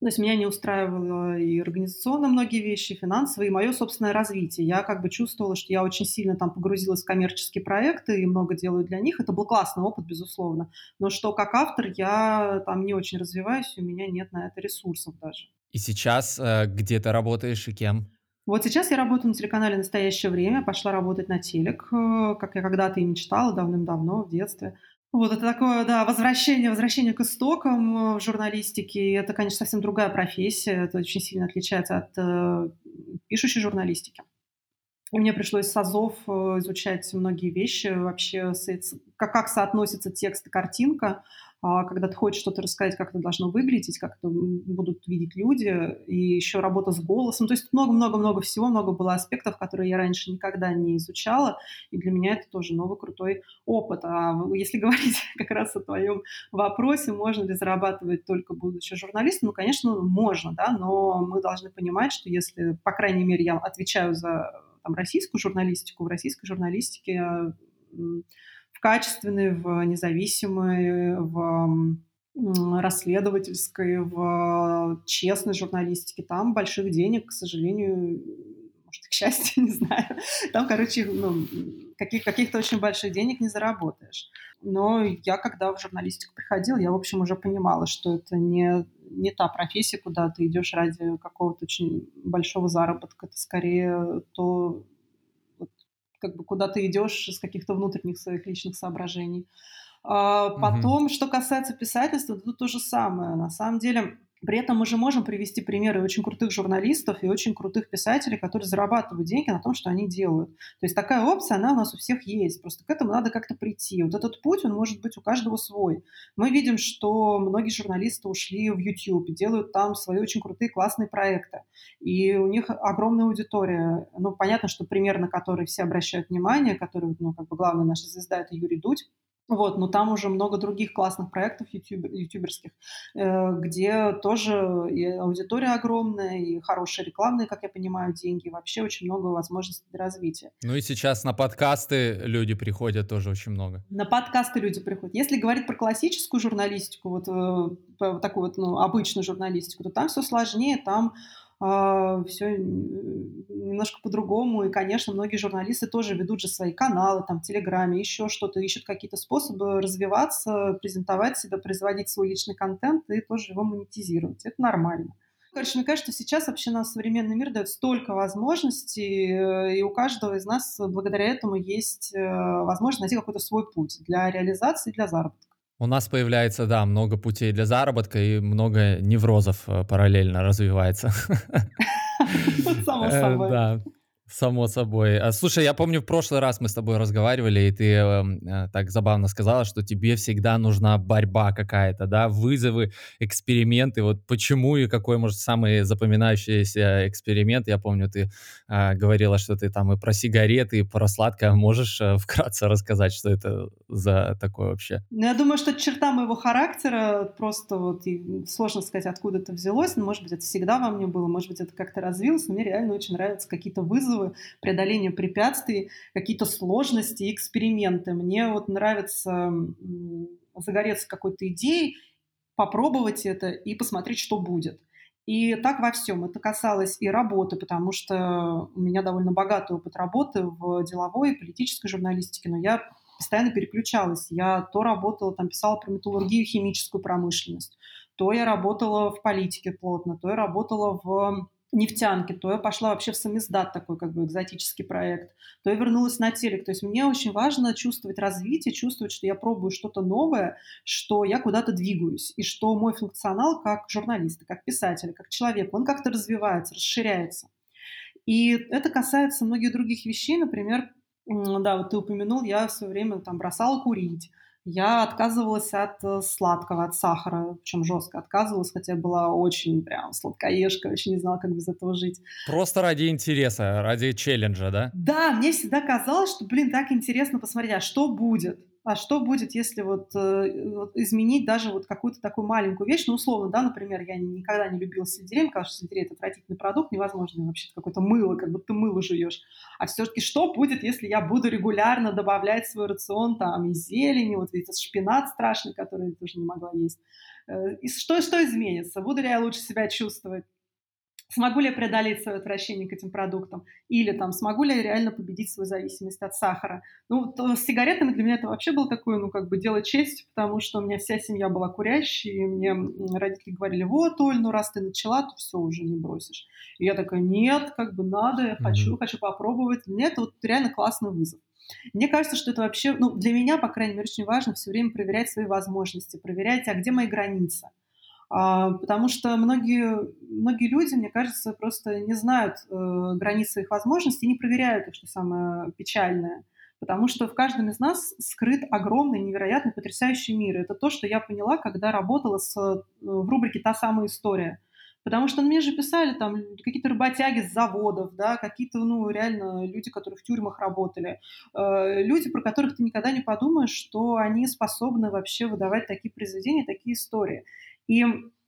То есть меня не устраивало и организационно многие вещи, и финансовые, и мое собственное развитие. Я как бы чувствовала, что я очень сильно там погрузилась в коммерческие проекты и много делаю для них. Это был классный опыт, безусловно. Но что как автор я там не очень развиваюсь, у меня нет на это ресурсов даже. И сейчас э, где ты работаешь и кем? Вот сейчас я работаю на телеканале «Настоящее время», пошла работать на телек, э, как я когда-то и мечтала давным-давно, в детстве. Вот это такое, да, возвращение, возвращение к истокам э, в журналистике. Это, конечно, совсем другая профессия. Это очень сильно отличается от э, пишущей журналистики. И мне пришлось с АЗОВ э, изучать многие вещи, вообще как, как соотносится текст и картинка, когда ты хочешь что-то рассказать, как это должно выглядеть, как это будут видеть люди, и еще работа с голосом. То есть много-много-много всего, много было аспектов, которые я раньше никогда не изучала, и для меня это тоже новый крутой опыт. А если [laughs] говорить как раз о твоем вопросе, можно ли зарабатывать только будучи журналистом, ну, конечно, можно, да, но мы должны понимать, что если, по крайней мере, я отвечаю за там, российскую журналистику, в российской журналистике в качественной, в независимой, в расследовательской, в честной журналистике. Там больших денег, к сожалению, может, к счастью, [laughs] не знаю. Там, короче, ну, каких, каких-то очень больших денег не заработаешь. Но я, когда в журналистику приходила, я, в общем, уже понимала, что это не, не та профессия, куда ты идешь ради какого-то очень большого заработка. Это скорее то, как бы куда ты идешь из каких-то внутренних своих личных соображений. А, потом, mm-hmm. что касается писательства, тут то же самое. На самом деле, при этом мы же можем привести примеры очень крутых журналистов и очень крутых писателей, которые зарабатывают деньги на том, что они делают. То есть такая опция, она у нас у всех есть. Просто к этому надо как-то прийти. Вот этот путь, он может быть у каждого свой. Мы видим, что многие журналисты ушли в YouTube, делают там свои очень крутые, классные проекты. И у них огромная аудитория. Ну, понятно, что пример, на который все обращают внимание, который, ну, как бы главная наша звезда, это Юрий Дудь. Вот, но там уже много других классных проектов ютуб, ютуберских, э, где тоже и аудитория огромная, и хорошие рекламные, как я понимаю, деньги, вообще очень много возможностей для развития. Ну и сейчас на подкасты люди приходят тоже очень много. На подкасты люди приходят. Если говорить про классическую журналистику, вот, э, такую вот ну, обычную журналистику, то там все сложнее, там все немножко по-другому. И, конечно, многие журналисты тоже ведут же свои каналы, там, в Телеграме, еще что-то, ищут какие-то способы развиваться, презентовать себя, производить свой личный контент и тоже его монетизировать. Это нормально. Короче, мне кажется, сейчас вообще наш современный мир дает столько возможностей, э, и у каждого из нас благодаря этому есть э, возможность найти какой-то свой путь для реализации, для заработка. У нас появляется, да, много путей для заработка и много неврозов э, параллельно развивается. [laughs] Само э, собой. Да. Само собой. А, слушай, я помню, в прошлый раз мы с тобой разговаривали, и ты э, э, так забавно сказала, что тебе всегда нужна борьба какая-то, да, вызовы, эксперименты. Вот почему и какой, может, самый запоминающийся эксперимент? Я помню, ты э, говорила, что ты там и про сигареты, и про сладкое. Можешь э, вкратце рассказать, что это за такое вообще? Ну, я думаю, что черта моего характера просто вот и сложно сказать, откуда это взялось. Но, может быть, это всегда во мне было, может быть, это как-то развилось. Но мне реально очень нравятся какие-то вызовы, вызовы, преодоление препятствий, какие-то сложности, эксперименты. Мне вот нравится загореться какой-то идеей, попробовать это и посмотреть, что будет. И так во всем. Это касалось и работы, потому что у меня довольно богатый опыт работы в деловой и политической журналистике, но я постоянно переключалась. Я то работала, там писала про металлургию, химическую промышленность, то я работала в политике плотно, то я работала в нефтянки, то я пошла вообще в самиздат, такой как бы экзотический проект, то я вернулась на телек. То есть мне очень важно чувствовать развитие, чувствовать, что я пробую что-то новое, что я куда-то двигаюсь, и что мой функционал как журналиста, как писателя, как человека, он как-то развивается, расширяется. И это касается многих других вещей, например, да, вот ты упомянул, я в свое время там бросала курить, я отказывалась от э, сладкого, от сахара, причем жестко отказывалась, хотя была очень прям сладкоежка, очень не знала, как без этого жить. Просто ради интереса, ради челленджа, да? Да, мне всегда казалось, что, блин, так интересно посмотреть, а что будет? А что будет, если вот, э, вот изменить даже вот какую-то такую маленькую вещь, ну, условно, да, например, я никогда не любила сельдерей, мне кажется, сельдерей – это отвратительный продукт, невозможно вообще какое-то мыло, как будто мыло жуешь. А все-таки что будет, если я буду регулярно добавлять в свой рацион там и зелени, вот этот шпинат страшный, который я тоже не могла есть. Э, и что, что изменится? Буду ли я лучше себя чувствовать? Смогу ли я преодолеть свое отвращение к этим продуктам, или там, смогу ли я реально победить свою зависимость от сахара. Ну, то с сигаретами для меня это вообще было такое, ну, как бы дело чести, потому что у меня вся семья была курящей, и мне родители говорили, вот, Оль, ну, раз ты начала, то все, уже не бросишь. И я такая, нет, как бы надо, я хочу, mm-hmm. хочу попробовать. Меня это вот реально классный вызов. Мне кажется, что это вообще, ну, для меня, по крайней мере, очень важно все время проверять свои возможности, проверять, а где мои границы. А, потому что многие, многие люди, мне кажется, просто не знают э, границы их возможностей не проверяют их, что самое печальное. Потому что в каждом из нас скрыт огромный, невероятный, потрясающий мир. Это то, что я поняла, когда работала с, э, в рубрике «Та самая история». Потому что мне же писали там какие-то работяги с заводов, да, какие-то, ну, реально люди, которые в тюрьмах работали. Э, люди, про которых ты никогда не подумаешь, что они способны вообще выдавать такие произведения, такие истории. И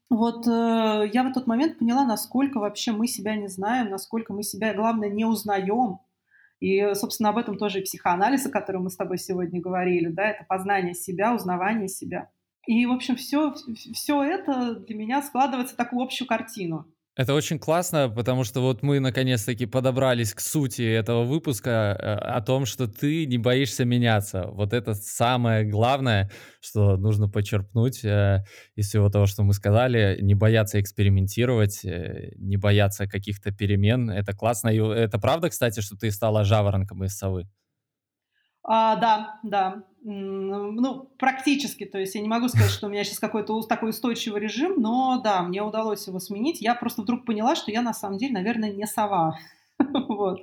вот э, я в этот момент поняла, насколько вообще мы себя не знаем, насколько мы себя, главное, не узнаем. И, собственно, об этом тоже и психоанализ, о котором мы с тобой сегодня говорили, да, это познание себя, узнавание себя. И, в общем, все, все это для меня складывается в такую общую картину. Это очень классно, потому что вот мы наконец-таки подобрались к сути этого выпуска э, о том, что ты не боишься меняться. Вот это самое главное, что нужно почерпнуть э, из всего того, что мы сказали. Не бояться экспериментировать, э, не бояться каких-то перемен. Это классно. И это правда, кстати, что ты стала жаворонком из совы? А, да, да. Ну, практически. То есть я не могу сказать, что у меня сейчас какой-то такой устойчивый режим, но да, мне удалось его сменить. Я просто вдруг поняла, что я на самом деле, наверное, не сова. [laughs] Вот.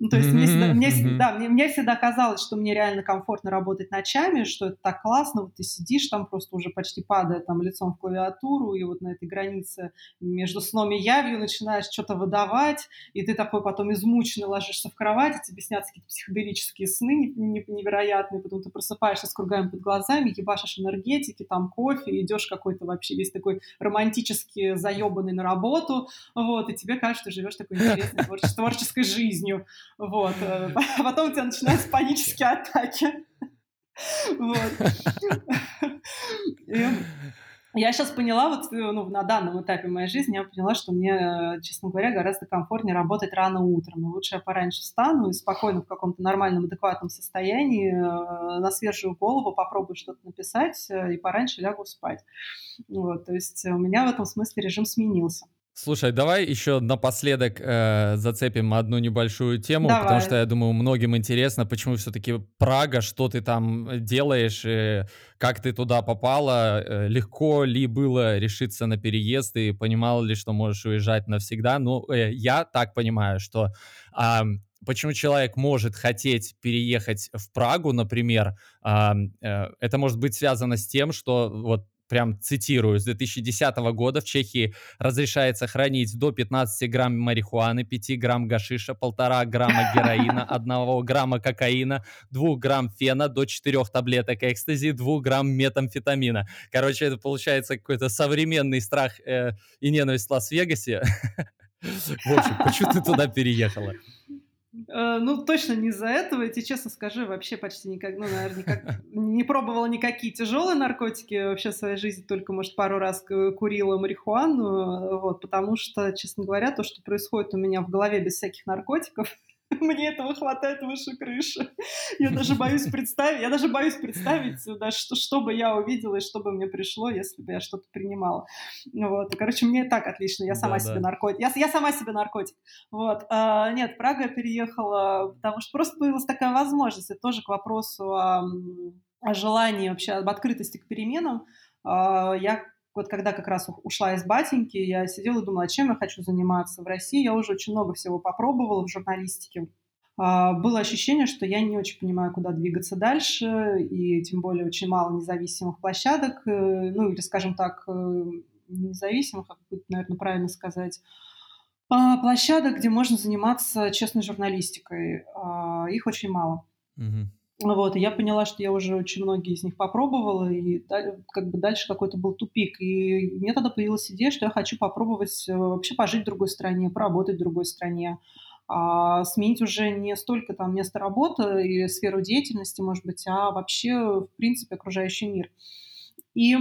Ну, то есть мне всегда, мне, да, мне, мне всегда казалось, что мне реально комфортно работать ночами, что это так классно, вот ты сидишь там просто уже почти падая там лицом в клавиатуру, и вот на этой границе между сном и явью начинаешь что-то выдавать, и ты такой потом измученный ложишься в кровать, и тебе снятся какие-то психоделические сны невероятные, потом ты просыпаешься с кругами под глазами, ебашишь энергетики, там кофе, идешь какой-то вообще весь такой романтически заебанный на работу, вот, и тебе кажется, что живешь такой интересный творческий творческой жизнью. Вот. Э, [laughs] а потом у тебя начинаются панические атаки. [laughs] Я сейчас поняла, вот ну, на данном этапе моей жизни, я поняла, что мне, честно говоря, гораздо комфортнее работать рано утром. И лучше я пораньше встану и спокойно в каком-то нормальном, адекватном состоянии э, на свежую голову попробую что-то написать э, и пораньше лягу спать. Вот, то есть у меня в этом смысле режим сменился. Слушай, давай еще напоследок э, зацепим одну небольшую тему, давай. потому что я думаю, многим интересно, почему все-таки Прага, что ты там делаешь, э, как ты туда попала, э, легко ли было решиться на переезд, и понимал ли, что можешь уезжать навсегда. Ну, э, я так понимаю, что э, почему человек может хотеть переехать в Прагу, например, э, э, это может быть связано с тем, что вот прям цитирую, с 2010 года в Чехии разрешается хранить до 15 грамм марихуаны, 5 грамм гашиша, 1,5 грамма героина, [laughs] 1 грамма кокаина, 2 грамм фена, до 4 таблеток экстази, 2 грамм метамфетамина. Короче, это получается какой-то современный страх э, и ненависть в Лас-Вегасе. [laughs] В общем, почему ты туда переехала? Э, ну, точно не из-за этого. Я тебе честно скажу, вообще почти никак, ну, наверное, никак, [laughs] не пробовала никакие тяжелые наркотики. Вообще в своей жизни только, может, пару раз курила марихуану. Вот, потому что, честно говоря, то, что происходит у меня в голове без всяких наркотиков, [laughs] Мне этого хватает выше крыши. Я даже боюсь представить, я даже боюсь представить, да, что, что бы я увидела и что бы мне пришло, если бы я что-то принимала. Вот. И, короче, мне так отлично, я сама да, себе да. наркотик. Я, я сама себе наркотик. Вот. А, нет, Прага переехала, потому что просто появилась такая возможность. Это тоже к вопросу о, о желании вообще, об открытости к переменам. А, я вот когда как раз ушла из батеньки, я сидела и думала, чем я хочу заниматься. В России я уже очень много всего попробовала в журналистике. А, было ощущение, что я не очень понимаю, куда двигаться дальше, и тем более очень мало независимых площадок, э, ну или, скажем так, э, независимых, как будет, наверное, правильно сказать, а, площадок, где можно заниматься честной журналистикой. А, их очень мало. Угу. Вот, и я поняла, что я уже очень многие из них попробовала, и как бы дальше какой-то был тупик. И мне тогда появилась идея, что я хочу попробовать э, вообще пожить в другой стране, поработать в другой стране, а сменить уже не столько там место работы и сферу деятельности, может быть, а вообще, в принципе, окружающий мир. И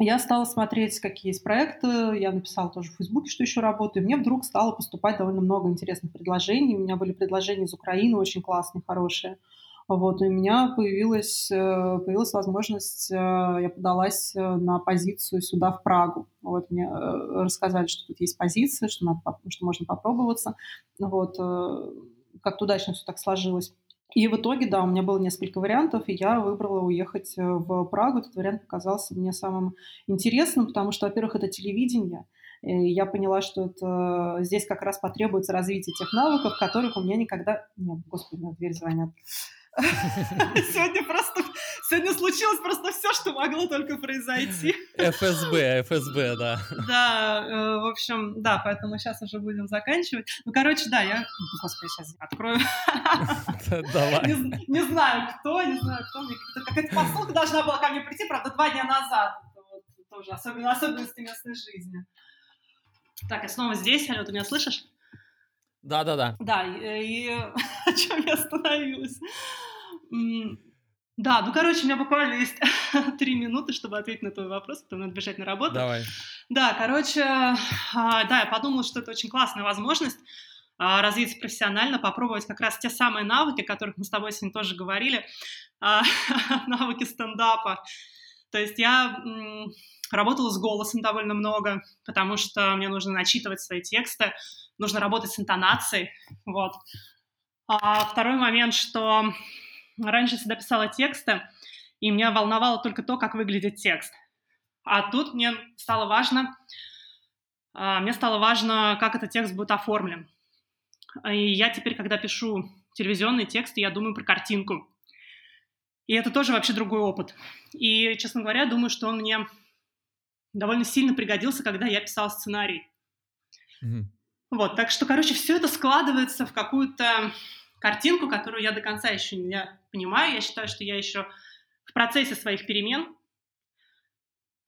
я стала смотреть, какие есть проекты, я написала тоже в Фейсбуке, что еще работаю, мне вдруг стало поступать довольно много интересных предложений. У меня были предложения из Украины очень классные, хорошие. Вот, и у меня появилась, э, появилась возможность, э, я подалась э, на позицию сюда, в Прагу. Вот, мне рассказали, что тут есть позиция, что, надо, что можно попробоваться. Вот, как-то удачно все так сложилось. И в итоге, да, у меня было несколько вариантов, и я выбрала уехать в Прагу. Этот вариант показался мне самым интересным, потому что, во-первых, это телевидение. И я поняла, что это здесь как раз потребуется развитие тех навыков, которых у меня никогда... Нет, господи, на дверь звонят. [laughs] Сегодня просто, сегодня случилось просто все, что могло только произойти. ФСБ, ФСБ, [laughs] да. Да, э, в общем, да, поэтому сейчас уже будем заканчивать. Ну, короче, да, я, ну, господи, сейчас открою. [laughs] Давай. Не, не знаю, кто, не знаю, кто мне, какая-то посылка должна была ко мне прийти, правда, два дня назад. Вот, тоже особенно особенности местной жизни. Так, я снова здесь. Алло, ты меня слышишь? Да-да-да. Да, и, и [laughs] о чем я остановилась? Да, ну, короче, у меня буквально есть [laughs] три минуты, чтобы ответить на твой вопрос, потом надо бежать на работу. Давай. Да, короче, а, да, я подумала, что это очень классная возможность а, развиться профессионально, попробовать как раз те самые навыки, о которых мы с тобой сегодня тоже говорили, а, [laughs] навыки стендапа. То есть я работала с голосом довольно много, потому что мне нужно начитывать свои тексты, нужно работать с интонацией, вот. А второй момент, что раньше всегда писала тексты, и меня волновало только то, как выглядит текст. А тут мне стало важно, а, мне стало важно, как этот текст будет оформлен. И я теперь, когда пишу телевизионные тексты, я думаю про картинку. И это тоже вообще другой опыт. И, честно говоря, думаю, что он мне довольно сильно пригодился, когда я писала сценарий. Mm-hmm. Вот, так что, короче, все это складывается в какую-то картинку, которую я до конца еще не понимаю. Я считаю, что я еще в процессе своих перемен.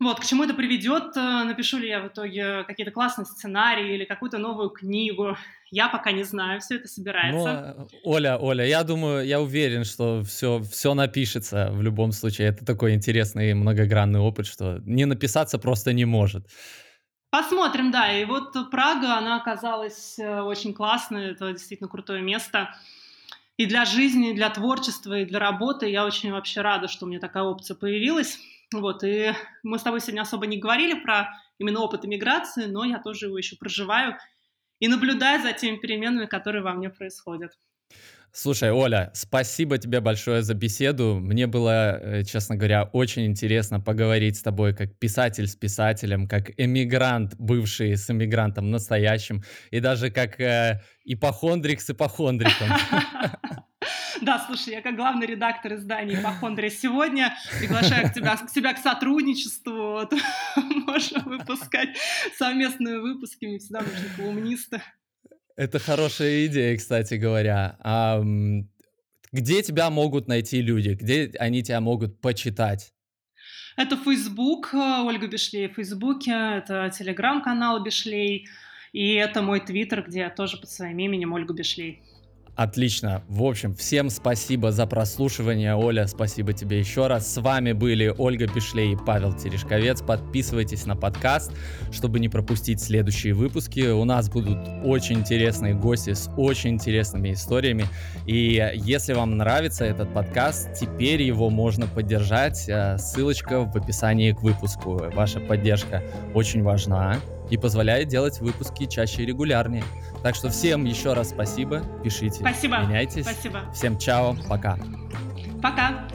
Вот, к чему это приведет, э, напишу ли я в итоге какие-то классные сценарии или какую-то новую книгу, я пока не знаю, все это собирается. Но, Оля, Оля, я думаю, я уверен, что все, все напишется в любом случае. Это такой интересный многогранный опыт, что не написаться просто не может. Посмотрим, да. И вот Прага, она оказалась э, очень классной. Это действительно крутое место. И для жизни, и для творчества, и для работы. Я очень вообще рада, что у меня такая опция появилась. Вот, и мы с тобой сегодня особо не говорили про именно опыт иммиграции, но я тоже его еще проживаю и наблюдаю за теми переменами, которые во мне происходят. Слушай, Оля, спасибо тебе большое за беседу. Мне было, э, честно говоря, очень интересно поговорить с тобой как писатель с писателем, как эмигрант, бывший с эмигрантом настоящим, и даже как э, ипохондрик с ипохондриком. [laughs] Да, слушай, я как главный редактор издания «Ипохондрия» сегодня приглашаю к тебя, к тебя к сотрудничеству. Вот. [laughs] Можно выпускать совместные выпуски, мне всегда нужны колумнисты. Это хорошая идея, кстати говоря. А, где тебя могут найти люди? Где они тебя могут почитать? Это Facebook, э, Ольга Бешлей в Фейсбуке, это телеграм-канал Бешлей, и это мой твиттер, где я тоже под своим именем Ольга Бешлей. Отлично. В общем, всем спасибо за прослушивание. Оля, спасибо тебе еще раз. С вами были Ольга Пишлей и Павел Терешковец. Подписывайтесь на подкаст, чтобы не пропустить следующие выпуски. У нас будут очень интересные гости с очень интересными историями. И если вам нравится этот подкаст, теперь его можно поддержать. Э, ссылочка в описании к выпуску. Ваша поддержка очень важна и позволяет делать выпуски чаще и регулярнее. Так что всем еще раз спасибо, пишите, спасибо. меняйтесь. Спасибо. Всем чао, пока. Пока.